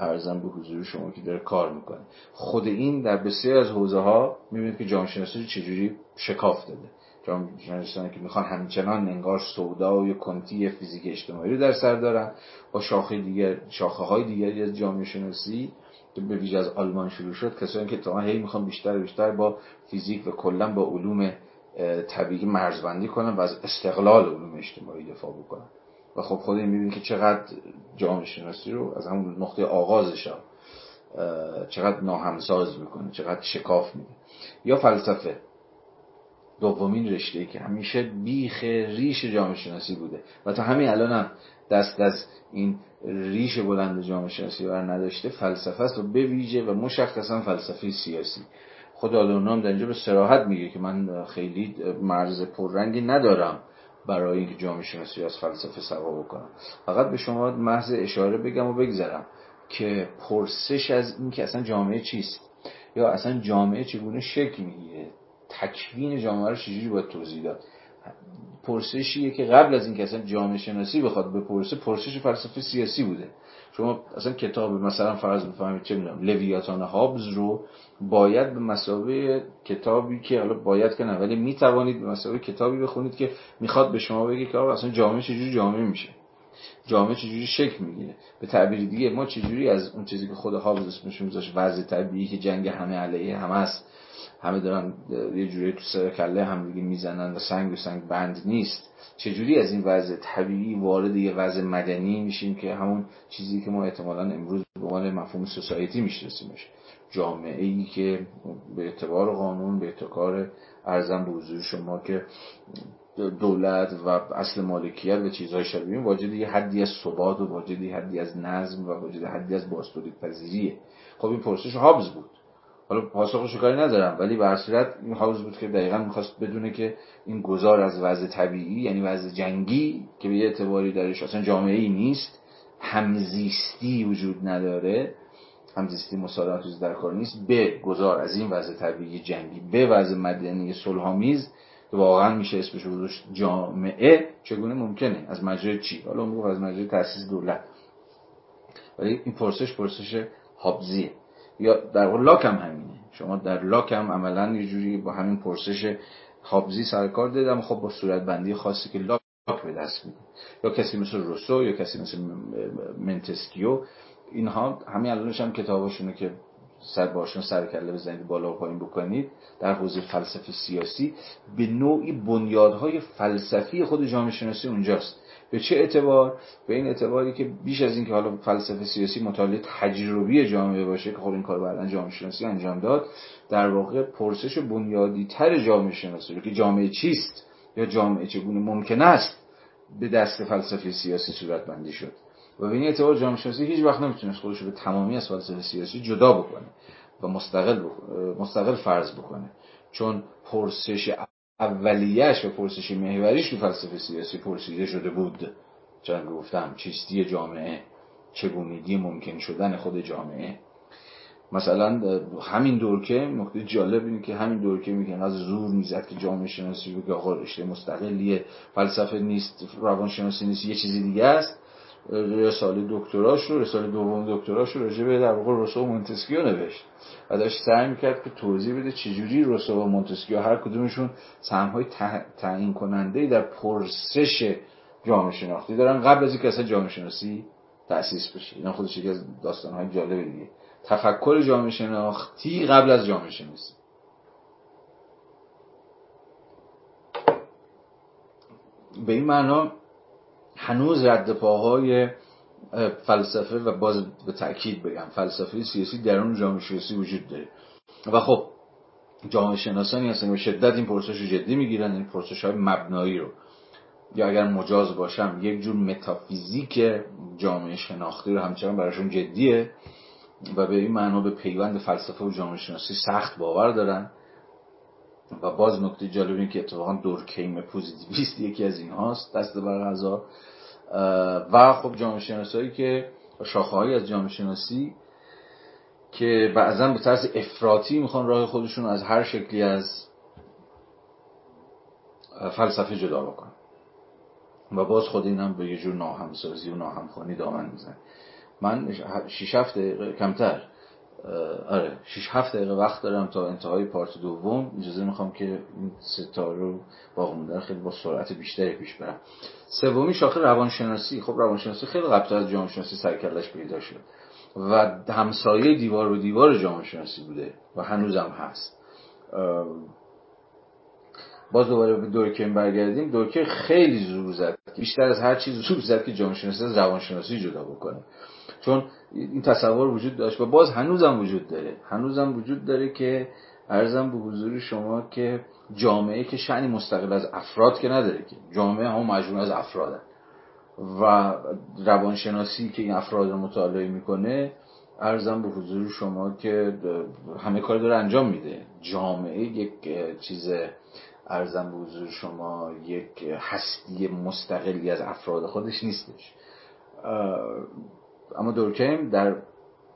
ارزم به حضور شما که داره کار می‌کنه. خود این در بسیار از حوزه ها می‌بینید که جامعه شناسی چجوری شکاف داده. جامعه شناسی که می‌خوان همچنان انگار سودا و کنتی فیزیک اجتماعی رو در سر دارن. با شاخه دیگر شاخه های دیگری از جامعه شناسی که به ویژه از آلمان شروع شد کسانی که تا هی می‌خوان بیشتر و بیشتر با فیزیک و کلا با علوم طبیعی مرزبندی کنن و از استقلال علوم اجتماعی دفاع بکنن و خب خود این می‌بینید که چقدر جامعه شناسی رو از همون نقطه آغازش چقدر ناهمساز می‌کنه چقدر شکاف میده. یا فلسفه. دومین رشته ای که همیشه بیخ ریش جامعه شناسی بوده. و تا همین الان هم دست از این ریش بلند جامعه شناسی بر نداشته فلسفه است و به ویژه و مشخصا فلسفه سیاسی. خود آدورنو در اینجا به سراحت میگه که من خیلی مرز پررنگی ندارم برای اینکه جامعه شناسی از فلسفه سوا بکنم. فقط به شما محض اشاره بگم و بگذرم که پرسش از این که اصلا جامعه چیست یا اصلا جامعه چگونه شکل می‌گیره تکوین جامعه رو چجوری باید توضیح داد؟ پرسشیه که قبل از اینکه اصلا جامعه شناسی بخواد بپرسه پرسش فلسفه سیاسی بوده. شما اصلا کتاب مثلا فرض بفهمید چه می‌دونم لویاتان هابز رو باید به مسابقه کتابی که حالا باید که نه ولی می‌توانید به مسابقه کتابی بخونید که می‌خواد به شما بگه که اصلا جامعه چجوری جامعه میشه. جامعه چجوری شکل می‌گیره. به تعبیر دیگه ما چجوری از اون چیزی که خود هابز اسمش میذاش وضع طبیعی که جنگ همه علیه همه است. همه دارن یه جوری تو سر کله هم دیگه می‌زنن و سنگ و سنگ بند نیست. چجوری از این وضع طبیعی وارد یه وضع مدنی میشیم که همون چیزی که ما احتمالا امروز به عنوان مفهوم سوسایتی میشناسیمش؟ جامعه ای که به اعتبار قانون به اعتبار ارزم به حضور شما که دولت و اصل مالکیت و چیزهای شبیه واجد یه حدی از ثبات و واجد حدی از نظم و واجد حدی از باستولید پذیریه خب این پرسش هابز بود. حالا پاسخش کاری ندارم ولی به صورت این هابز بود که دقیقا می‌خواست بدونه که این گذار از وضع طبیعی یعنی وضع جنگی که به یه اعتباری درش اصلا جامعه ای نیست همزیستی وجود نداره. همزیستی مسالمت در کار نیست. به گذار از این وضع طبیعی جنگی به وضع مدنی صلحآمیز واقعا میشه اسمش رو جامعه. چگونه؟ ممکنه. از مجرد چی؟ حالا اون از مجرد تاسیس دولت. ولی این پرسش پرسش هابزیه یا در واقع لاک هم همینه. شما در لاک هم عملا یه جوری با همین پرسش هابزی سرکار دادم خب با صورت بندی خاصی که لاک به دست میده یا کسی مثل روسو یا کسی مثل منتسکیو اینها همین الانش هم کتاباشونه که سر باشون سر کله بزنید بالا و پایین بکنید در حوزه فلسفه سیاسی به نوعی بنیادهای فلسفی خود جامعه شناسی اونجاست. به چه اعتبار؟ به این اعتباری که بیش از اینکه حالا فلسفه سیاسی مطالعه تجربی جامعه باشه که خب این کار بعدا جامعه شناسی انجام داد در واقع پرسش بنیادی تر جامعه شناسی که جامعه چیست یا جامعه چگونه ممکن است به دست فلسفه سیاسی صورت بندی شد. و به این اعتبار جامعه شناسی هیچ وقت نمی‌تونست خودش رو به تمامی از فلسفه سیاسی جدا بکنه و مستقل, مستقل فرض بکنه. چون پرسش اولیش و پرسش محوریش تو فلسفه سیاسی پرسیده شده بود. چون گفتم چیستی جامعه؟ چگونگی ممکن شدن خود جامعه؟ مثلا همین دورکه نکته جالب اینه که همین دورکه میگه از زور می‌زد که جامعه شناسی بگه آقا رشته مستقلیه فلسفه نیست روانشناسی نیست یه چیزی دیگه است. رساله دکتراش رو رساله دوم دکتراش رو راجع به در واقع روسو و مونتسکیو نوشت. و داشت سعی می‌کرد که توضیح بده چجوری روسو و مونتسکیو هر کدومشون سهمهای تعیین کننده در پرسش جامعه شناختی دارن قبل از اینکه اصلا جامعه شناسی تأسیس بشه. اینا خودش یکی از داستانهای جالب دیگه. تفکر جامعه شناختی قبل از جامعه شناسی به این معنا هنوز رد پاهای فلسفه و باز به تاکید بگم فلسفه سیاسی درون جامعه شناسی وجود داره. و خب جامعه شناسانی هستن به شدت این پرسش رو جدی می‌گیرن این پرسش های مبنایی رو. یا اگر مجاز باشم یک جور متافیزیک جامعه شناختی رو همچنان براشون جدیه و به این معنا به پیوند فلسفه و جامعه شناسی سخت باور دارن. و باز نکته جالب این که اتفاقا دورکیم پوزیتیویست یکی از این هاست دست بر قضا. و خب جامعه شناسایی که شاخه از جامعه شناسی که بعضا به طرز افراطی می‌خوان راه خودشون از هر شکلی از فلسفه جدا بکنن. و باز خود اینم به یه جور ناهمسازی و ناهمخوانی دامن میزن من شیش هفته کمتر آره 6 7 دقیقه وقت دارم تا انتهای پارت دوم. اجازه می‌خوام که این ستا رو باقی مونده خیلی با سرعت بیشتری پیش برم. سومی شاخه روانشناسی. خب روانشناسی خیلی قبل از جامعه شناسی سرکلش پیدا شد و همسایه دیوار و دیوار جامعه شناسی بوده و هنوزم هست. باز دوباره به دورکیم برگردیم. دورکیم خیلی زور زد. بیشتر از هر چیز زور زد که جامعه شناسی روانشناسی جدا بکنه. چون این تصور وجود داشت و باز هنوزم وجود داره. هنوزم وجود داره که ارزم به حضور شما که جامعه که شعنی مستقل از افراد که نداره که جامعه هم مجموعه از افرادن. و روانشناسی که این افراد رو مطالعه می‌کنه ارزم به حضور شما که همه کار داره انجام میده. جامعه یک چیز ارزم به حضور شما یک هستی مستقلی از افراد خودش نیستش. اما دورکیم در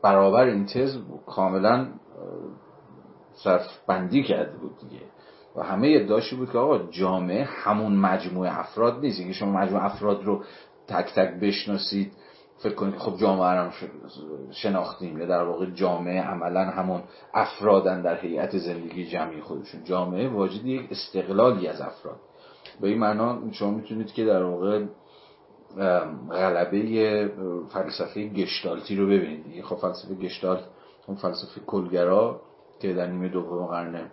برابر این تز کاملا صرف بندی کرده بود دیگه. و همه ادعاشی بود که آقا جامعه همون مجموعه افراد نیست. اینکه شما مجموعه افراد رو تک تک بشناسید فکر کنید خب جامعه رو شناختیم یا در واقع جامعه عملا همون افرادن در هیئت زندگی جمعی خودشون. جامعه واجد یک استقلالی از افراد. به این معنا شما می‌تونید که در واقع غلبه فلسفه گشتالتی رو ببینید. خب فلسفه گشتالت اون فلسفه کلگرا که در نیمه دوم قرن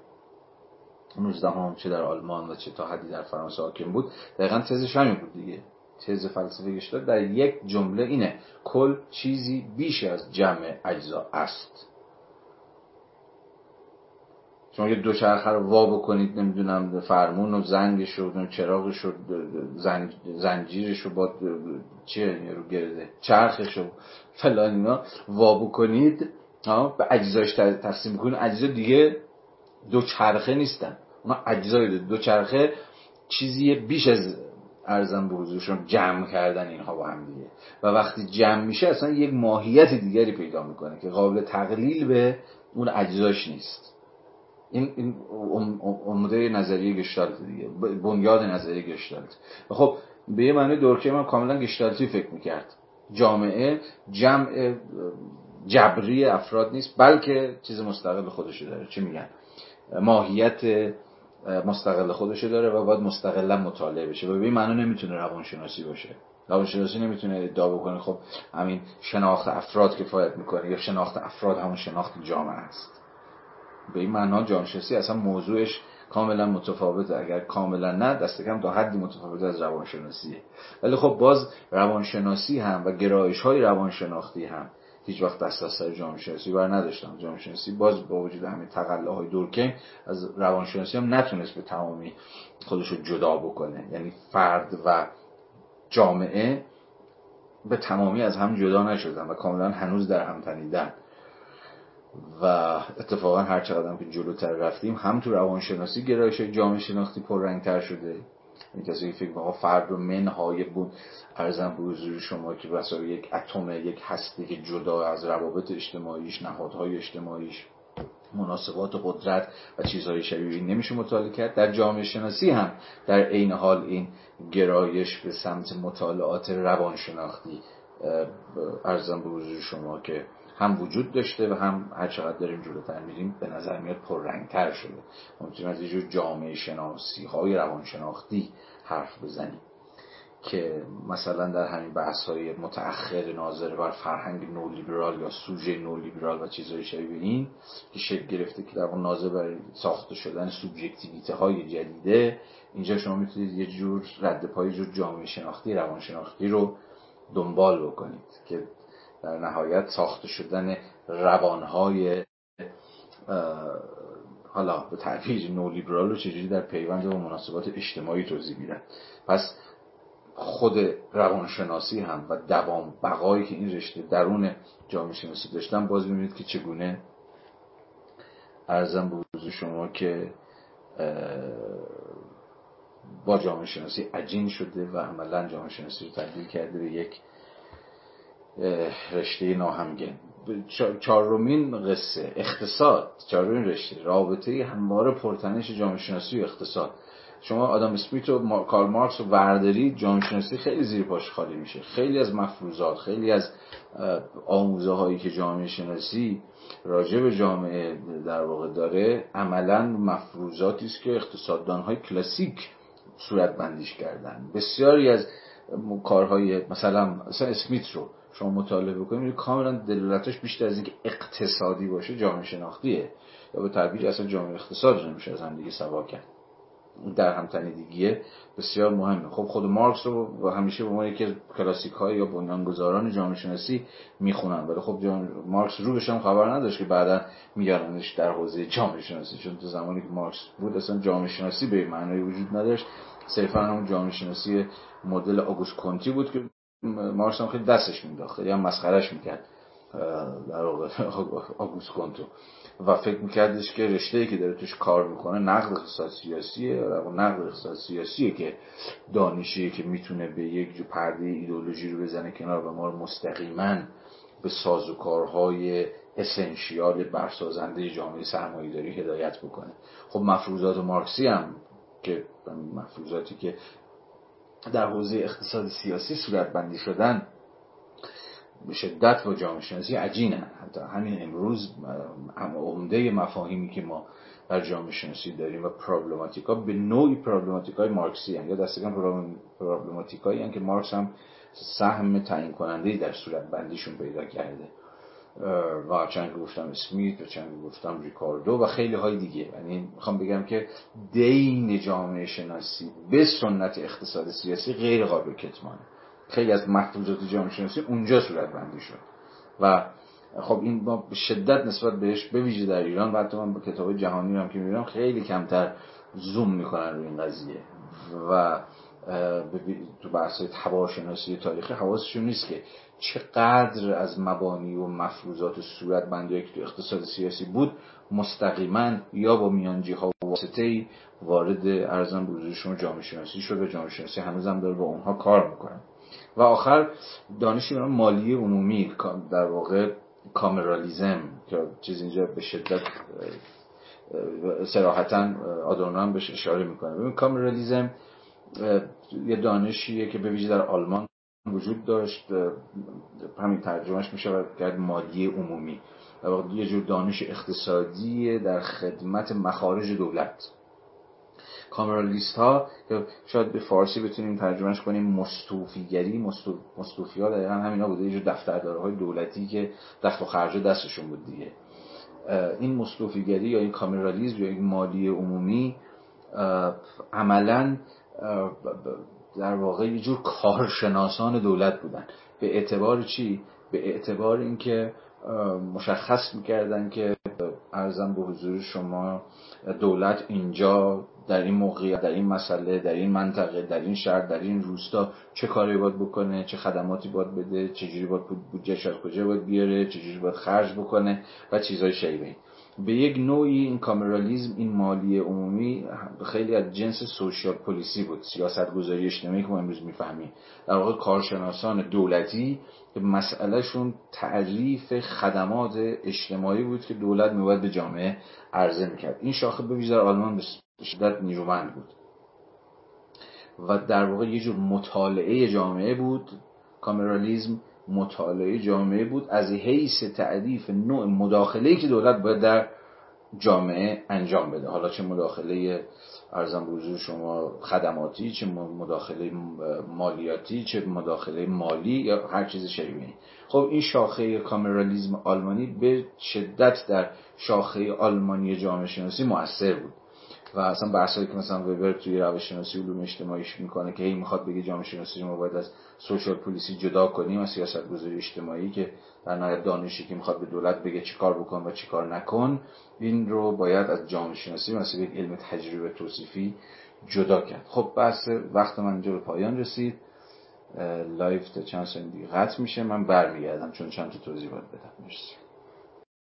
19 هم چه در آلمان و چه تا حدی در فرانسه حاکم بود. دقیقا تزش همین بود دیگه. تز فلسفه گشتالت در یک جمله اینه. کل چیزی بیش از جمع اجزا است. شما یه دوچرخه رو وا بکنید نمی‌دونم فرمون و زنگش و چراغش و زنجیرش رو با چیه رو گرده چرخش و فلان اینا وا بکنید به اجزاش تقسیم کنید اجزا دیگه دو چرخه نیستن. اونا اجزای دو چرخه چیزی بیش از ارزم به حضورشون جمع کردن اینها با هم دیگه. و وقتی جمع میشه اصلا یک ماهیت دیگری پیدا می‌کنه که قابل تقلیل به اون اجزاش نیست. این این عمده نظریه گشتالت دیگه. بنیاد نظریه گشتالت. خب به یه معنی دورکه من کاملا گشتالتی فکر می‌کرد. جامعه جمع جبری افراد نیست بلکه چیز مستقل خودشو داره. چی میگن؟ ماهیت مستقل خودشو داره و باید مستقلا مطالعه بشه. و به این معنی نمی‌تونه روانشناسی باشه. روانشناسی نمی‌تونه ادعا بکنه خب همین شناخت افراد کفایت می‌کنه یا شناخت افراد همون شناخت جامعه است. به این معنا جانشناسی اصلا موضوعش کاملا متفاوته. اگر کاملا نه دست کم تا حدی متفاوت از روانشناسیه. ولی خب باز روانشناسی هم و گرایش های روانشناختی هم هیچ وقت دست از سر جامعه بر نداشتم جامعه باز با وجود همین های دورکیم از روانشناسی هم نتونست به تمامی خودش رو جدا بکنه. یعنی فرد و جامعه به تمامی از هم جدا نشدن و کاملا هنوز در هم تنیدن. و اتفاقا هر چقدر که جلوتر رفتیم هم تو روانشناسی گرایش جامعه شناختی پررنگتر شده. این کسی فکر فرد و منهای بود ارزم به حضور شما که بسا یک اتم یک هستی که جدا از روابط اجتماعیش نهادهای اجتماعیش مناسبات قدرت و چیزهای شبیه این نمیشه مطالعه کرد در جامعه شناسی هم در عین حال این گرایش به سمت مطالعات روانشناختی ارزم به حضور شما که هم وجود داشته و هم هر چقدر داریم جلوتر میریم به نظر میاد پررنگتر شده. ما از یه جامعه شناسی های روانشناختی حرف بزنیم که مثلا در همین بحث های متأخر ناظر بر فرهنگ نولیبرال یا سوژه نولیبرال و چیزهای شبیه این که شکل گرفته که در اون ناظر بر ساخته شدن سوبژکتیویته های جدیده اینجا شما می‌تونید یه جور رد پای جور جامعه شناختی روانشناختی رو دنبال بکنید که در نهایت ساخته شدن روانهای حالا به تعبیر نولیبرال رو چجوری در پیوند و مناسبات اجتماعی توضیح میدن. پس خود روانشناسی هم و دوام بقایی که این رشته درون جامعه شناسی داشتن باز می‌بینید که چگونه ارزم به حضور شما که با جامعه شناسی عجین شده و عملا جامعه شناسی رو تبدیل کرده به یک رشته ناهمگن. چهارمین قصه اقتصاد. چهارمین رشته رابطه همواره پرتنش جامعه شناسی و اقتصاد. شما آدم اسمیت و کارل مارکس و ورداری جامعه شناسی خیلی زیر پاش خالی میشه. خیلی از مفروضات خیلی از آموزه هایی که جامعه شناسی راجع به جامعه در واقع داره عملا مفروضاتی است که اقتصاددان های کلاسیک صورت بندیش کردن. بسیاری از کارهای مثلا مثلا اسمیت رو شما مطالعه بکنید کاملا دلالتش بیشتر از اینکه اقتصادی باشه جامعه شناختیه. یا به تعبیر اصلا جامعه اقتصاد نمیشه از هم دیگه سوا کرد. در هم تنیدگیه بسیار مهمه. خب خود مارکس رو همیشه به ما یکی کلاسیک های یا بنیانگذاران جامعه شناسی می‌خونن. ولی خب مارکس رو بشم خبر نداشت که بعدا میارنش در حوزه جامعه شناسی. چون تو زمانی که مارکس بود اصلا جامعه شناسی به معنی وجود نداشت. صرفا همون جامعه شناسی مدل آگوست کنتی بود که مارکس هم خیلی دستش مینداخت یا مسخرش می‌کرد در واقع آگوست کنتو و فکر میکردش که رشته که داره توش کار می‌کنه نقد اقتصاد سیاسیه نقد اقتصاد سیاسیه که دانشیه که می‌تونه به یک جو پرده ایدولوژی رو بزنه کنار و ما رو مستقیما به سازوکارهای اسنشیال برسازنده جامعه سرمایه‌داری هدایت بکنه. خب مفروضات مارکسی هم که مفروضاتی که در حوزه اقتصاد سیاسی صورت بندی شدن به شدت با جامعه شناسی عجینن حتی همین امروز عمده مفاهیمی که ما در جامعه شناسی داریم و پرابلماتیکا به نوعی پرابلماتیکای مارکسی هن. یا دستگان پرابلماتیکایی که مارکس هم سهم تعیین کننده در صورت بندیشون پیدا کرده و چند گفتم اسمیت و چند گفتم ریکاردو و خیلی های دیگه. یعنی می‌خوام بگم که دین جامعه شناسی به سنت اقتصاد سیاسی غیر قابل کتمانه. خیلی از مفروضات جامعه شناسی اونجا صورت بندی شد. و خب این با شدت نسبت بهش به ویژه در ایران و حتی من با کتاب جهانی هم که می‌بینم خیلی کمتر زوم می‌کنن روی این قضیه. و تو بحث تبارشناسی تاریخی حواسشون نیست که چقدر از مبانی و مفروضات صورت بندی که تو اقتصاد سیاسی بود مستقیما یا با میانجی ها و واسطه وارد ارزان به شما جامعه شناسی شد و جامعه شناسی هنوزم داره با اونها کار می‌کنه. و آخر دانش مالی عمومی در واقع کامرالیزم که چیز اینجا به شدت سراحتا آدورنو هم بهش اشاره می‌کنه. ببین کامرالیزم یه دانشیه که به ویژه در آلمان وجود داشت همین ترجمهش میشه کرد مالی عمومی. و یه جور دانش اقتصادی در خدمت مخارج دولت. کامرالیست ها که شاید به فارسی بتونیم ترجمهش کنیم مستوفیگری مستو... مستوفی ها دقیقا همینا بوده. یه جور های دولتی که دخل و خرج دستشون بود دیگه. این مستوفیگری یا این کامرالیزم یا این مالی عمومی عملا در واقع یه جور کارشناسان دولت بودن به اعتبار چی؟ به اعتبار اینکه مشخص می‌کردن که ارزم به حضور شما دولت اینجا در این موقعیت در این مسئله در این منطقه در این شهر در این روستا چه کاری باید بکنه چه خدماتی باید بده چجوری باید بودجهش از کجا باید بیاره چجوری باید خرج بکنه و چیزهای شیوه به یک نوعی این کامرالیزم این مالی عمومی خیلی از جنس سوشیال پلیسی بود سیاست گذاری اجتماعی که ما امروز می‌فهمیم. در واقع کارشناسان دولتی که مسئلهشون تعریف خدمات اجتماعی بود که دولت میباید به جامعه عرضه می‌کرد. این شاخه به ویژه آلمان به شدت نیرومند بود. و در واقع یه جور مطالعه جامعه بود. کامرالیزم مطالعه جامعه بود از حیث تعریف نوع مداخله که دولت باید در جامعه انجام بده. حالا چه مداخله ارزم بزرگ شما خدماتی چه مداخله مالیاتی چه مداخله مالی یا هر چیز شبیه خب این شاخه کامرالیزم آلمانی به شدت در شاخه آلمانی جامعه شناسی مؤثر بود. و اصلا بحثایی که مثلا وبر توی روش شناسی علوم اجتماعیش می‌کنه که هی می‌خواد بگه جامعه شناسی ما باید از social policy جدا کنیم و سیاست گذاری اجتماعی که در نهایت دانشی که می‌خواد به دولت بگه چیکار بکن و چیکار نکن این رو باید از جامعه شناسی مثل یک علم تجربی توصیفی جدا کرد. خب بحث وقت من اینجا به پایان رسید. live تا چند دیگه قطع میشه. من برمیگردم چون چند تا توضیح باید بدم. مرسی.